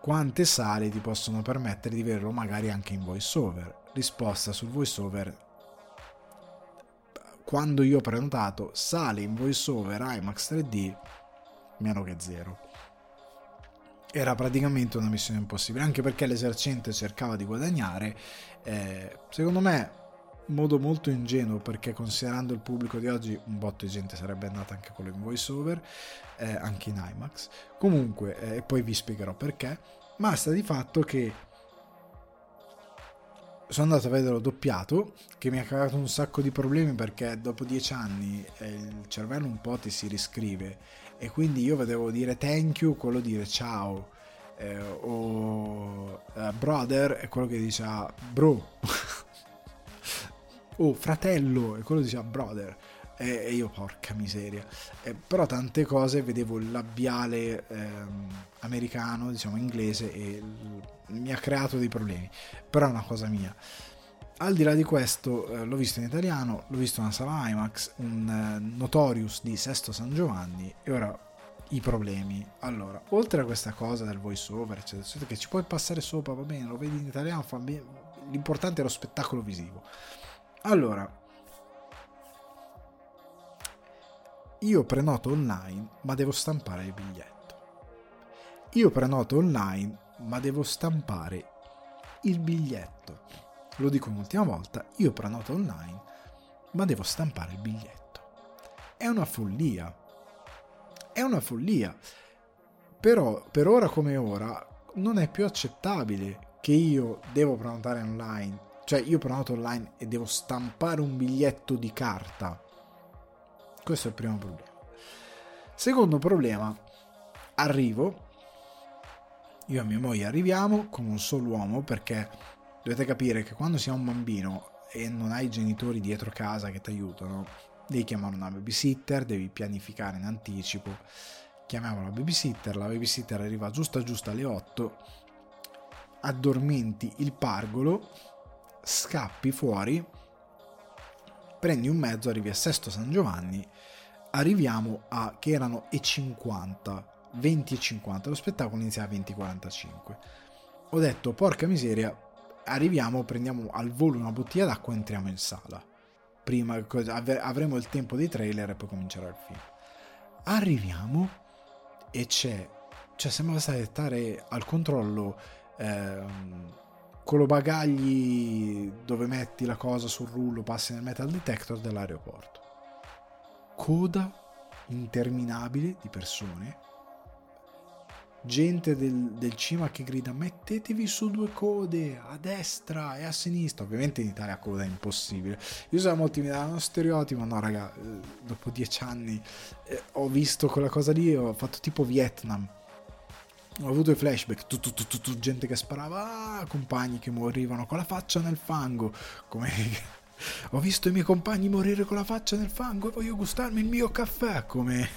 Quante sale ti possono permettere di vederlo magari anche in voiceover? Risposta sul voiceover. Quando io ho prenotato sale in voiceover IMAX 3D, meno che zero. Era praticamente una missione impossibile, anche perché l'esercente cercava di guadagnare. Eh, secondo me modo molto ingenuo perché considerando il pubblico di oggi un botto di gente sarebbe andata anche con le voice over eh, anche in IMAX. Comunque eh, e poi vi spiegherò perché ma sta di fatto che sono andato a vederlo doppiato che mi ha cagato un sacco di problemi perché dopo dieci anni eh, il cervello un po' ti si riscrive. E quindi io vedevo dire thank you quello dire ciao eh, o uh, brother è quello che dice ah, bro oh fratello, e quello diceva brother. E io, porca miseria. Eh, però tante cose vedevo il labiale ehm, americano, diciamo inglese, e mi ha creato dei problemi. Però è una cosa mia. Al di là di questo, eh, l'ho visto in italiano, l'ho visto in una sala IMAX, un eh, Notorious di Sesto San Giovanni, e ora i problemi. Allora, oltre a questa cosa del voice over, eccetera, eccetera, che ci puoi passare sopra, va bene, lo vedi in italiano, fa bene, l'importante è lo spettacolo visivo. Allora, io prenoto online, ma devo stampare il biglietto. Io prenoto online, ma devo stampare il biglietto. Lo dico un'ultima volta, io prenoto online, ma devo stampare il biglietto. È una follia. È una follia. Però per ora come ora non è più accettabile che io devo prenotare online cioè io prenoto online e devo stampare un biglietto di carta. Questo è il primo problema. Secondo problema, arrivo, io e mia moglie arriviamo come un solo uomo perché dovete capire che quando si ha un bambino e non hai genitori dietro casa che ti aiutano, devi chiamare una babysitter, devi pianificare in anticipo. Chiamiamo la babysitter, la babysitter arriva giusta giusta alle 8, addormenti il pargolo scappi fuori, prendi un mezzo, arrivi a Sesto San Giovanni, arriviamo a che erano e 50, 20 e 50, lo spettacolo inizia a 20 e 45. Ho detto, porca miseria, arriviamo, prendiamo al volo una bottiglia d'acqua e entriamo in sala. Prima avremo il tempo dei trailer e poi comincerà il film. arriviamo e c'è, cioè sembra stare al controllo con lo bagagli dove metti la cosa sul rullo, passi nel metal detector dell'aeroporto. Coda interminabile di persone. Gente del, del cima che grida mettetevi su due code a destra e a sinistra. Ovviamente in Italia coda è impossibile. Io sono molto mi uno stereotipo no raga eh, dopo dieci anni eh, ho visto quella cosa lì ho fatto tipo Vietnam ho avuto i flashback, tu, tu, tu, gente che sparava, ah, compagni che morivano con la faccia nel fango, come... ho visto i miei compagni morire con la faccia nel fango e voglio gustarmi il mio caffè, come...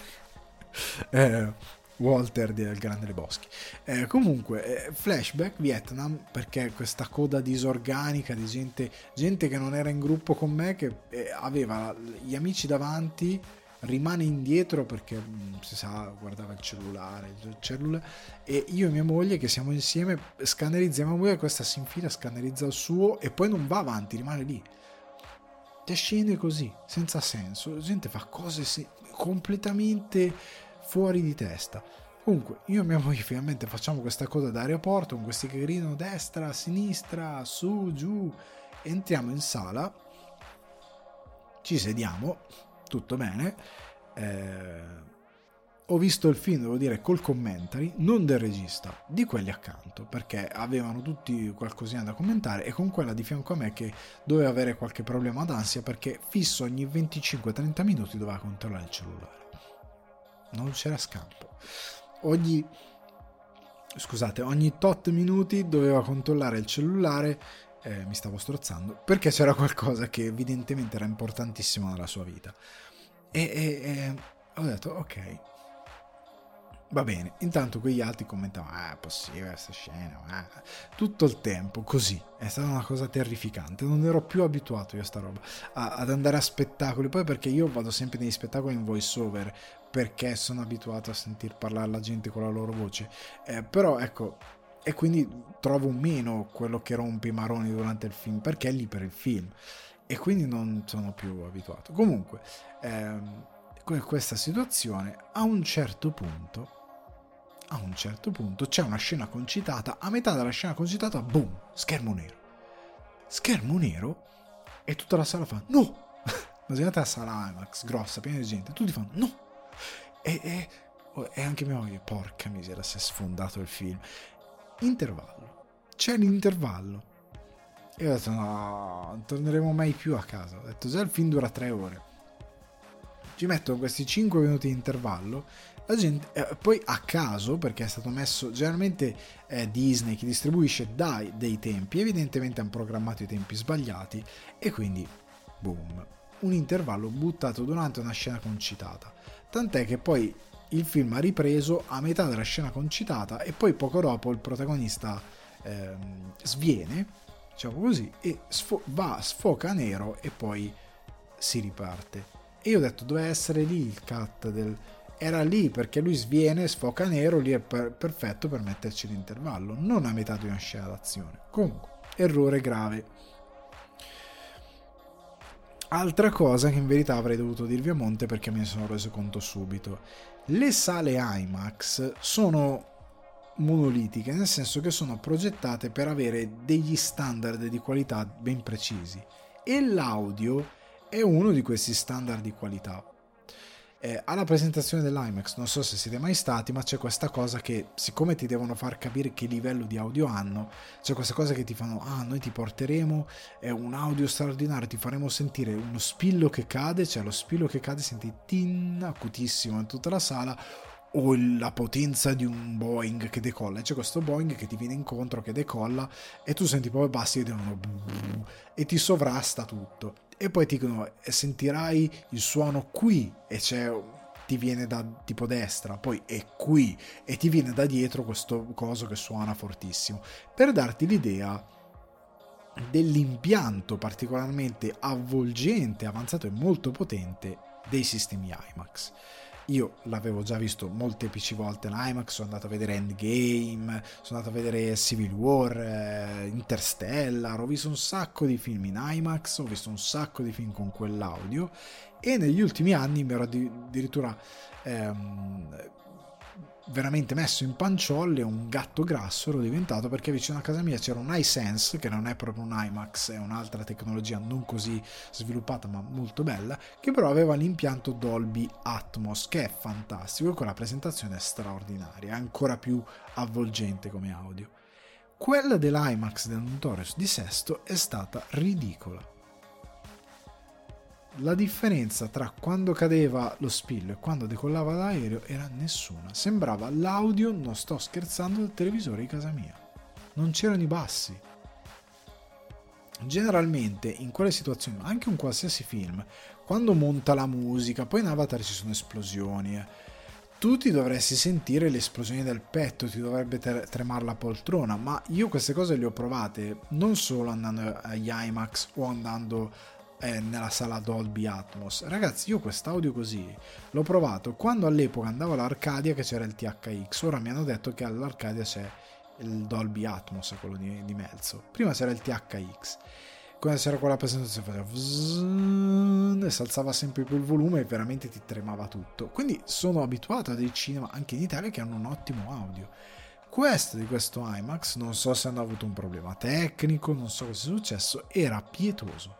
Eh, Walter del Grande Le Boschi. Eh, comunque, eh, flashback Vietnam, perché questa coda disorganica di gente, gente che non era in gruppo con me, che eh, aveva gli amici davanti, rimane indietro perché mm, si sa, guardava il cellulare, il cellulare, e io e mia moglie che siamo insieme scannerizziamo moglie, questa si infila, scannerizza il suo e poi non va avanti, rimane lì. Te scende così, senza senso. La gente fa cose completamente fuori di testa. Comunque, io e mia moglie finalmente facciamo questa cosa da aeroporto con questi che gridano destra, sinistra, su, giù. Entriamo in sala, ci sediamo, tutto bene. Eh, ho visto il film, devo dire, col commentary, non del regista, di quelli accanto, perché avevano tutti qualcosina da commentare e con quella di fianco a me che doveva avere qualche problema d'ansia perché fisso ogni 25-30 minuti doveva controllare il cellulare non c'era scampo. Ogni, scusate, ogni tot minuti doveva controllare il cellulare, eh, mi stavo strozzando, perché c'era qualcosa che evidentemente era importantissimo nella sua vita. E, e, e ho detto, ok, Va bene, intanto quegli altri commentavano, ah, è possibile questa scena, ah. tutto il tempo, così, è stata una cosa terrificante, non ero più abituato io a sta roba, a, ad andare a spettacoli, poi perché io vado sempre negli spettacoli in voice over, perché sono abituato a sentir parlare la gente con la loro voce, eh, però ecco, e quindi trovo meno quello che rompe i maroni durante il film, perché è lì per il film, e quindi non sono più abituato. Comunque, ehm, questa situazione a un certo punto a un certo punto c'è una scena concitata, a metà della scena concitata, boom, schermo nero. Schermo nero e tutta la sala fa no! Immaginate la sala IMAX grossa, piena di gente, tutti fanno no! E, e, e anche mia moglie, porca miseria, si è sfondato il film. Intervallo. C'è l'intervallo. E ho detto no, non torneremo mai più a casa. Ho detto già il film dura tre ore. Ci metto questi 5 minuti di intervallo la gente, eh, poi a caso, perché è stato messo, generalmente è Disney che distribuisce dai dei tempi, evidentemente hanno programmato i tempi sbagliati e quindi, boom, un intervallo buttato durante una scena concitata. Tant'è che poi il film ha ripreso a metà della scena concitata e poi poco dopo il protagonista ehm, sviene, diciamo così, e sfo- va, sfoca nero e poi si riparte. E io ho detto, doveva essere lì il cut del era lì perché lui sviene, sfoca nero, lì è per- perfetto per metterci l'intervallo, non a metà di una scena d'azione. Comunque, errore grave. Altra cosa che in verità avrei dovuto dirvi a monte perché me ne sono reso conto subito. Le sale IMAX sono monolitiche, nel senso che sono progettate per avere degli standard di qualità ben precisi. E l'audio è uno di questi standard di qualità eh, alla presentazione dell'IMAX, non so se siete mai stati, ma c'è questa cosa che, siccome ti devono far capire che livello di audio hanno, c'è questa cosa che ti fanno, ah, noi ti porteremo è un audio straordinario, ti faremo sentire uno spillo che cade, cioè lo spillo che cade senti tin, acutissimo in tutta la sala, o la potenza di un Boeing che decolla. C'è questo Boeing che ti viene incontro, che decolla, e tu senti proprio bassi che devono e ti sovrasta tutto e poi ti dicono sentirai il suono qui e c'è ti viene da tipo destra, poi è qui e ti viene da dietro questo coso che suona fortissimo per darti l'idea dell'impianto particolarmente avvolgente, avanzato e molto potente dei sistemi IMAX. Io l'avevo già visto molteplici volte in IMAX, sono andato a vedere Endgame, sono andato a vedere Civil War, eh, Interstellar, ho visto un sacco di film in IMAX, ho visto un sacco di film con quell'audio e negli ultimi anni mi ero addirittura ehm, veramente messo in panciolle un gatto grasso ero diventato perché vicino a casa mia c'era un iSense che non è proprio un IMAX è un'altra tecnologia non così sviluppata ma molto bella che però aveva l'impianto Dolby Atmos che è fantastico e con la presentazione straordinaria ancora più avvolgente come audio. Quella dell'IMAX del Notorious di Sesto è stata ridicola la differenza tra quando cadeva lo spillo e quando decollava l'aereo era nessuna. Sembrava l'audio, non sto scherzando, del televisore di casa mia. Non c'erano i bassi. Generalmente in quelle situazioni, anche un qualsiasi film, quando monta la musica, poi in Avatar ci sono esplosioni, eh, tu ti dovresti sentire le esplosioni del petto, ti dovrebbe tremare la poltrona, ma io queste cose le ho provate non solo andando agli IMAX o andando è nella sala Dolby Atmos. Ragazzi, io quest'audio così l'ho provato quando all'epoca andavo all'Arcadia che c'era il THX. Ora mi hanno detto che all'Arcadia c'è il Dolby Atmos, quello di, di mezzo. Prima c'era il THX. Quando c'era quella presentazione faceva e si alzava sempre più il volume e veramente ti tremava tutto. Quindi sono abituato a dei cinema anche in Italia che hanno un ottimo audio. Questo di questo IMAX, non so se hanno avuto un problema tecnico, non so cosa è successo, era pietoso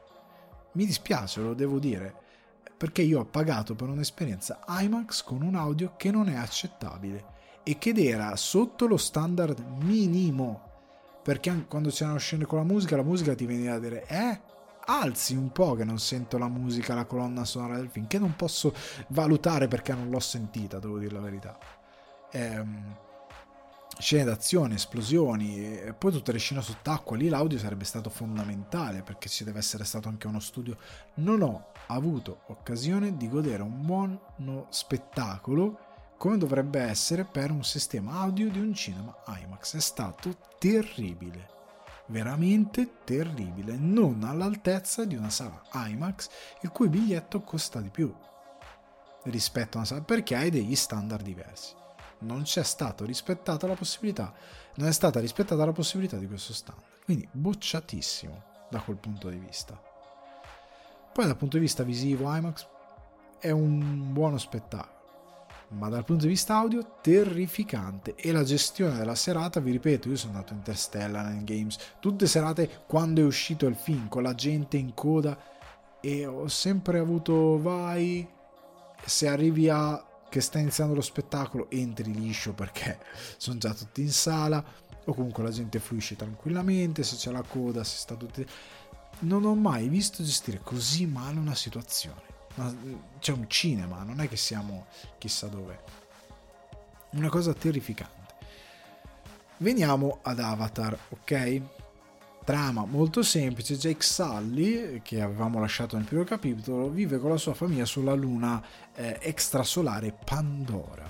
mi dispiace, lo devo dire, perché io ho pagato per un'esperienza IMAX con un audio che non è accettabile e che era sotto lo standard minimo. Perché quando c'erano scene con la musica, la musica ti veniva a dire, eh, alzi un po' che non sento la musica, la colonna sonora del film, che non posso valutare perché non l'ho sentita, devo dire la verità. Ehm scene d'azione, esplosioni e poi tutte le scene sott'acqua, lì l'audio sarebbe stato fondamentale perché ci deve essere stato anche uno studio. Non ho avuto occasione di godere un buono spettacolo come dovrebbe essere per un sistema audio di un cinema IMAX. È stato terribile, veramente terribile, non all'altezza di una sala IMAX il cui biglietto costa di più rispetto a una sala perché hai degli standard diversi non c'è stata rispettata la possibilità, non è stata rispettata la possibilità di questo standard. Quindi bocciatissimo da quel punto di vista. Poi dal punto di vista visivo IMAX è un buono spettacolo, ma dal punto di vista audio terrificante e la gestione della serata, vi ripeto, io sono andato in Interstellar, in Games, tutte serate quando è uscito il film con la gente in coda e ho sempre avuto vai se arrivi a che sta iniziando lo spettacolo entri liscio perché sono già tutti in sala o comunque la gente fluisce tranquillamente se c'è la coda se sta tutti non ho mai visto gestire così male una situazione. C'è un cinema non è che siamo chissà dove. Una cosa terrificante. Veniamo ad Avatar ok? Trama molto semplice, Jake Sully, che avevamo lasciato nel primo capitolo, vive con la sua famiglia sulla luna eh, extrasolare Pandora.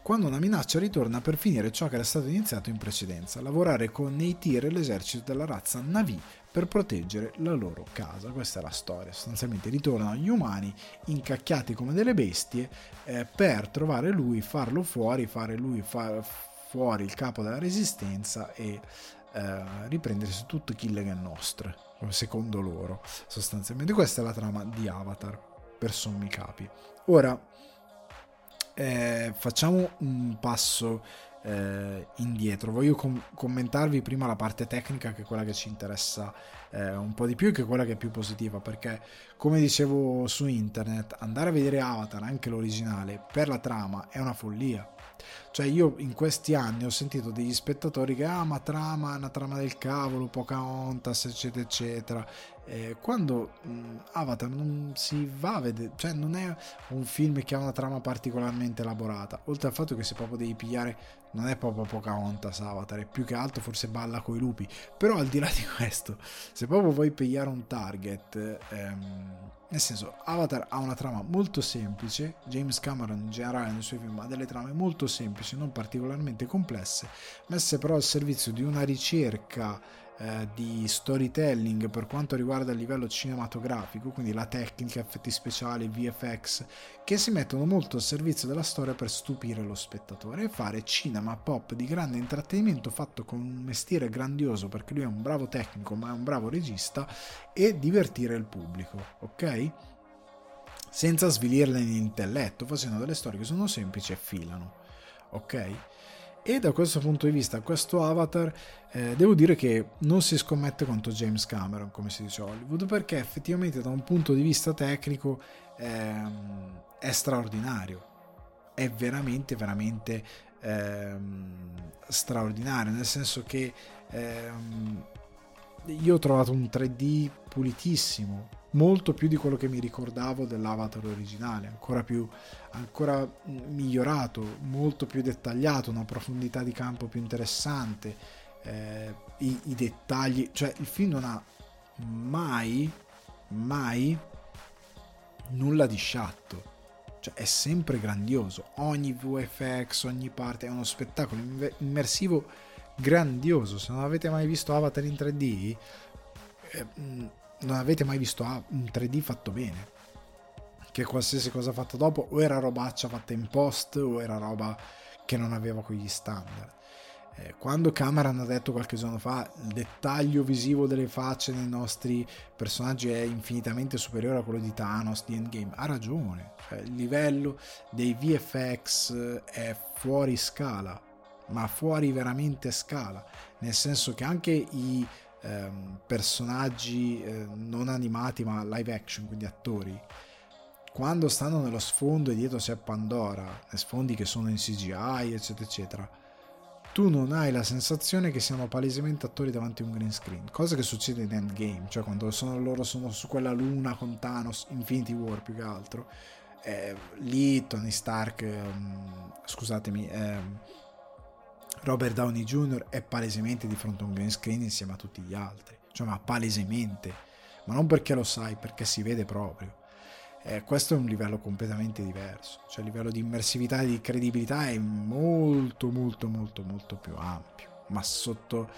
Quando una minaccia ritorna per finire ciò che era stato iniziato in precedenza, lavorare con Neytir e l'esercito della razza Navi per proteggere la loro casa. Questa è la storia. Sostanzialmente ritornano gli umani incacchiati come delle bestie eh, per trovare lui, farlo fuori, fare lui far fuori il capo della resistenza e eh, riprendersi tutto Killigan Nostre, secondo loro, sostanzialmente. Questa è la trama di Avatar, per sommi capi. Ora, eh, facciamo un passo eh, indietro. Voglio com- commentarvi prima la parte tecnica, che è quella che ci interessa eh, un po' di più che è quella che è più positiva, perché come dicevo su internet, andare a vedere Avatar, anche l'originale, per la trama è una follia cioè io in questi anni ho sentito degli spettatori che ah ma trama, una trama del cavolo, Pocahontas eccetera eccetera. Eh, quando mh, Avatar non si va a vedere, cioè non è un film che ha una trama particolarmente elaborata, oltre al fatto che se proprio devi pigliare non è proprio Pocahontas Avatar, è più che altro forse balla coi lupi, però al di là di questo, se proprio vuoi pigliare un target, ehm, nel senso Avatar ha una trama molto semplice, James Cameron in generale nei suoi film ha delle trame molto semplici, non particolarmente complesse, messe però al servizio di una ricerca eh, di storytelling per quanto riguarda il livello cinematografico, quindi la tecnica, effetti speciali, VFX, che si mettono molto al servizio della storia per stupire lo spettatore e fare cinema pop di grande intrattenimento fatto con un mestiere grandioso perché lui è un bravo tecnico ma è un bravo regista e divertire il pubblico, ok? Senza svilirle in intelletto, facendo delle storie che sono semplici e filano, ok? E da questo punto di vista, questo avatar, eh, devo dire che non si scommette contro James Cameron, come si dice a Hollywood, perché effettivamente da un punto di vista tecnico ehm, è straordinario. È veramente, veramente ehm, straordinario, nel senso che ehm, io ho trovato un 3D pulitissimo, molto più di quello che mi ricordavo dell'avatar originale, ancora più ancora migliorato, molto più dettagliato, una profondità di campo più interessante, eh, i, i, dettagli, cioè il film non ha mai, mai nulla di sciatto. Cioè, è sempre grandioso, ogni VFX, ogni parte è uno spettacolo immersivo grandioso. Se non avete mai visto Avatar in 3D, eh, non avete mai visto un 3D fatto bene. Che qualsiasi cosa fatta dopo o era robaccia fatta in post o era roba che non aveva quegli standard. Eh, quando Cameron ha detto qualche giorno fa il dettaglio visivo delle facce dei nostri personaggi è infinitamente superiore a quello di Thanos di Endgame, ha ragione. Cioè, il livello dei VFX è fuori scala, ma fuori veramente scala, nel senso che anche i ehm, personaggi eh, non animati ma live action, quindi attori, quando stanno nello sfondo e dietro c'è Pandora, sfondi che sono in CGI, eccetera, eccetera, tu non hai la sensazione che siano palesemente attori davanti a un green screen, cosa che succede in Endgame, cioè quando sono, loro sono su quella luna con Thanos, Infinity War più che altro, eh, lì Tony Stark, ehm, scusatemi, ehm, Robert Downey Jr. è palesemente di fronte a un green screen insieme a tutti gli altri, cioè ma palesemente, ma non perché lo sai, perché si vede proprio. Eh, questo è un livello completamente diverso, cioè il livello di immersività e di credibilità è molto molto molto molto più ampio, ma sotto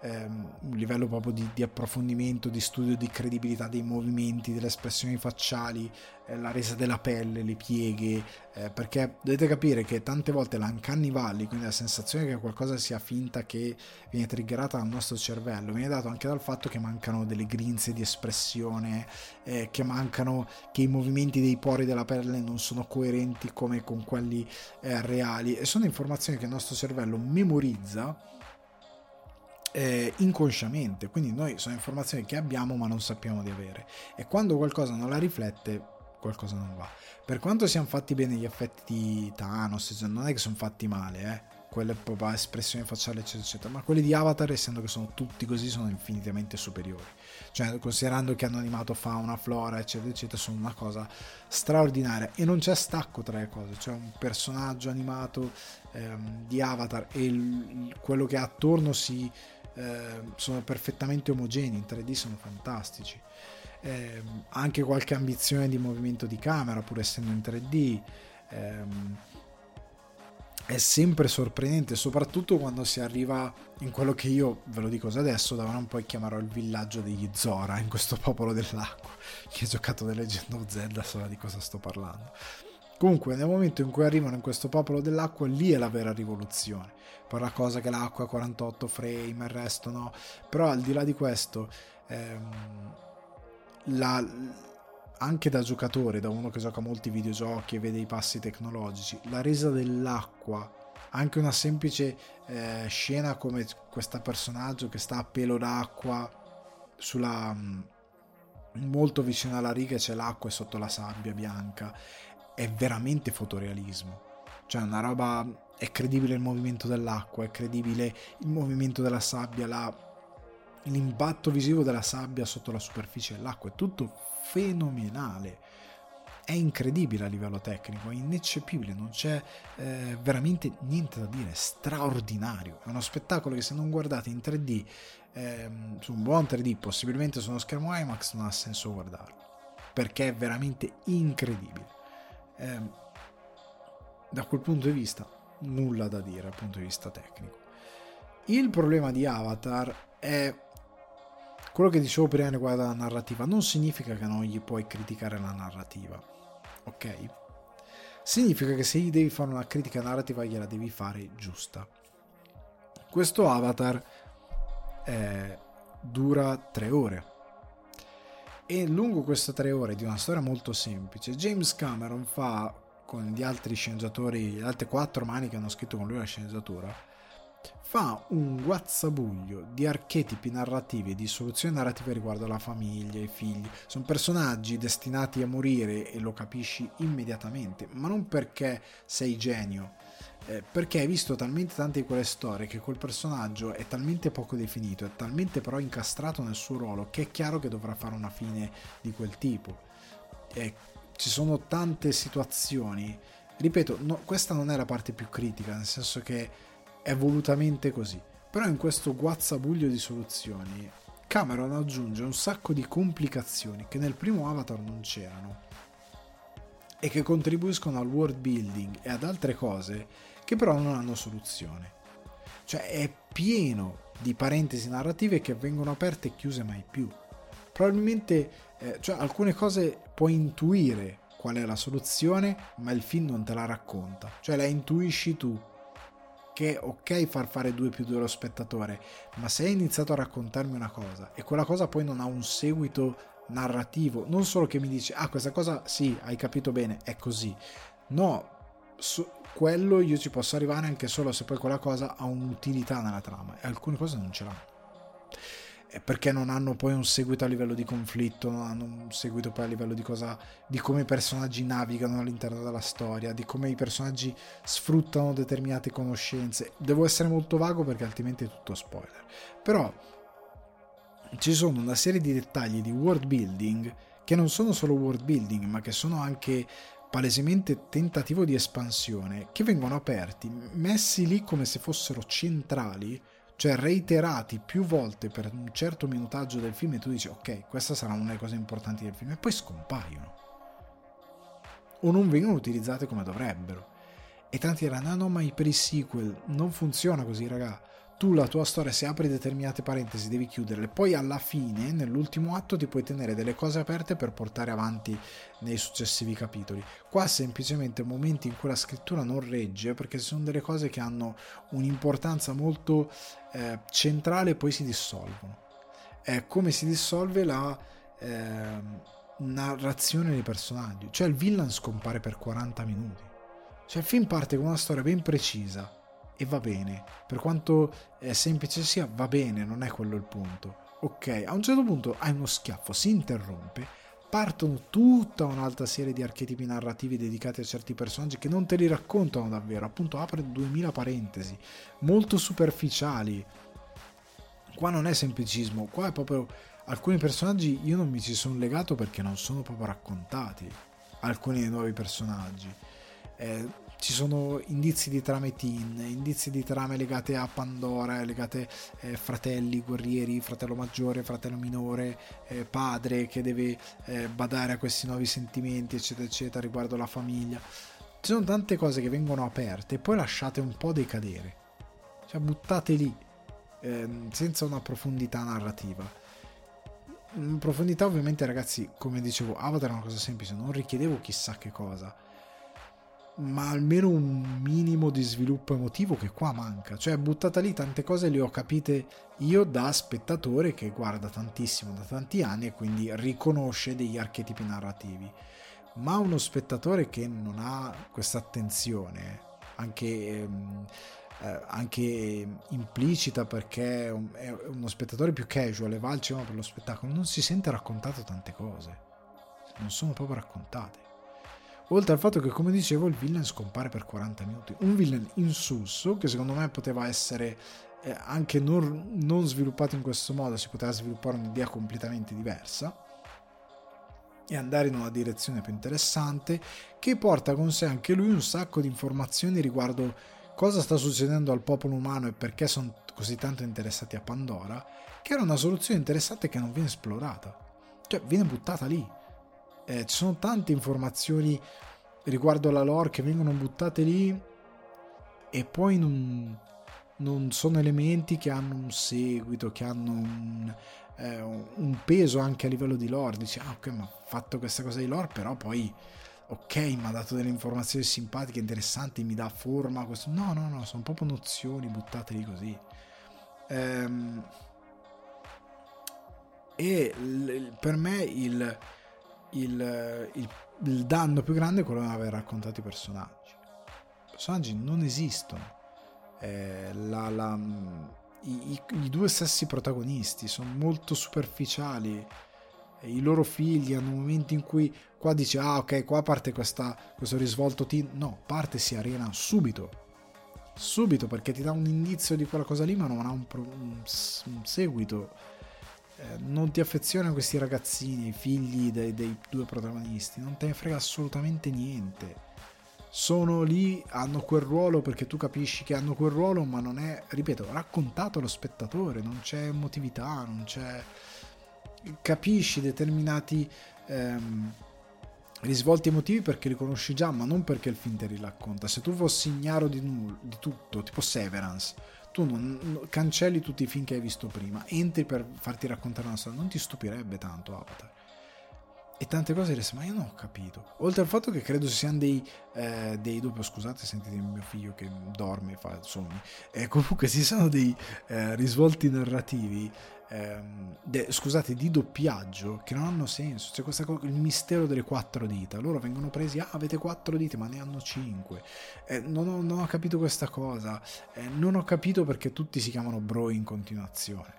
ehm, un livello proprio di, di, approfondimento, di studio di credibilità dei movimenti, delle espressioni facciali, eh, la resa della pelle, le pieghe, eh, perché dovete capire che tante volte l'uncanny valley, quindi la sensazione che qualcosa sia finta che viene triggerata dal nostro cervello, viene dato anche dal fatto che mancano delle grinze di espressione, eh, che mancano, che i movimenti dei pori della pelle non sono coerenti come con quelli eh, reali. E sono informazioni che il nostro cervello memorizza eh, inconsciamente, quindi noi sono informazioni che abbiamo ma non sappiamo di avere e quando qualcosa non la riflette qualcosa non va. Per quanto siano fatti bene gli effetti di Thanos, cioè non è che sono fatti male, eh? quelle proprio espressioni facciali eccetera eccetera, ma quelli di Avatar essendo che sono tutti così sono infinitamente superiori. Cioè considerando che hanno animato fauna, flora eccetera eccetera sono una cosa straordinaria e non c'è stacco tra le cose, cioè un personaggio animato ehm, di Avatar e il, quello che ha attorno si eh, sono perfettamente omogenei, in 3D sono fantastici. Eh, anche qualche ambizione di movimento di camera, pur essendo in 3D. Ehm, è sempre sorprendente, soprattutto quando si arriva in quello che io ve lo dico adesso, da ora un po' chiamerò il villaggio degli Zora, in questo popolo dell'acqua. Chi ha giocato The Legend of Zelda sa di cosa sto parlando. Comunque, nel momento in cui arrivano in questo popolo dell'acqua, lì è la vera rivoluzione. Poi la cosa che l'acqua è 48 frame, il resto no. Però al di là di questo, ehm, la, anche da giocatore, da uno che gioca molti videogiochi e vede i passi tecnologici, la resa dell'acqua, anche una semplice eh, scena come questo personaggio che sta a pelo d'acqua sulla molto vicino alla riga c'è l'acqua e sotto la sabbia bianca è veramente fotorealismo. Cioè, una roba. È credibile il movimento dell'acqua, è credibile il movimento della sabbia, la, l'impatto visivo della sabbia sotto la superficie dell'acqua. È tutto fenomenale. È incredibile a livello tecnico, è ineccepibile, non c'è eh, veramente niente da dire, è straordinario. È uno spettacolo che se non guardate in 3D, eh, su un buon 3D, possibilmente su uno schermo IMAX, non ha senso guardarlo, perché è veramente incredibile eh, da quel punto di vista nulla da dire dal punto di vista tecnico. Il problema di Avatar è quello che dicevo prima riguardo alla narrativa non significa che non gli puoi criticare la narrativa, ok? Significa che se gli devi fare una critica narrativa gliela devi fare giusta. Questo avatar eh, dura tre ore. E lungo queste tre ore di una storia molto semplice, James Cameron fa con gli altri sceneggiatori, le altre quattro mani che hanno scritto con lui la sceneggiatura, fa un guazzabuglio di archetipi narrativi di soluzioni narrative riguardo alla famiglia, i figli. Sono personaggi destinati a morire e lo capisci immediatamente, ma non perché sei genio, eh, perché hai visto talmente tante di quelle storie che quel personaggio è talmente poco definito, è talmente però incastrato nel suo ruolo che è chiaro che dovrà fare una fine di quel tipo. Eh, ci sono tante situazioni. Ripeto, no, questa non è la parte più critica, nel senso che è volutamente così. Però in questo guazzabuglio di soluzioni, Cameron aggiunge un sacco di complicazioni che nel primo Avatar non c'erano e che contribuiscono al world building e ad altre cose che però non hanno soluzione. Cioè è pieno di parentesi narrative che vengono aperte e chiuse mai più. Probabilmente eh, cioè alcune cose puoi intuire qual è la soluzione, ma il film non te la racconta. Cioè la intuisci tu. Che è ok far fare 2 più 2 allo spettatore, ma se hai iniziato a raccontarmi una cosa e quella cosa poi non ha un seguito narrativo, non solo che mi dici, ah, questa cosa sì, hai capito bene, è così. No, su quello io ci posso arrivare anche solo se poi quella cosa ha un'utilità nella trama e alcune cose non ce l'hanno perché non hanno poi un seguito a livello di conflitto, non hanno un seguito poi a livello di cosa di come i personaggi navigano all'interno della storia, di come i personaggi sfruttano determinate conoscenze. Devo essere molto vago perché altrimenti è tutto spoiler. Però ci sono una serie di dettagli di world building che non sono solo world building, ma che sono anche palesemente tentativo di espansione, che vengono aperti, messi lì come se fossero centrali cioè reiterati più volte per un certo minutaggio del film e tu dici ok, questa sarà una delle cose importanti del film e poi scompaiono o non vengono utilizzate come dovrebbero. E tanti diranno: no, no, ma i sequel non funziona così, raga tu la tua storia, se apri determinate parentesi, devi chiuderle. Poi alla fine, nell'ultimo atto, ti puoi tenere delle cose aperte per portare avanti nei successivi capitoli. Qua semplicemente momenti in cui la scrittura non regge, perché sono delle cose che hanno un'importanza molto eh, centrale e poi si dissolvono. È come si dissolve la eh, narrazione dei personaggi. Cioè il villain scompare per 40 minuti. Cioè il film parte con una storia ben precisa e va bene. Per quanto eh, semplice sia, va bene, non è quello il punto. Ok, a un certo punto hai uno schiaffo, si interrompe, partono tutta un'altra serie di archetipi narrativi dedicati a certi personaggi che non te li raccontano davvero, appunto apre 2000 parentesi, molto superficiali. Qua non è semplicismo, qua è proprio alcuni personaggi io non mi ci sono legato perché non sono proprio raccontati, alcuni dei nuovi personaggi. Eh, ci sono indizi di trame teen, indizi di trame legate a Pandora, legate eh, fratelli, guerrieri, fratello maggiore, fratello minore, eh, padre che deve eh, badare a questi nuovi sentimenti, eccetera, eccetera, riguardo la famiglia. Ci sono tante cose che vengono aperte e poi lasciate un po' decadere, cioè buttate lì, ehm, senza una profondità narrativa. Profondità ovviamente ragazzi, come dicevo, Avatar è una cosa semplice, non richiedevo chissà che cosa ma almeno un minimo di sviluppo emotivo che qua manca. Cioè, buttata lì tante cose le ho capite io da spettatore che guarda tantissimo da tanti anni e quindi riconosce degli archetipi narrativi. Ma uno spettatore che non ha questa attenzione, anche, ehm, eh, anche implicita perché è, un, è, uno spettatore più casual e va al cinema per lo spettacolo, non si sente raccontato tante cose. Non sono proprio raccontate. Oltre al fatto che, come dicevo, il villain scompare per 40 minuti. Un villain insulso che secondo me poteva essere eh, anche non, non sviluppato in questo modo, si poteva sviluppare un'idea completamente diversa e andare in una direzione più interessante che porta con sé anche lui un sacco di informazioni riguardo cosa sta succedendo al popolo umano e perché sono così tanto interessati a Pandora, che era una soluzione interessante che non viene esplorata. Cioè, viene buttata lì eh, ci sono tante informazioni riguardo alla lore che vengono buttate lì e poi non, non sono elementi che hanno un seguito, che hanno un, eh, un peso anche a livello di lore, dici ah ok ma ha fatto questa cosa di lore però poi ok mi ha dato delle informazioni simpatiche, interessanti, mi dà forma, questo... no no no, sono proprio nozioni buttate lì così. Ehm, e l- per me il, il, il, il, danno più grande è quello di aver raccontato i personaggi. I personaggi non esistono. Eh, la, la, i, i, i, due stessi protagonisti sono molto superficiali. I loro figli hanno momenti in cui qua dice ah ok qua parte questa, questo risvolto teen no parte si arena subito subito perché ti dà un indizio di quella cosa lì ma non ha un, un, un seguito eh, non ti affezioni a questi ragazzini, figli dei, dei, due protagonisti, non te ne frega assolutamente niente. Sono lì, hanno quel ruolo perché tu capisci che hanno quel ruolo, ma non è, ripeto, raccontato allo spettatore, non c'è emotività, non c'è... Capisci determinati ehm, risvolti emotivi perché li conosci già, ma non perché il film te li racconta. Se tu fossi ignaro di, null- di tutto, tipo Severance, tu non, cancelli tutti i film che hai visto prima, entri per farti raccontare una storia, non ti stupirebbe tanto Avatar. E tante cose diresti, ma io non ho capito. Oltre al fatto che credo ci siano dei, eh, dei dopo, scusate, sentite mio figlio che dorme e fa sogni. E comunque ci sono dei eh, risvolti narrativi ehm, de, scusate, di doppiaggio che non hanno senso. C'è questa cosa, il mistero delle quattro dita. Loro vengono presi, ah, avete quattro dita, ma ne hanno cinque. Eh, non, ho, non, ho, capito questa cosa. Eh, non ho capito perché tutti si chiamano bro in continuazione.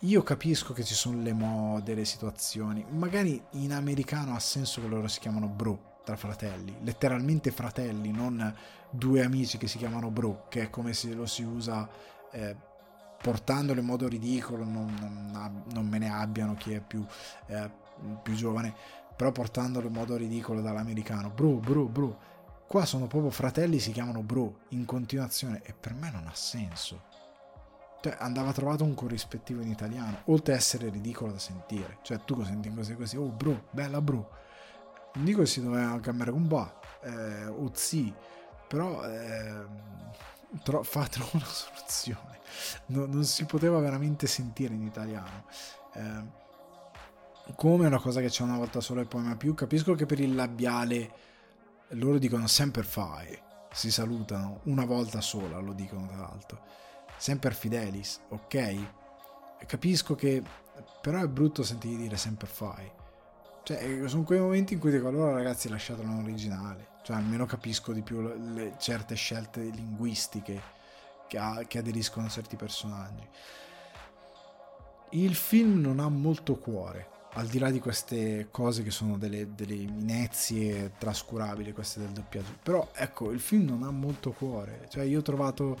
Io capisco che ci sono le mode, le situazioni. Magari in americano ha senso che loro si chiamano bro tra fratelli, letteralmente fratelli, non due amici che si chiamano bro, che è come se lo si usa eh, portandolo in modo ridicolo, non, non, non me ne abbiano chi è più, eh, più, giovane, però portandolo in modo ridicolo dall'americano, bro, bro, bro. Qua sono proprio fratelli, si chiamano bro in continuazione e per me non ha senso. Cioè, andava trovato un corrispettivo in italiano, oltre a essere ridicolo da sentire. Cioè, tu senti cose così, oh bro, bella bro. Non dico che si doveva cambiare un ba, eh, o zi, però eh, tro- fa una soluzione no, non si poteva veramente sentire in italiano. Eh, come una cosa che c'è una volta sola e poi mai più. Capisco che per il labiale loro dicono sempre fai, si salutano una volta sola, lo dicono tra l'altro. Sempre fidelis, ok? Capisco che però è brutto sentire dire sempre fai. Cioè, sono quei momenti in cui dico allora ragazzi lasciatelo l'originale. Cioè, almeno capisco di più le, certe scelte linguistiche che, ha, che aderiscono a certi personaggi. Il film non ha molto cuore, al di là di queste cose che sono delle, delle inezie trascurabili, queste del doppiaggio. Però ecco, il film non ha molto cuore. Cioè, io ho trovato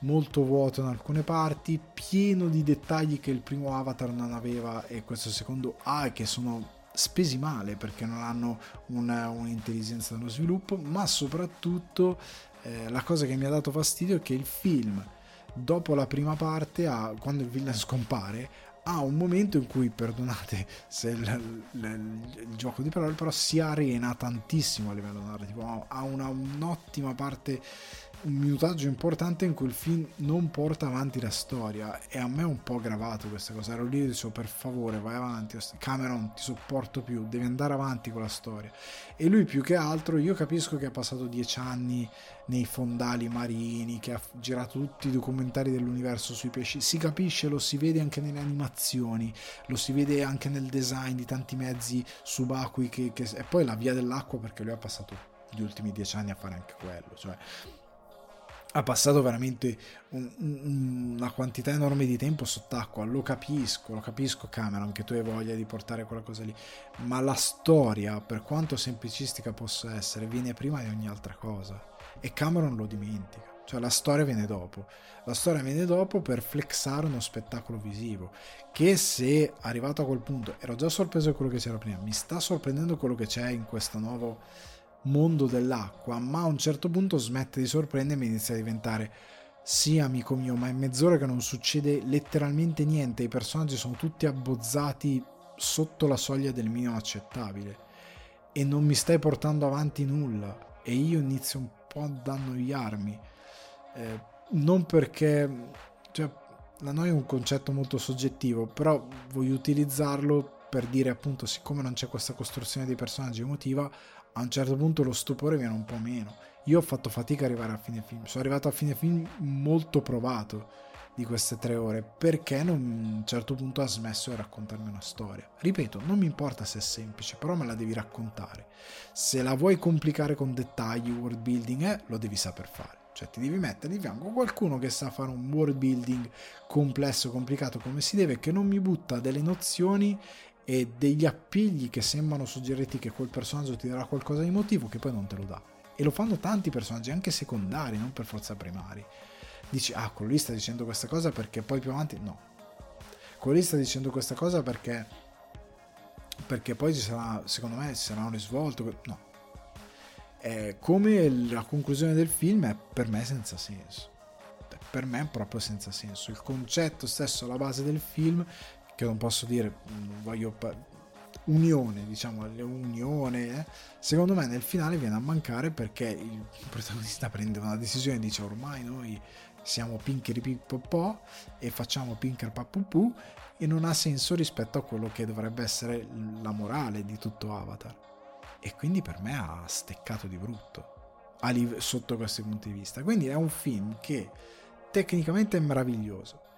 molto vuoto in alcune parti, pieno di dettagli che il primo Avatar non aveva e questo secondo ha e che sono spesi male perché non hanno una, un'intelligenza dello sviluppo, ma soprattutto eh, la cosa che mi ha dato fastidio è che il film, dopo la prima parte, ha, quando il villain scompare, ha un momento in cui, perdonate se il, il, il, il, gioco di parole, però si arena tantissimo a livello narrativo, ha una, un'ottima parte un minutaggio importante in cui il film non porta avanti la storia. E a me è un po' gravato questa cosa. Ero lì e dicevo per favore vai avanti Cameron ti sopporto più devi andare avanti con la storia. E lui più che altro io capisco che ha passato dieci anni nei fondali marini che ha girato tutti i documentari dell'universo sui pesci. Si capisce lo si vede anche nelle animazioni lo si vede anche nel design di tanti mezzi subacquei che, che... e poi la via dell'acqua perché lui ha passato gli ultimi dieci anni a fare anche quello cioè ha passato veramente un, un, una quantità enorme di tempo sott'acqua. Lo capisco, lo capisco, Cameron, che tu hai voglia di portare quella cosa lì. Ma la storia, per quanto semplicistica possa essere, viene prima di ogni altra cosa. E Cameron lo dimentica. Cioè la storia viene dopo. La storia viene dopo per flexare uno spettacolo visivo. Che se arrivato a quel punto ero già sorpreso da quello che c'era prima, mi sta sorprendendo quello che c'è in questo nuovo mondo dell'acqua, ma a un certo punto smette di sorprendermi e inizia a diventare sì, amico mio, ma è mezz'ora che non succede letteralmente niente, i personaggi sono tutti abbozzati sotto la soglia del minimo accettabile e non mi stai portando avanti nulla e io inizio un po' ad annoiarmi. Eh, non perché cioè, la noia è un concetto molto soggettivo, però voglio utilizzarlo per dire appunto, siccome non c'è questa costruzione di personaggi emotiva, a un certo punto lo stupore viene un po' meno. Io ho fatto fatica ad arrivare a fine film, sono arrivato a fine film molto provato di queste tre ore perché non, a un certo punto ha smesso di raccontarmi una storia. Ripeto, non mi importa se è semplice, però me la devi raccontare. Se la vuoi complicare con dettagli, world building, eh, lo devi saper fare. Cioè ti devi mettere di fianco qualcuno che sa fare un world building complesso, complicato come si deve, che non mi butta delle nozioni e degli appigli che sembrano suggerirti che quel personaggio ti darà qualcosa di motivo che poi non te lo dà. E lo fanno tanti personaggi, anche secondari, non per forza primari. Dici ah quello lì sta dicendo questa cosa perché poi più avanti no. Quello lì sta dicendo questa cosa perché perché poi ci sarà secondo me ci sarà un risvolto no. È come la conclusione del film è per me senza senso. Per me è proprio senza senso. Il concetto stesso alla base del film che non posso dire non voglio unione, diciamo, unione, eh, secondo me nel finale viene a mancare perché il protagonista prende una decisione e dice ormai noi siamo pinkeri pippopò e facciamo pinker pappupù e non ha senso rispetto a quello che dovrebbe essere la morale di tutto Avatar. E quindi per me ha steccato di brutto sotto questi punti di vista. Quindi è un film che tecnicamente è meraviglioso.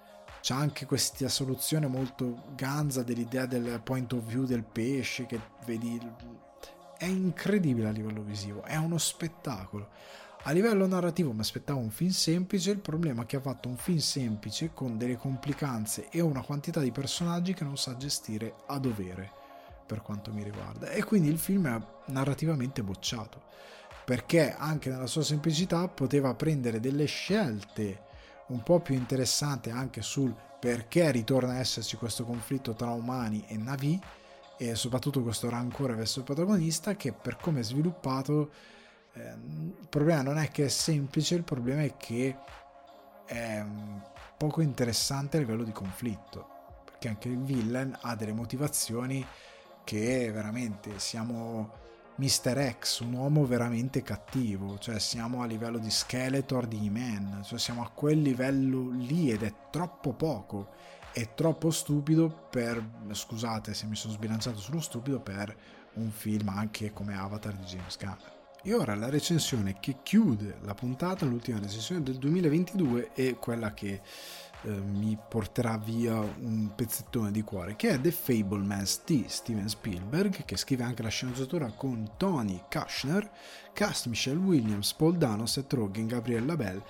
C'è anche questa soluzione molto ganza dell'idea del point of view del pesce che vedi. È incredibile a livello visivo, è uno spettacolo a livello narrativo mi aspettavo un film semplice, il problema è che ha fatto un film semplice con delle complicanze e una quantità di personaggi che non sa gestire a dovere per quanto mi riguarda. E quindi il film è narrativamente bocciato, perché anche nella sua semplicità poteva prendere delle scelte un po' più interessanti anche sul perché ritorna a esserci questo conflitto tra umani e Navi e soprattutto questo rancore verso il protagonista che per come è sviluppato Ehm, il problema non è che è semplice, il problema è che è mm, poco interessante a livello di conflitto, perché anche il villain ha delle motivazioni che veramente siamo Mr. X, un uomo veramente cattivo, cioè siamo a livello di Skeletor di E-Man, cioè siamo a quel livello lì ed è troppo poco, è troppo stupido per, scusate se mi sono sbilanciato sullo stupido, per un film anche come Avatar di James Gunn. E ora la recensione che chiude la puntata, l'ultima recensione del 2022, è quella che eh, mi porterà via un pezzettone di cuore, che è The Fablemans di Steven Spielberg, che scrive anche la sceneggiatura con Tony Kushner, cast Michelle Williams, Paul Dano, Seth Rogen, Gabrielle Labelle,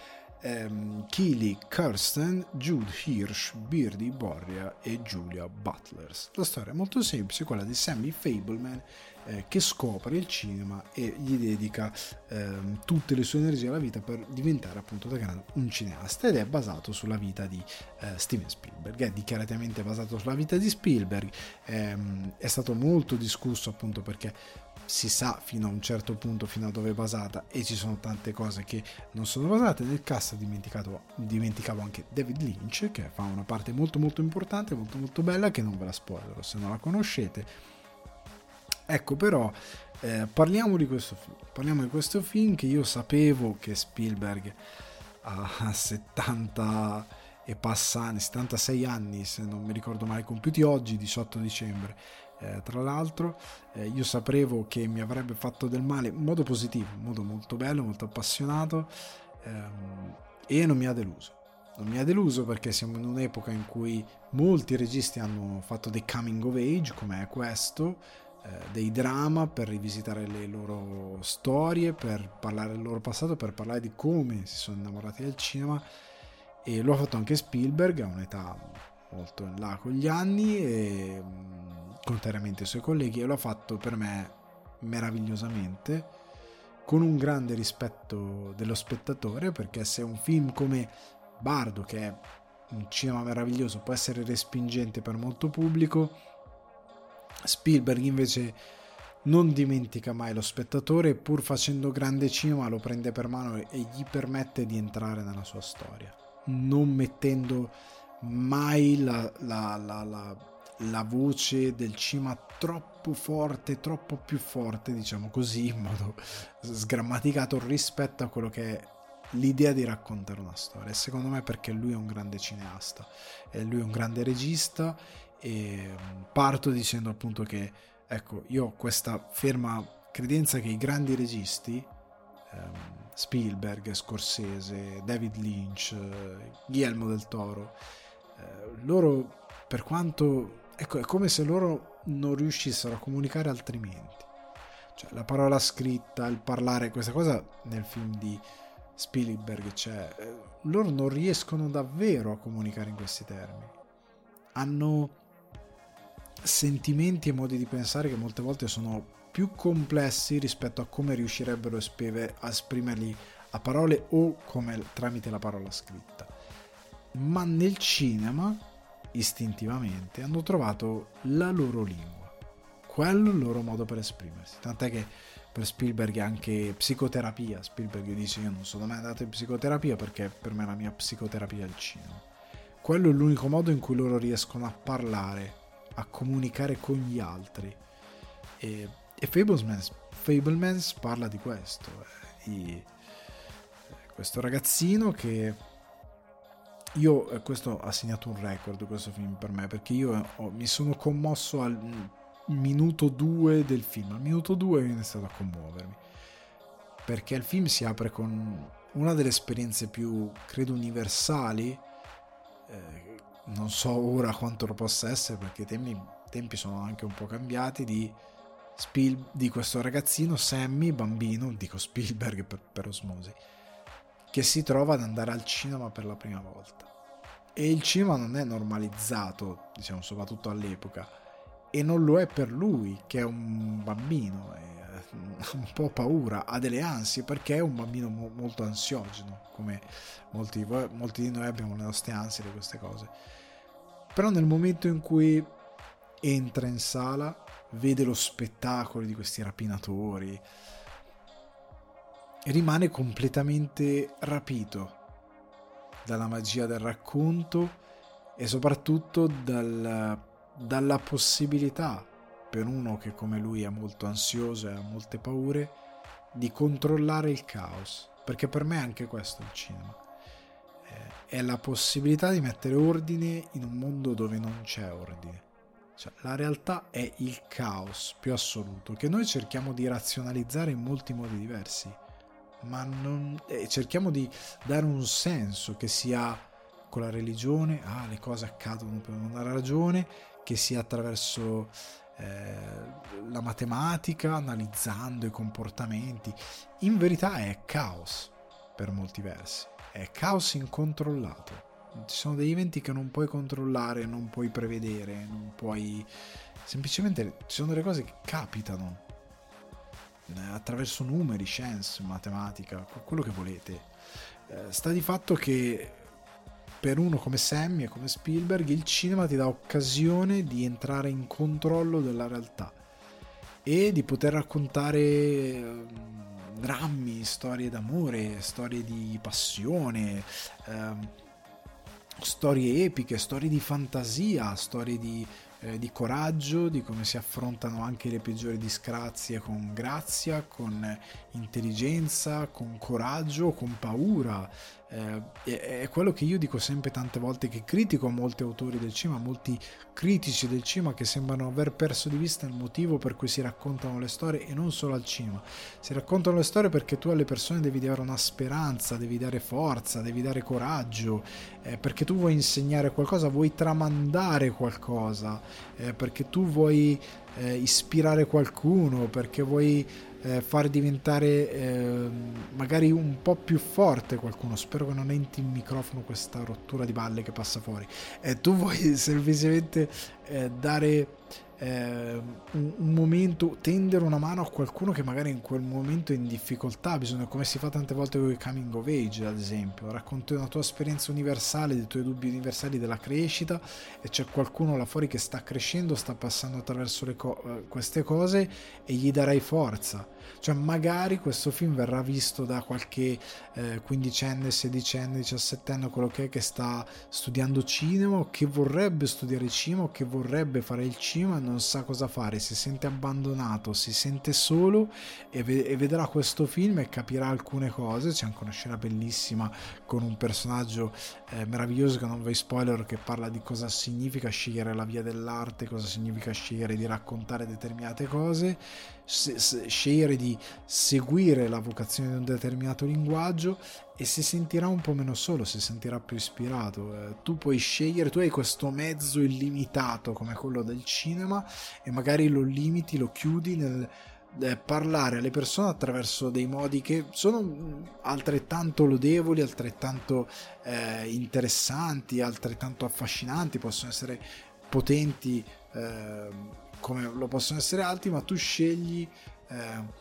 ehm, Keely Kirsten, Jude Hirsch, Beardy Borria e Julia Butlers. La storia è molto semplice, quella di Sammy Fableman eh, che scopre il cinema e gli dedica eh, tutte le sue energie alla vita per diventare appunto da grande un cineasta. Ed è basato sulla vita di eh, Steven Spielberg, è dichiaratamente basato sulla vita di Spielberg, ehm, è stato molto discusso appunto perché si sa fino a un certo punto fino a dove è basata e ci sono tante cose che non sono basate. Nel cast dimenticavo anche David Lynch che fa una parte molto molto importante molto molto bella che non ve la spoilerò se non la conoscete Ecco, però eh, parliamo di questo. Parliamo di questo film che io sapevo che Spielberg a 70 e passa anni, 76 anni, se non mi ricordo male, compiuti oggi, 18 dicembre. Eh, tra l'altro, eh, io sapevo che mi avrebbe fatto del male in modo positivo, in modo molto bello, molto appassionato ehm, e non mi ha deluso. Non mi ha deluso perché siamo in un'epoca in cui molti registi hanno fatto dei coming of age, come è questo, dei drama per rivisitare le loro storie, per parlare del loro passato, per parlare di come si sono innamorati del cinema. E lo ha fatto anche Spielberg a un'età molto in là con gli anni e mm, contrariamente ai suoi colleghi e lo ha fatto per me meravigliosamente con un grande rispetto dello spettatore perché se un film come Bardo che è un cinema meraviglioso può essere respingente per molto pubblico Spielberg invece non dimentica mai lo spettatore pur facendo grande cinema lo prende per mano e gli permette di entrare nella sua storia, non mettendo mai la, la, la, la voce del cinema troppo forte, troppo più forte, diciamo così, in modo sgrammaticato rispetto a quello che è l'idea di raccontare una storia. Secondo me perché lui è un grande cineasta, lui è un grande regista e mm, parto dicendo appunto che ecco, io ho questa ferma credenza che i grandi registi ehm, Spielberg, Scorsese, David Lynch, Guillermo del Toro, eh, loro per quanto ecco, è come se loro non riuscissero a comunicare altrimenti. Cioè, la parola scritta, il parlare, questa cosa nel film di Spielberg c'è. Eh, loro non riescono davvero a comunicare in questi termini. Hanno sentimenti e modi di pensare che molte volte sono più complessi rispetto a come riuscirebbero a esprimerli a parole o come tramite la parola scritta. Ma nel cinema, istintivamente, hanno trovato la loro lingua, quello il loro modo per esprimersi. Tant'è che per Spielberg è anche psicoterapia. Spielberg dice io non sono mai andato in psicoterapia perché per me la mia psicoterapia è il cinema. Quello è l'unico modo in cui loro riescono a parlare, a comunicare con gli altri. E e Fablemans, Fablemans parla di questo. Eh, i, questo ragazzino che io, eh, questo ha segnato un record questo film per me, perché io eh, ho, mi sono commosso al minuto 2 del film. Al minuto 2 ho iniziato a commuovermi. Perché il film si apre con una delle esperienze più, credo, universali. Eh, non so ora quanto lo possa essere, perché i tempi, tempi sono anche un po' cambiati. Di Spiel- di questo ragazzino Sammy, bambino, dico Spielberg per, per osmosi, che si trova ad andare al cinema per la prima volta. E il cinema non è normalizzato, diciamo, soprattutto all'epoca, e non lo è per lui, che è un bambino, un po' paura, ha delle ansie, perché è un bambino mo- molto ansiogeno, come molti molti di noi abbiamo le nostre ansie di queste cose. Però nel momento in cui entra in sala vede lo spettacolo di questi rapinatori, rimane completamente rapito dalla magia del racconto e soprattutto dal, dalla possibilità per uno che come lui è molto ansioso e ha molte paure di controllare il caos perché per me è anche questo il cinema. È la possibilità di mettere ordine in un mondo dove non c'è ordine. Cioè, la realtà è il caos più assoluto che noi cerchiamo di razionalizzare in molti modi diversi, ma non, eh, cerchiamo di dare un senso che sia con la religione, ah, le cose accadono per una ragione, che sia attraverso eh, la matematica, analizzando i comportamenti. In verità è caos per molti versi, è caos incontrollato ci sono degli eventi che non puoi controllare, non puoi prevedere, non puoi... Semplicemente ci sono delle cose che capitano eh, attraverso numeri, scienze, matematica, quello che volete. Eh, sta di fatto che per uno come Sammy e come Spielberg il cinema ti dà occasione di entrare in controllo della realtà e di poter raccontare ehm, drammi, storie d'amore, storie di passione, ehm, storie epiche, storie di fantasia, storie di, eh, di, coraggio, di come si affrontano anche le peggiori disgrazie con grazia, con intelligenza, con coraggio, con paura, eh, è quello che io dico sempre tante volte che critico molti autori del cinema, molti critici del cinema che sembrano aver perso di vista il motivo per cui si raccontano le storie e non solo al cinema. Si raccontano le storie perché tu alle persone devi dare una speranza, devi dare forza, devi dare coraggio, eh, perché tu vuoi insegnare qualcosa, vuoi tramandare qualcosa, eh, perché tu vuoi eh, ispirare qualcuno, perché vuoi eh, far diventare eh, magari un po' più forte qualcuno. Spero che non entri in microfono questa rottura di balle che passa fuori. Eh, tu vuoi semplicemente eh, dare eh, un, un, momento, tendere una mano a qualcuno che magari in quel momento è in difficoltà, bisogna, come si fa tante volte con i coming of age, ad esempio, racconti una tua esperienza universale, dei tuoi dubbi universali della crescita e c'è qualcuno là fuori che sta crescendo, sta passando attraverso co- eh, queste cose e gli darai forza. Cioè magari questo film verrà visto da qualche eh, quindicenne, sedicenne, diciassettenne, quello che è che sta studiando cinema che vorrebbe studiare cinema che vorrebbe fare il cinema non sa cosa fare, si sente abbandonato, si sente solo e, ve- e vedrà questo film e capirà alcune cose. C'è anche una scena bellissima con un personaggio eh, meraviglioso che non vi spoiler che parla di cosa significa scegliere la via dell'arte, cosa significa scegliere di raccontare determinate cose, se- se- scegliere di seguire la vocazione di un determinato linguaggio e si sentirà un po' meno solo, si sentirà più ispirato. Eh, tu puoi scegliere, tu hai questo mezzo illimitato come quello del cinema e magari lo limiti, lo chiudi nel eh, parlare alle persone attraverso dei modi che sono mm, altrettanto lodevoli, altrettanto eh, interessanti, altrettanto affascinanti, possono essere potenti eh, come lo possono essere altri, ma tu scegli eh,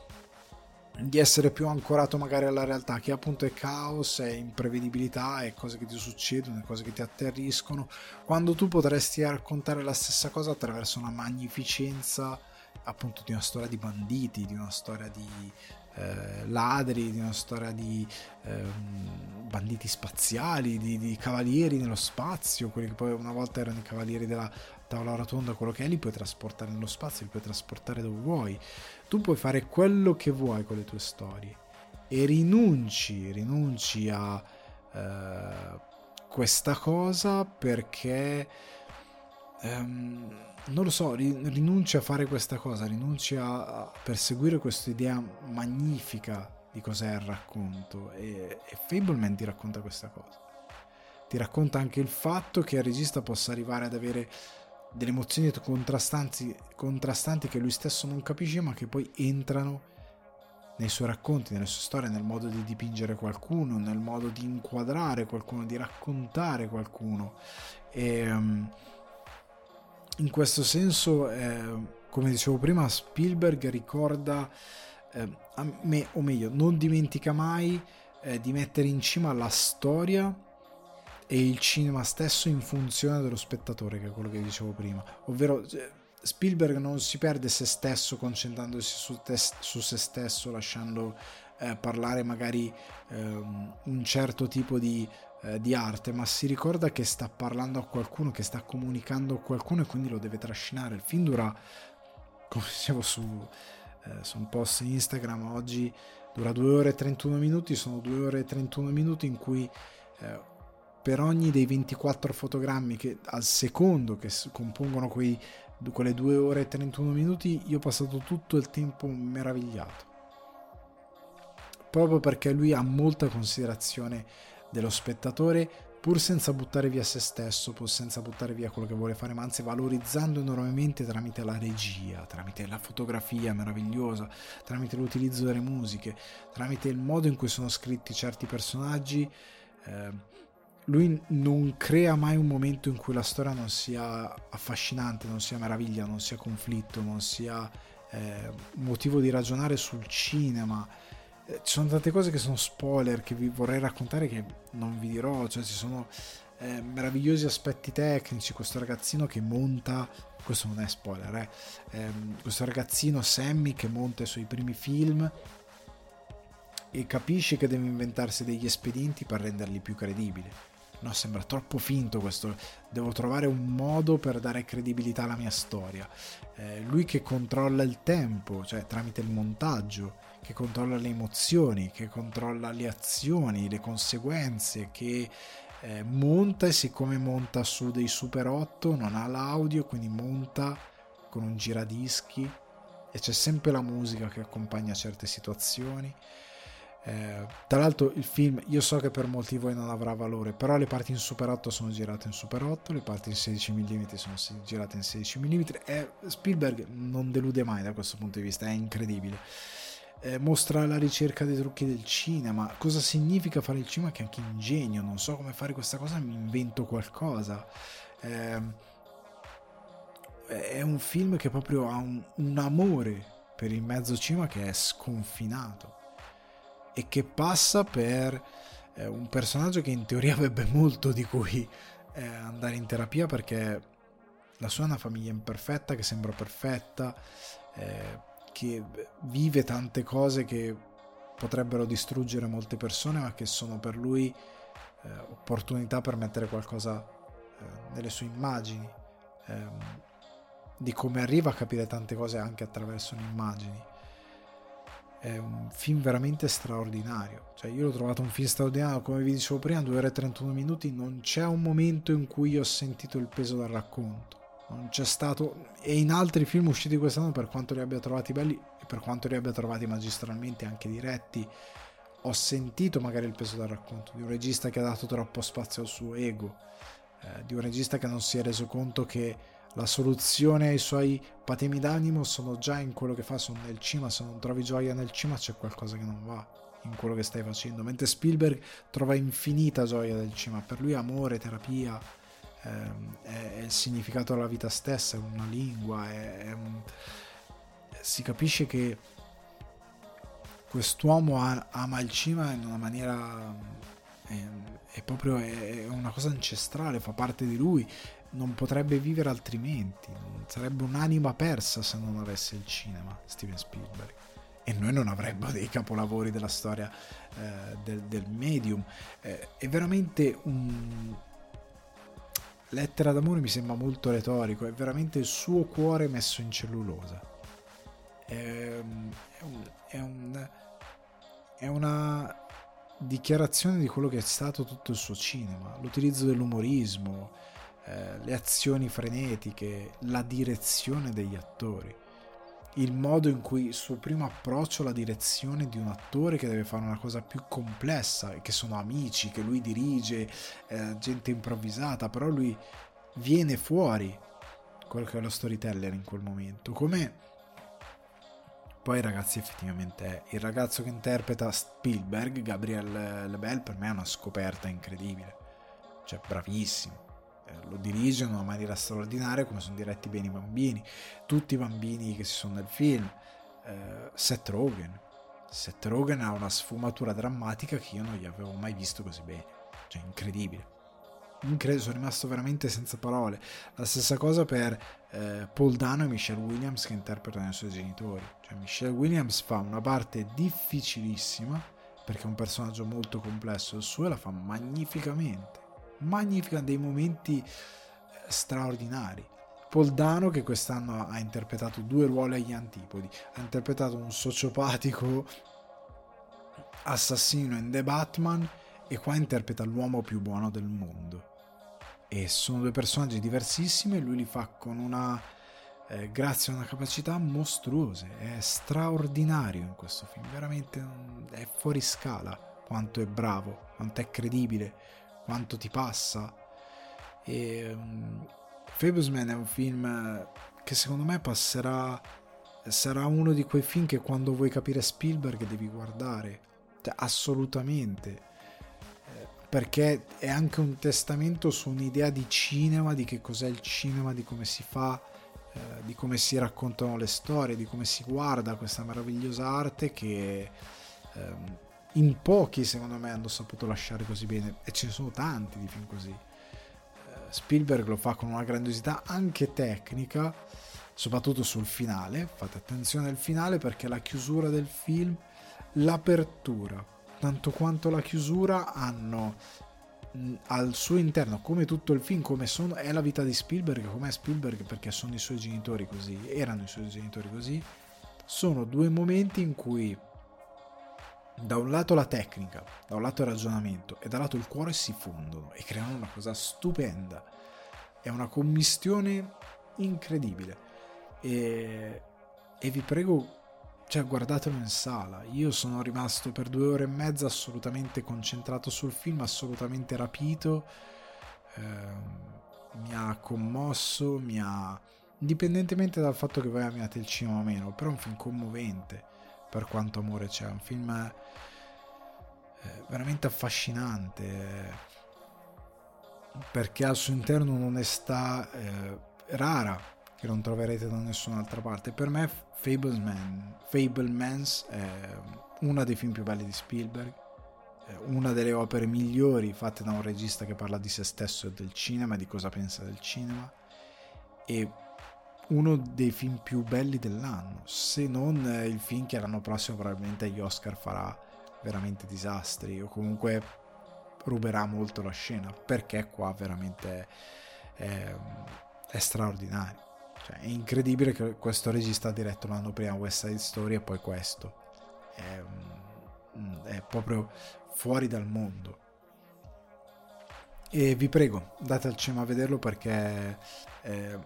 di essere più ancorato magari alla realtà che appunto è caos, è imprevedibilità, è cose che ti succedono, cose che ti atterriscono, quando tu potresti raccontare la stessa cosa attraverso una magnificenza appunto di una storia di banditi, di una storia di eh, ladri, di una storia di eh, banditi spaziali, di, di, cavalieri nello spazio, quelli che poi una volta erano i cavalieri della tavola rotonda, quello che è, li puoi trasportare nello spazio, li puoi trasportare dove vuoi. Tu puoi fare quello che vuoi con le tue storie e rinunci, rinunci a eh, questa cosa perché... Um, non lo so, rinunci a fare questa cosa, rinunci a, perseguire questa idea magnifica di cos'è il racconto e, e Fableman ti racconta questa cosa. Ti racconta anche il fatto che il regista possa arrivare ad avere delle emozioni contrastanti, contrastanti che lui stesso non capisce ma che poi entrano nei suoi racconti, nelle sue storie, nel modo di dipingere qualcuno, nel modo di inquadrare qualcuno, di raccontare qualcuno. E, um, in questo senso, eh, come dicevo prima, Spielberg ricorda eh, a me, o meglio, non dimentica mai eh, di mettere in cima la storia e il cinema stesso in funzione dello spettatore, che è quello che dicevo prima. Ovvero, eh, Spielberg non si perde se stesso concentrandosi su, te, su se stesso, lasciando eh, parlare magari ehm, un certo tipo di eh, di arte, ma si ricorda che sta parlando a qualcuno, che sta comunicando a qualcuno e quindi lo deve trascinare. Il film dura, come dicevo su, eh, su un post Instagram oggi, dura 2 ore e 31 minuti, sono 2 ore e 31 minuti in cui eh, per ogni dei 24 fotogrammi che al secondo che compongono quei, quelle 2 ore e 31 minuti, io ho passato tutto il tempo meravigliato. Proprio perché lui ha molta considerazione dello spettatore pur senza buttare via se stesso, pur senza buttare via quello che vuole fare, ma anzi valorizzando enormemente tramite la regia, tramite la fotografia meravigliosa, tramite l'utilizzo delle musiche, tramite il modo in cui sono scritti certi personaggi. Eh, lui non crea mai un momento in cui la storia non sia affascinante, non sia meraviglia, non sia conflitto, non sia eh, motivo di ragionare sul cinema eh, ci sono tante cose che sono spoiler che vi vorrei raccontare che non vi dirò, cioè ci sono eh, meravigliosi aspetti tecnici, questo ragazzino che monta, questo non è spoiler, eh, ehm, questo ragazzino Sammy che monta i suoi primi film e capisce che deve inventarsi degli espedienti per renderli più credibili. No, sembra troppo finto questo. Devo trovare un modo per dare credibilità alla mia storia. Eh, lui che controlla il tempo, cioè tramite il montaggio, che controlla le emozioni, che controlla le azioni, le conseguenze, che eh, monta e siccome monta su dei Super 8 non ha l'audio, quindi monta con un giradischi e c'è sempre la musica che accompagna certe situazioni. Eh, tra l'altro il film io so che per molti di voi non avrà valore però le parti in Super 8 sono girate in Super 8 le parti in 16 mm sono girate in 16 mm e Spielberg non delude mai da questo punto di vista è incredibile eh, mostra la ricerca dei trucchi del cinema. Cosa significa fare il cinema? Che anche ingegno, non so come fare questa cosa, mi invento qualcosa. Eh, è un film che proprio ha un, un amore per il mezzo cinema che è sconfinato e che passa per eh, un personaggio che in teoria avrebbe molto di cui eh, andare in terapia perché la sua è una famiglia imperfetta che sembra perfetta, eh, che vive tante cose che potrebbero distruggere molte persone, ma che sono per lui eh, opportunità per mettere qualcosa eh, nelle sue immagini. Eh, di come arriva a capire tante cose anche attraverso le immagini. È un film veramente straordinario. Cioè, io l'ho trovato un film straordinario, come vi dicevo prima, 2 ore e 31 minuti. Non c'è un momento in cui ho sentito il peso del racconto. Non c'è stato. E in altri film usciti quest'anno, per quanto li abbia trovati belli e per quanto li abbia trovati magistralmente anche diretti, ho sentito magari il peso del racconto di un regista che ha dato troppo spazio al suo ego, eh, di un regista che non si è reso conto che la soluzione ai suoi patemi d'animo sono già in quello che fa, sono nel cima, se non trovi gioia nel cima c'è qualcosa che non va in quello che stai facendo, mentre Spielberg trova infinita gioia nel cima, per lui amore, terapia, ehm, è, è, il significato della vita stessa, è una lingua, è, è un... si capisce che quest'uomo ama il cima in una maniera è, è proprio una cosa ancestrale, fa parte di lui, non potrebbe vivere altrimenti, sarebbe un'anima persa se non avesse il cinema, Steven Spielberg. E noi non avremmo dei capolavori della storia eh, del, del, medium. Eh, è veramente un... Lettera d'amore mi sembra molto retorico, è veramente il suo cuore messo in cellulosa. È, un, è, un, è una dichiarazione di quello che è stato tutto il suo cinema, l'utilizzo dell'umorismo, eh, le azioni frenetiche, la direzione degli attori, il modo in cui il suo primo approccio alla direzione di un attore che deve fare una cosa più complessa, che sono amici, che lui dirige, eh, gente improvvisata, però lui viene fuori quello che è lo storyteller in quel momento, come poi ragazzi effettivamente è. Il ragazzo che interpreta Spielberg, Gabriel Lebel, per me è una scoperta incredibile, cioè bravissimo lo dirige in una maniera straordinaria come sono diretti bene i bambini. Tutti i bambini che si sono nel film. Eh, Seth Rogen. Seth Rogen ha una sfumatura drammatica che io non gli avevo mai visto così bene. Cioè incredibile. Incredibile sono rimasto veramente senza parole. La stessa cosa per eh, Paul Dano e Michelle Williams che interpretano i suoi genitori. Cioè Michelle Williams fa una parte difficilissima perché è un personaggio molto complesso il suo e la fa magnificamente magnifica, dei momenti eh, straordinari. Paul Dano che quest'anno ha interpretato due ruoli agli antipodi, ha interpretato un sociopatico assassino in The Batman e qua interpreta l'uomo più buono del mondo. E sono due personaggi diversissimi e lui li fa con una eh, grazie a una capacità mostruose, è straordinario in questo film, veramente è fuori scala quanto è bravo, quanto è credibile, quanto ti passa. E um, Fablesman è un film che secondo me passerà sarà uno di quei film che quando vuoi capire Spielberg devi guardare cioè, assolutamente eh, perché è anche un testamento su un'idea di cinema di che cos'è il cinema di come si fa eh, di come si raccontano le storie di come si guarda questa meravigliosa arte che ehm, in pochi secondo me hanno saputo lasciare così bene. E ce ne sono tanti di film così. Eh, Spielberg lo fa con una grandiosità anche tecnica soprattutto sul finale. Fate attenzione al finale perché la chiusura del film l'apertura tanto quanto la chiusura hanno al suo interno come tutto il film come sono, è la vita di Spielberg come è Spielberg perché sono i suoi genitori così erano i suoi genitori così. Sono due momenti in cui da un lato la tecnica, da un lato il ragionamento e dall'altro il cuore si fondono e creano una cosa stupenda. È una commistione incredibile. E, e vi prego, cioè guardatelo in sala. Io sono rimasto per due ore e mezza assolutamente concentrato sul film, assolutamente rapito. Eh, mi ha commosso, mi ha... Indipendentemente dal fatto che voi amiate il cinema o meno, però è un film commovente per quanto amore c'è. Un film eh, veramente affascinante eh, perché al suo interno un'onestà eh, rara che non troverete da nessun'altra parte. Per me Fablesman, Fablemans è uno dei film più belli di Spielberg, una delle opere migliori fatte da un regista che parla di se stesso e del cinema, di cosa pensa del cinema e uno dei film più belli dell'anno, se non il film che l'anno prossimo probabilmente agli Oscar farà veramente disastri o comunque ruberà molto la scena perché qua veramente è, è, straordinario. Cioè, è incredibile che questo regista ha diretto l'anno prima West Side Story e poi questo. È, è proprio fuori dal mondo. E vi prego, date al cinema a vederlo perché è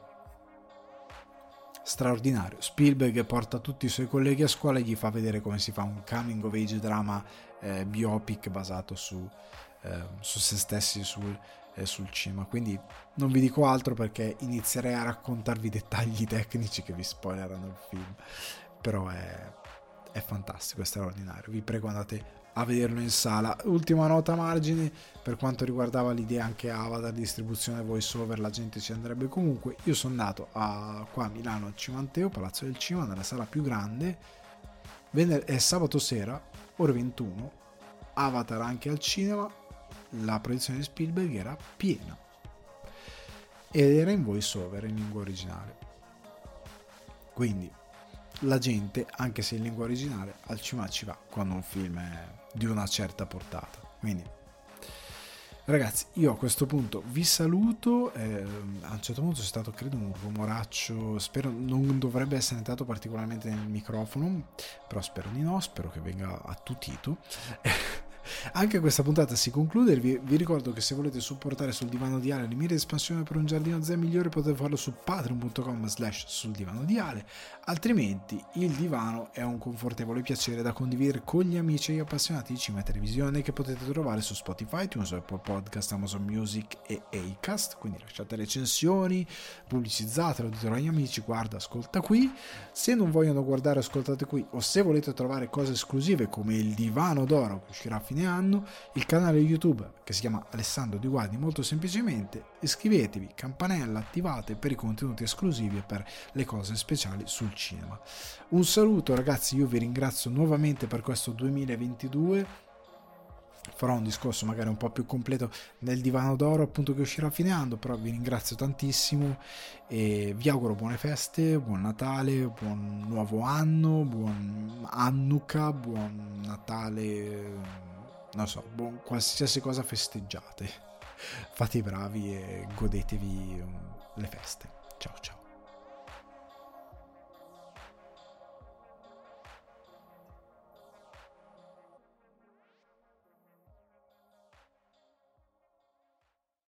straordinario. Spielberg porta tutti i suoi colleghi a scuola e gli fa vedere come si fa un coming of age drama eh, biopic basato su, eh, su se stessi, sul, eh, sul cinema. Quindi non vi dico altro perché inizierei a raccontarvi dettagli tecnici che vi spoilerano il film. Però è, è fantastico, è straordinario. Vi prego andate a vederlo in sala. Ultima nota a margine per quanto riguardava l'idea anche Avatar, distribuzione voice over, la gente ci andrebbe comunque. Io sono andato a, qua a Milano al Cimanteo, Palazzo del Cinema, nella sala più grande. Vener- è sabato sera, ore 21, Avatar anche al cinema, la proiezione di Spielberg era piena ed era in voice over in lingua originale. Quindi la gente, anche se in lingua originale, al cinema ci va quando un film è di una certa portata. Quindi, ragazzi, io a questo punto vi saluto. Eh, a un certo punto c'è stato, credo, un rumoraccio. Spero non dovrebbe essere entrato particolarmente nel microfono, però spero di no. Spero che venga attutito. Anche questa puntata si conclude. Vi, vi, ricordo che se volete supportare sul divano di Ale le mire espansione per un giardino zen migliore potete farlo su patreon.com slash sul divano di Ale. Altrimenti il divano è un confortevole piacere da condividere con gli amici e gli appassionati di cinema e televisione che potete trovare su Spotify, iTunes, Apple Podcast, Amazon Music e Acast. Quindi lasciate recensioni, pubblicizzatelo, ditelo agli amici, guarda, ascolta qui. Se non vogliono guardare, ascoltate qui. O se volete trovare cose esclusive come il divano d'oro che uscirà a fine fine anno, il canale YouTube che si chiama Alessandro Di Guardi molto semplicemente, iscrivetevi, campanella attivate per i contenuti esclusivi e per le cose speciali sul cinema. Un saluto ragazzi, io vi ringrazio nuovamente per questo 2022 farò un discorso magari un po' più completo nel divano d'oro appunto che uscirà a fine anno però vi ringrazio tantissimo e vi auguro buone feste buon Natale buon nuovo anno buon Annuka buon Natale non so, buon, qualsiasi cosa festeggiate. Fate i bravi e godetevi um, le feste. Ciao ciao.